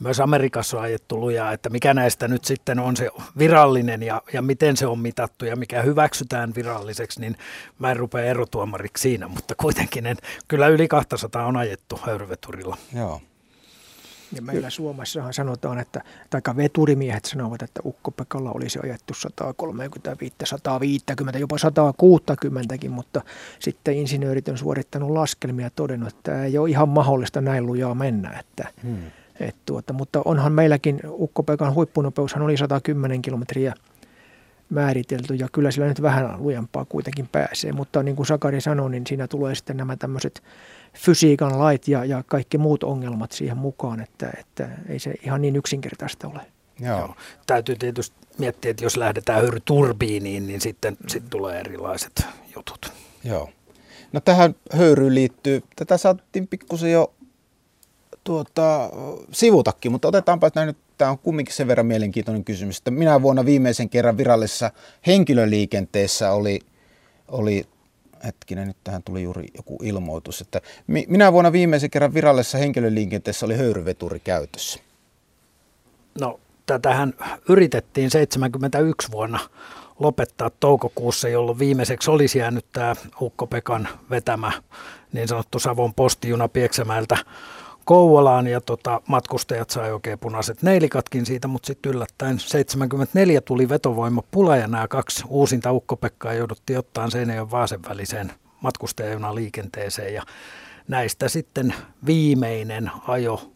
Myös Amerikassa on ajettu lujaa, että mikä näistä nyt sitten on se virallinen ja, ja miten se on mitattu ja mikä hyväksytään viralliseksi, niin mä en rupea erotuomariksi siinä, mutta kuitenkin en, kyllä yli 200 on ajettu höyryveturilla. Joo. Ja meillä Suomessahan sanotaan, että, tai veturimiehet sanovat, että Ukko-Pekalla olisi ajettu 135, 150, jopa 160, mutta sitten insinöörit on suorittanut laskelmia ja todennut, että tämä ei ole ihan mahdollista näin lujaa mennä. Että, hmm. et tuota, mutta onhan meilläkin, Ukko-Pekan huippunopeushan oli 110 kilometriä määritelty ja kyllä sillä nyt vähän lujempaa kuitenkin pääsee, mutta niin kuin Sakari sanoi, niin siinä tulee sitten nämä tämmöiset fysiikan lait ja, ja kaikki muut ongelmat siihen mukaan, että, että ei se ihan niin yksinkertaista ole. Joo. Joo. Täytyy tietysti miettiä, että jos lähdetään höyryturbiiniin, niin sitten mm. sit tulee erilaiset jutut. Joo. No tähän höyryyn liittyy, tätä saatiin pikkusen jo tuota, sivutakin, mutta otetaanpa että nyt, tämä on kumminkin sen verran mielenkiintoinen kysymys, että minä vuonna viimeisen kerran virallisessa henkilöliikenteessä oli, oli hetkinen, nyt tähän tuli juuri joku ilmoitus, että minä vuonna viimeisen kerran virallisessa henkilöliikenteessä oli höyryveturi käytössä. No, tätähän yritettiin 71 vuonna lopettaa toukokuussa, jolloin viimeiseksi olisi jäänyt tämä Ukko-Pekan vetämä niin sanottu Savon postijuna Pieksämäeltä Kouvolaan ja tota, matkustajat sai oikein punaiset neilikatkin siitä, mutta sitten yllättäen 74 tuli vetovoimapula ja nämä kaksi uusinta ukkopekkaa jouduttiin ottaa Seinäjoen Vaasen väliseen matkustajajunaliikenteeseen ja näistä sitten viimeinen ajo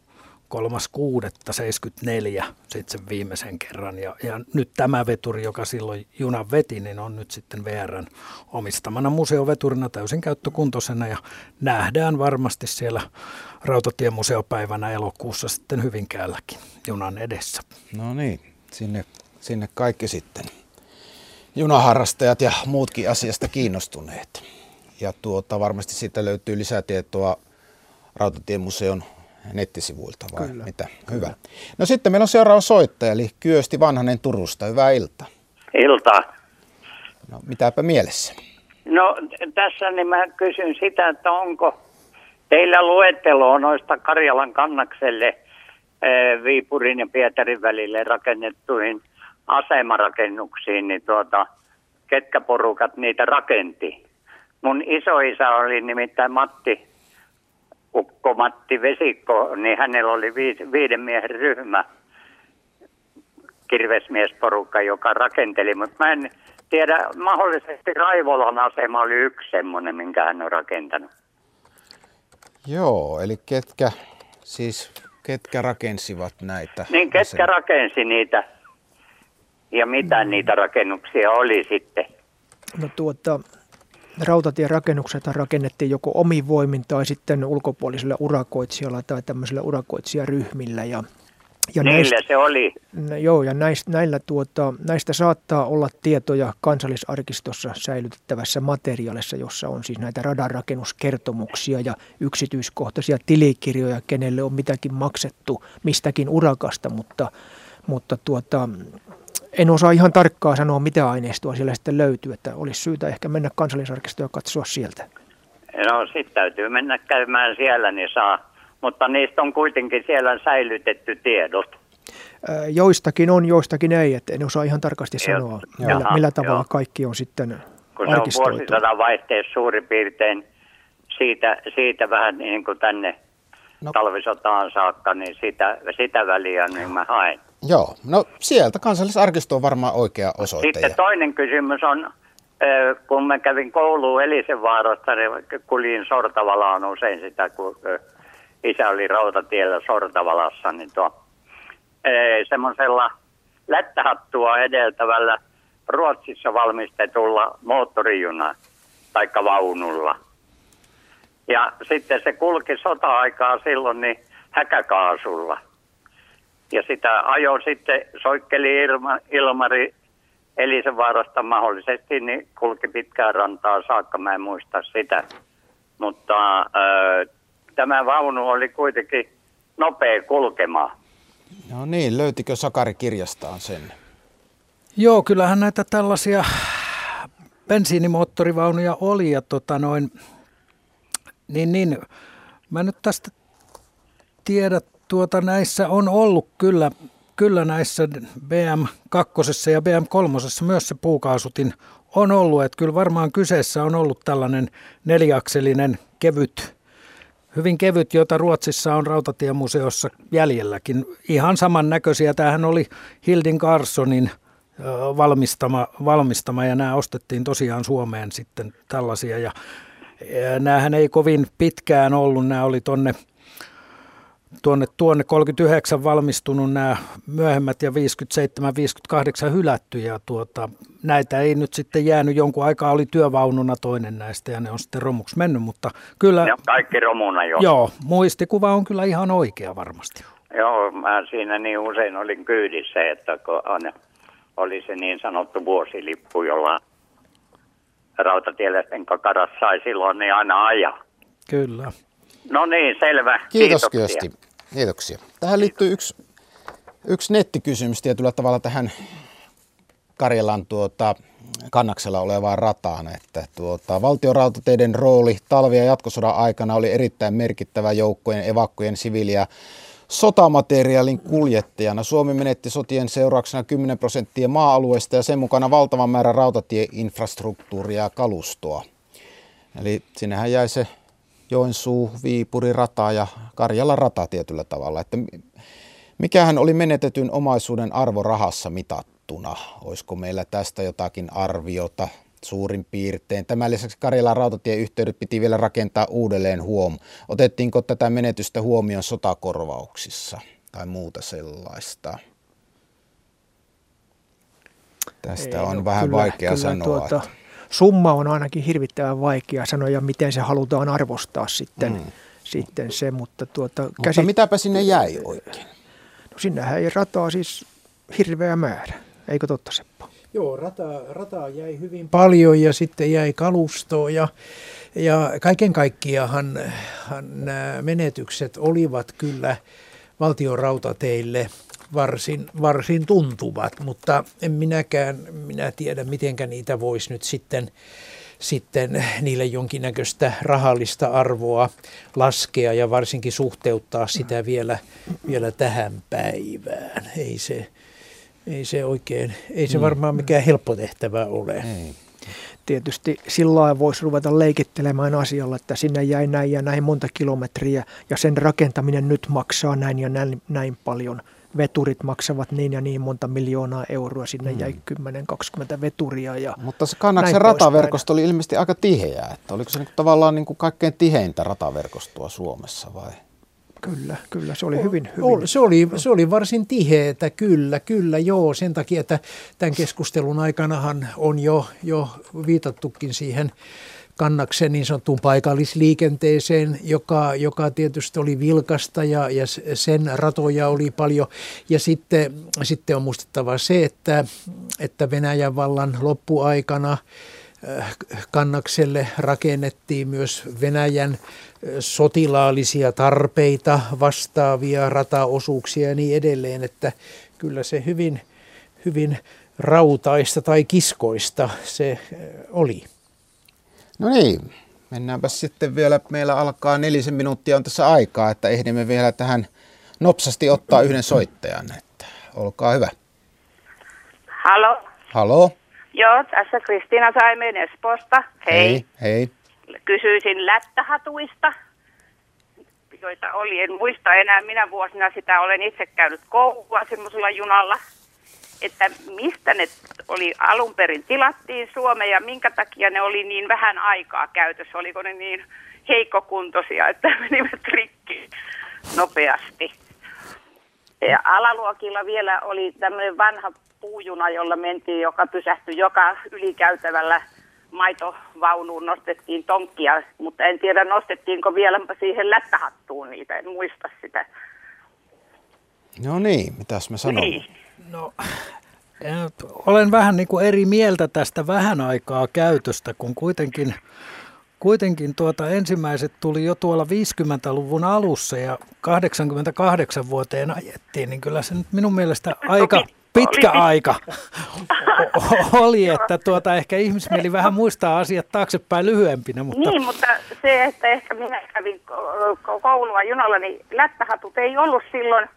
3.6.74 sitten sen viimeisen kerran. Ja, ja nyt tämä veturi, joka silloin junan veti, niin on nyt sitten VRn omistamana museoveturina täysin käyttökuntoisena ja nähdään varmasti siellä Rautatiemuseopäivänä elokuussa sitten Hyvinkäälläkin junan edessä. No niin, sinne, sinne kaikki sitten junaharrastajat ja muutkin asiasta kiinnostuneet. Ja tuota, varmasti siitä löytyy lisätietoa Rautatiemuseon nettisivuilta vai kyllä, mitä? Kyllä. Hyvä. No sitten meillä on seuraava soittaja, eli Kyösti Vanhanen Turusta. Hyvää iltaa. Iltaa. No mitäpä mielessä? No tässä niin mä kysyn sitä, että onko teillä luetteloa noista Karjalan kannakselle eh, Viipurin ja Pietarin välille rakennettuihin asemarakennuksiin, niin tuota, ketkä porukat niitä rakenti? Mun isoisä oli nimittäin Matti Ukko Matti Vesikko, niin hänellä oli viiden miehen ryhmä, kirvesmiesporukka, joka rakenteli, mutta mä en tiedä, mahdollisesti Raivolan asema oli yksi semmoinen, minkä hän on rakentanut. Joo, eli ketkä, siis ketkä rakensivat näitä? Niin, ketkä rakensi niitä ja mitä mm. niitä rakennuksia oli sitten? No tuota, rautatierakennukset rakennettiin joko omin voimin tai sitten ulkopuolisilla urakoitsijalla tai tämmöisillä urakoitsijaryhmillä. Ja, ja näistä, se oli. Joo, ja näistä, näillä tuota, näistä saattaa olla tietoja kansallisarkistossa säilytettävässä materiaalissa, jossa on siis näitä radanrakennuskertomuksia ja yksityiskohtaisia tilikirjoja, kenelle on mitäkin maksettu mistäkin urakasta, mutta, mutta tuota, en osaa ihan tarkkaa sanoa, mitä aineistoa siellä sitten löytyy, että olisi syytä ehkä mennä kansallisarkistoon ja katsoa sieltä. No sitten täytyy mennä käymään siellä, niin saa. Mutta niistä on kuitenkin siellä säilytetty tiedot. Joistakin on, joistakin ei, että en osaa ihan tarkasti sanoa, Jaha, millä, millä tavalla joo. kaikki on sitten Kun se on vuosisadan vaihteessa suurin piirtein siitä, siitä vähän niin kuin tänne no. talvisotaan saakka, niin sitä, sitä väliä niin mä haen. Joo, no sieltä kansallisarkisto on varmaan oikea osoite. Sitten toinen kysymys on, kun mä kävin kouluun Elisenvaarasta, niin kuljin Sortavalaan usein sitä, kun isä oli rautatiellä Sortavalassa, niin tuo semmoisella lättähattua edeltävällä Ruotsissa valmistetulla moottorijuna tai vaunulla. Ja sitten se kulki sota-aikaa silloin niin häkäkaasulla. Ja sitä ajo sitten, soikkeli Ilma, Ilmari Elisenvaarasta mahdollisesti, niin kulki pitkään rantaa saakka, mä en muista sitä. Mutta ö, tämä vaunu oli kuitenkin nopea kulkemaan. No niin, löytikö Sakari kirjastaan sen? Joo, kyllähän näitä tällaisia bensiinimoottorivaunuja oli ja tota noin, niin, niin mä nyt tästä tiedä tuota, näissä on ollut kyllä, kyllä näissä BM2 ja BM3 myös se puukaasutin on ollut, että kyllä varmaan kyseessä on ollut tällainen neljäkselinen kevyt, hyvin kevyt, jota Ruotsissa on Rautatiemuseossa jäljelläkin. Ihan samannäköisiä. Tämähän oli Hildin Carsonin valmistama, valmistama ja nämä ostettiin tosiaan Suomeen sitten tällaisia. Ja, ja näähän ei kovin pitkään ollut, nämä oli tonne tuonne, tuonne 39 valmistunut nämä myöhemmät ja 57-58 hylätty ja tuota, näitä ei nyt sitten jäänyt, jonkun aikaa oli työvaununa toinen näistä ja ne on sitten romuksi mennyt, mutta kyllä... Ne on kaikki romuna jo. Joo, muistikuva on kyllä ihan oikea varmasti. Joo, mä siinä niin usein olin kyydissä, että kun on, oli se niin sanottu vuosilippu, jolla rautatieläisten kakaras sai silloin niin aina ajaa. Kyllä. No niin, selvä. Kiitos Kiitoksia. Kiitoksia. Tähän liittyy yksi, yksi nettikysymys tietyllä tavalla tähän Karjalan tuota, kannaksella olevaan rataan, että tuota, valtiorautateiden rooli talvi- ja jatkosodan aikana oli erittäin merkittävä joukkojen, evakkojen, siviiliä sotamateriaalin kuljettajana. Suomi menetti sotien seurauksena 10 prosenttia maa-alueesta ja sen mukana valtavan määrän rautatieinfrastruktuuria ja kalustoa. Eli sinnehän jäi se Joensuu, Viipuri rata ja Karjala rata tietyllä tavalla. Että mikähän oli menetetyn omaisuuden arvo rahassa mitattuna? Olisiko meillä tästä jotakin arviota suurin piirtein? Tämän lisäksi Karjalan rautatieyhteydet piti vielä rakentaa uudelleen huom. Otettiinko tätä menetystä huomioon sotakorvauksissa tai muuta sellaista? Tästä Ei, on no, vähän kyllä, vaikea kyllä sanoa. Tuota, että... Summa on ainakin hirvittävän vaikea sanoa ja miten se halutaan arvostaa sitten, mm. sitten se. Mutta, tuota, mutta käsi... mitäpä sinne jäi oikein? No sinnehän ei rataa siis hirveä määrä, eikö totta Seppo? Joo, rata, rataa jäi hyvin paljon ja sitten jäi kalustoa ja, ja kaiken kaikkiaan nämä menetykset olivat kyllä valtion rautateille – varsin, varsin tuntuvat, mutta en minäkään minä tiedä, mitenkä niitä voisi nyt sitten, sitten niille jonkinnäköistä rahallista arvoa laskea ja varsinkin suhteuttaa sitä vielä, vielä tähän päivään. Ei se, ei se oikein, ei se mm. varmaan mikään helppo tehtävä ole. Ei tietysti sillä voisi ruveta leikittelemään asialla, että sinne jäi näin ja näin monta kilometriä ja sen rakentaminen nyt maksaa näin ja näin, näin paljon – veturit maksavat niin ja niin monta miljoonaa euroa, sinne hmm. jäi 10-20 veturia. Ja Mutta se Kannaksen rataverkosto oli ilmeisesti aika tiheä, että oliko se niin tavallaan niin kuin kaikkein tiheintä rataverkostoa Suomessa vai? Kyllä, kyllä, se oli hyvin, hyvin. Se oli, se oli varsin tiheetä, kyllä, kyllä, joo, sen takia, että tämän keskustelun aikanahan on jo, jo viitattukin siihen kannaksen niin sanottuun paikallisliikenteeseen, joka, joka tietysti oli vilkasta ja, ja sen ratoja oli paljon. Ja sitten, sitten on muistettava se, että, että Venäjän vallan loppuaikana äh, kannakselle rakennettiin myös Venäjän äh, sotilaallisia tarpeita vastaavia rataosuuksia ja niin edelleen, että kyllä se hyvin, hyvin rautaista tai kiskoista se äh, oli. No niin, mennäänpä sitten vielä. Meillä alkaa nelisen minuuttia on tässä aikaa, että ehdimme vielä tähän nopsasti ottaa yhden soittajan. Että olkaa hyvä. Halo. Halo. Joo, tässä Kristiina Saimen Espoosta. Hei. Hei. hei. Kysyisin lättähatuista, joita oli. En muista enää minä vuosina sitä. Olen itse käynyt koulua semmoisella junalla että mistä ne oli alun perin tilattiin Suomeen ja minkä takia ne oli niin vähän aikaa käytössä. Oliko ne niin heikkokuntoisia, että menivät rikki nopeasti. Ja alaluokilla vielä oli tämmöinen vanha puujuna, jolla mentiin, joka pysähtyi joka ylikäytävällä maitovaunuun nostettiin tonkkia, mutta en tiedä nostettiinko vielä siihen lättähattuun niitä, en muista sitä. No niin, mitäs me sanomme? Niin. No, olen vähän niin kuin eri mieltä tästä vähän aikaa käytöstä, kun kuitenkin, kuitenkin tuota ensimmäiset tuli jo tuolla 50-luvun alussa ja 88 vuoteen ajettiin, niin kyllä se nyt minun mielestä aika pitkä aika oli, että tuota, ehkä ihmismieli vähän muistaa asiat taaksepäin lyhyempinä. Mutta... Niin, mutta se, että ehkä minä kävin koulua junalla, niin lättähatut ei ollut silloin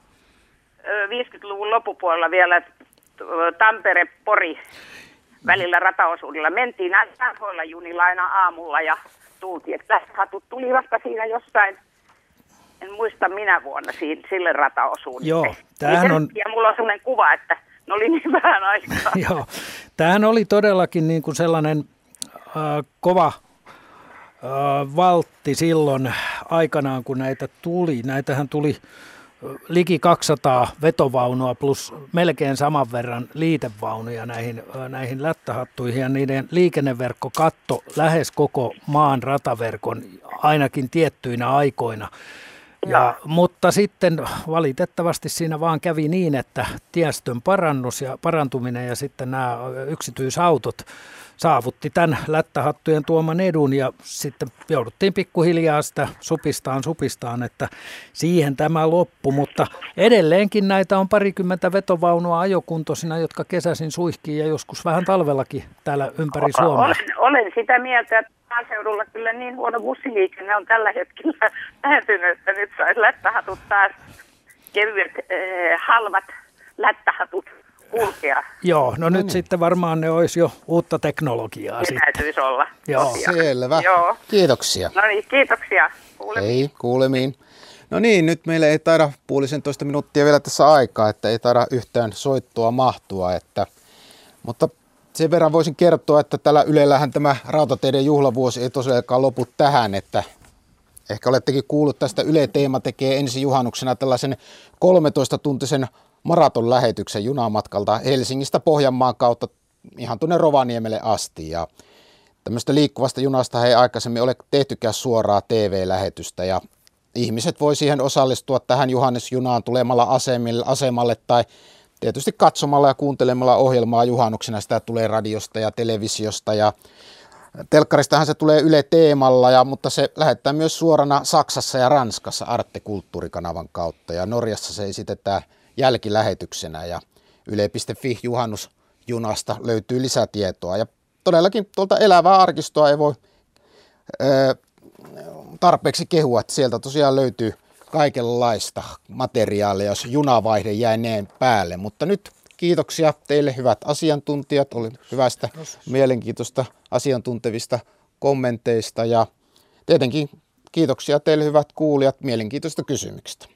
50-luvun loppupuolella vielä Tampere-Pori välillä rataosuudella. Mentiin näillä junilla aina aamulla ja tultiin. Että hatut tuli vasta siinä jossain, en muista minä vuonna siinä, sille rataosuudelle. Joo, tämähän on... Ja mulla on sellainen kuva, että ne oli niin vähän aikaa. Joo, tämähän oli todellakin niin kuin sellainen äh, kova äh, valtti silloin aikanaan, kun näitä tuli. Näitähän tuli liki 200 vetovaunua plus melkein saman verran liitevaunuja näihin, näihin lättähattuihin ja niiden liikenneverkko katto lähes koko maan rataverkon ainakin tiettyinä aikoina. Ja, mutta sitten valitettavasti siinä vaan kävi niin, että tiestön parannus ja parantuminen ja sitten nämä yksityisautot saavutti tämän lättähattujen tuoman edun ja sitten jouduttiin pikkuhiljaa sitä supistaan supistaan, että siihen tämä loppu, mutta edelleenkin näitä on parikymmentä vetovaunua ajokuntoisina, jotka kesäsin suihkii ja joskus vähän talvellakin täällä ympäri Suomea. Olen, olen sitä mieltä, että maaseudulla kyllä niin huono bussiliikenne on tällä hetkellä vähentynyt, että nyt saisi lättähatut taas kevyet, eh, halvat lättähatut kulkea. Joo, no, no nyt niin. sitten varmaan ne olisi jo uutta teknologiaa ne sitten. täytyisi olla. Joo. Selvä. Joo. Kiitoksia. No niin, kiitoksia. Kuulemiin. Ei, kuulemiin. No niin, nyt meille ei taida puolisentoista minuuttia vielä tässä aikaa, että ei taida yhtään soittua mahtua. Että, mutta sen verran voisin kertoa, että tällä Ylellähän tämä rautateiden juhlavuosi ei tosiaankaan lopu tähän, että ehkä olettekin kuullut tästä Yle Teema tekee ensi juhannuksena tällaisen 13-tuntisen maratonlähetyksen junamatkalta Helsingistä Pohjanmaan kautta ihan tuonne Rovaniemelle asti. Ja tämmöistä liikkuvasta junasta ei aikaisemmin ole tehtykään suoraa TV-lähetystä ja ihmiset voi siihen osallistua tähän juhannisjunaan tulemalla asemille, asemalle tai tietysti katsomalla ja kuuntelemalla ohjelmaa juhannuksena. Sitä tulee radiosta ja televisiosta ja telkkaristahan se tulee Yle Teemalla, ja, mutta se lähettää myös suorana Saksassa ja Ranskassa Arte Kulttuurikanavan kautta ja Norjassa se esitetään jälkilähetyksenä ja yle.fi juhannusjunasta löytyy lisätietoa ja todellakin tuolta elävää arkistoa ei voi ö, tarpeeksi kehua, että sieltä tosiaan löytyy kaikenlaista materiaalia, jos junavaihde jäi päälle. Mutta nyt kiitoksia teille hyvät asiantuntijat, oli hyvästä, mielenkiintoista asiantuntevista kommenteista ja tietenkin kiitoksia teille hyvät kuulijat mielenkiintoista kysymyksistä.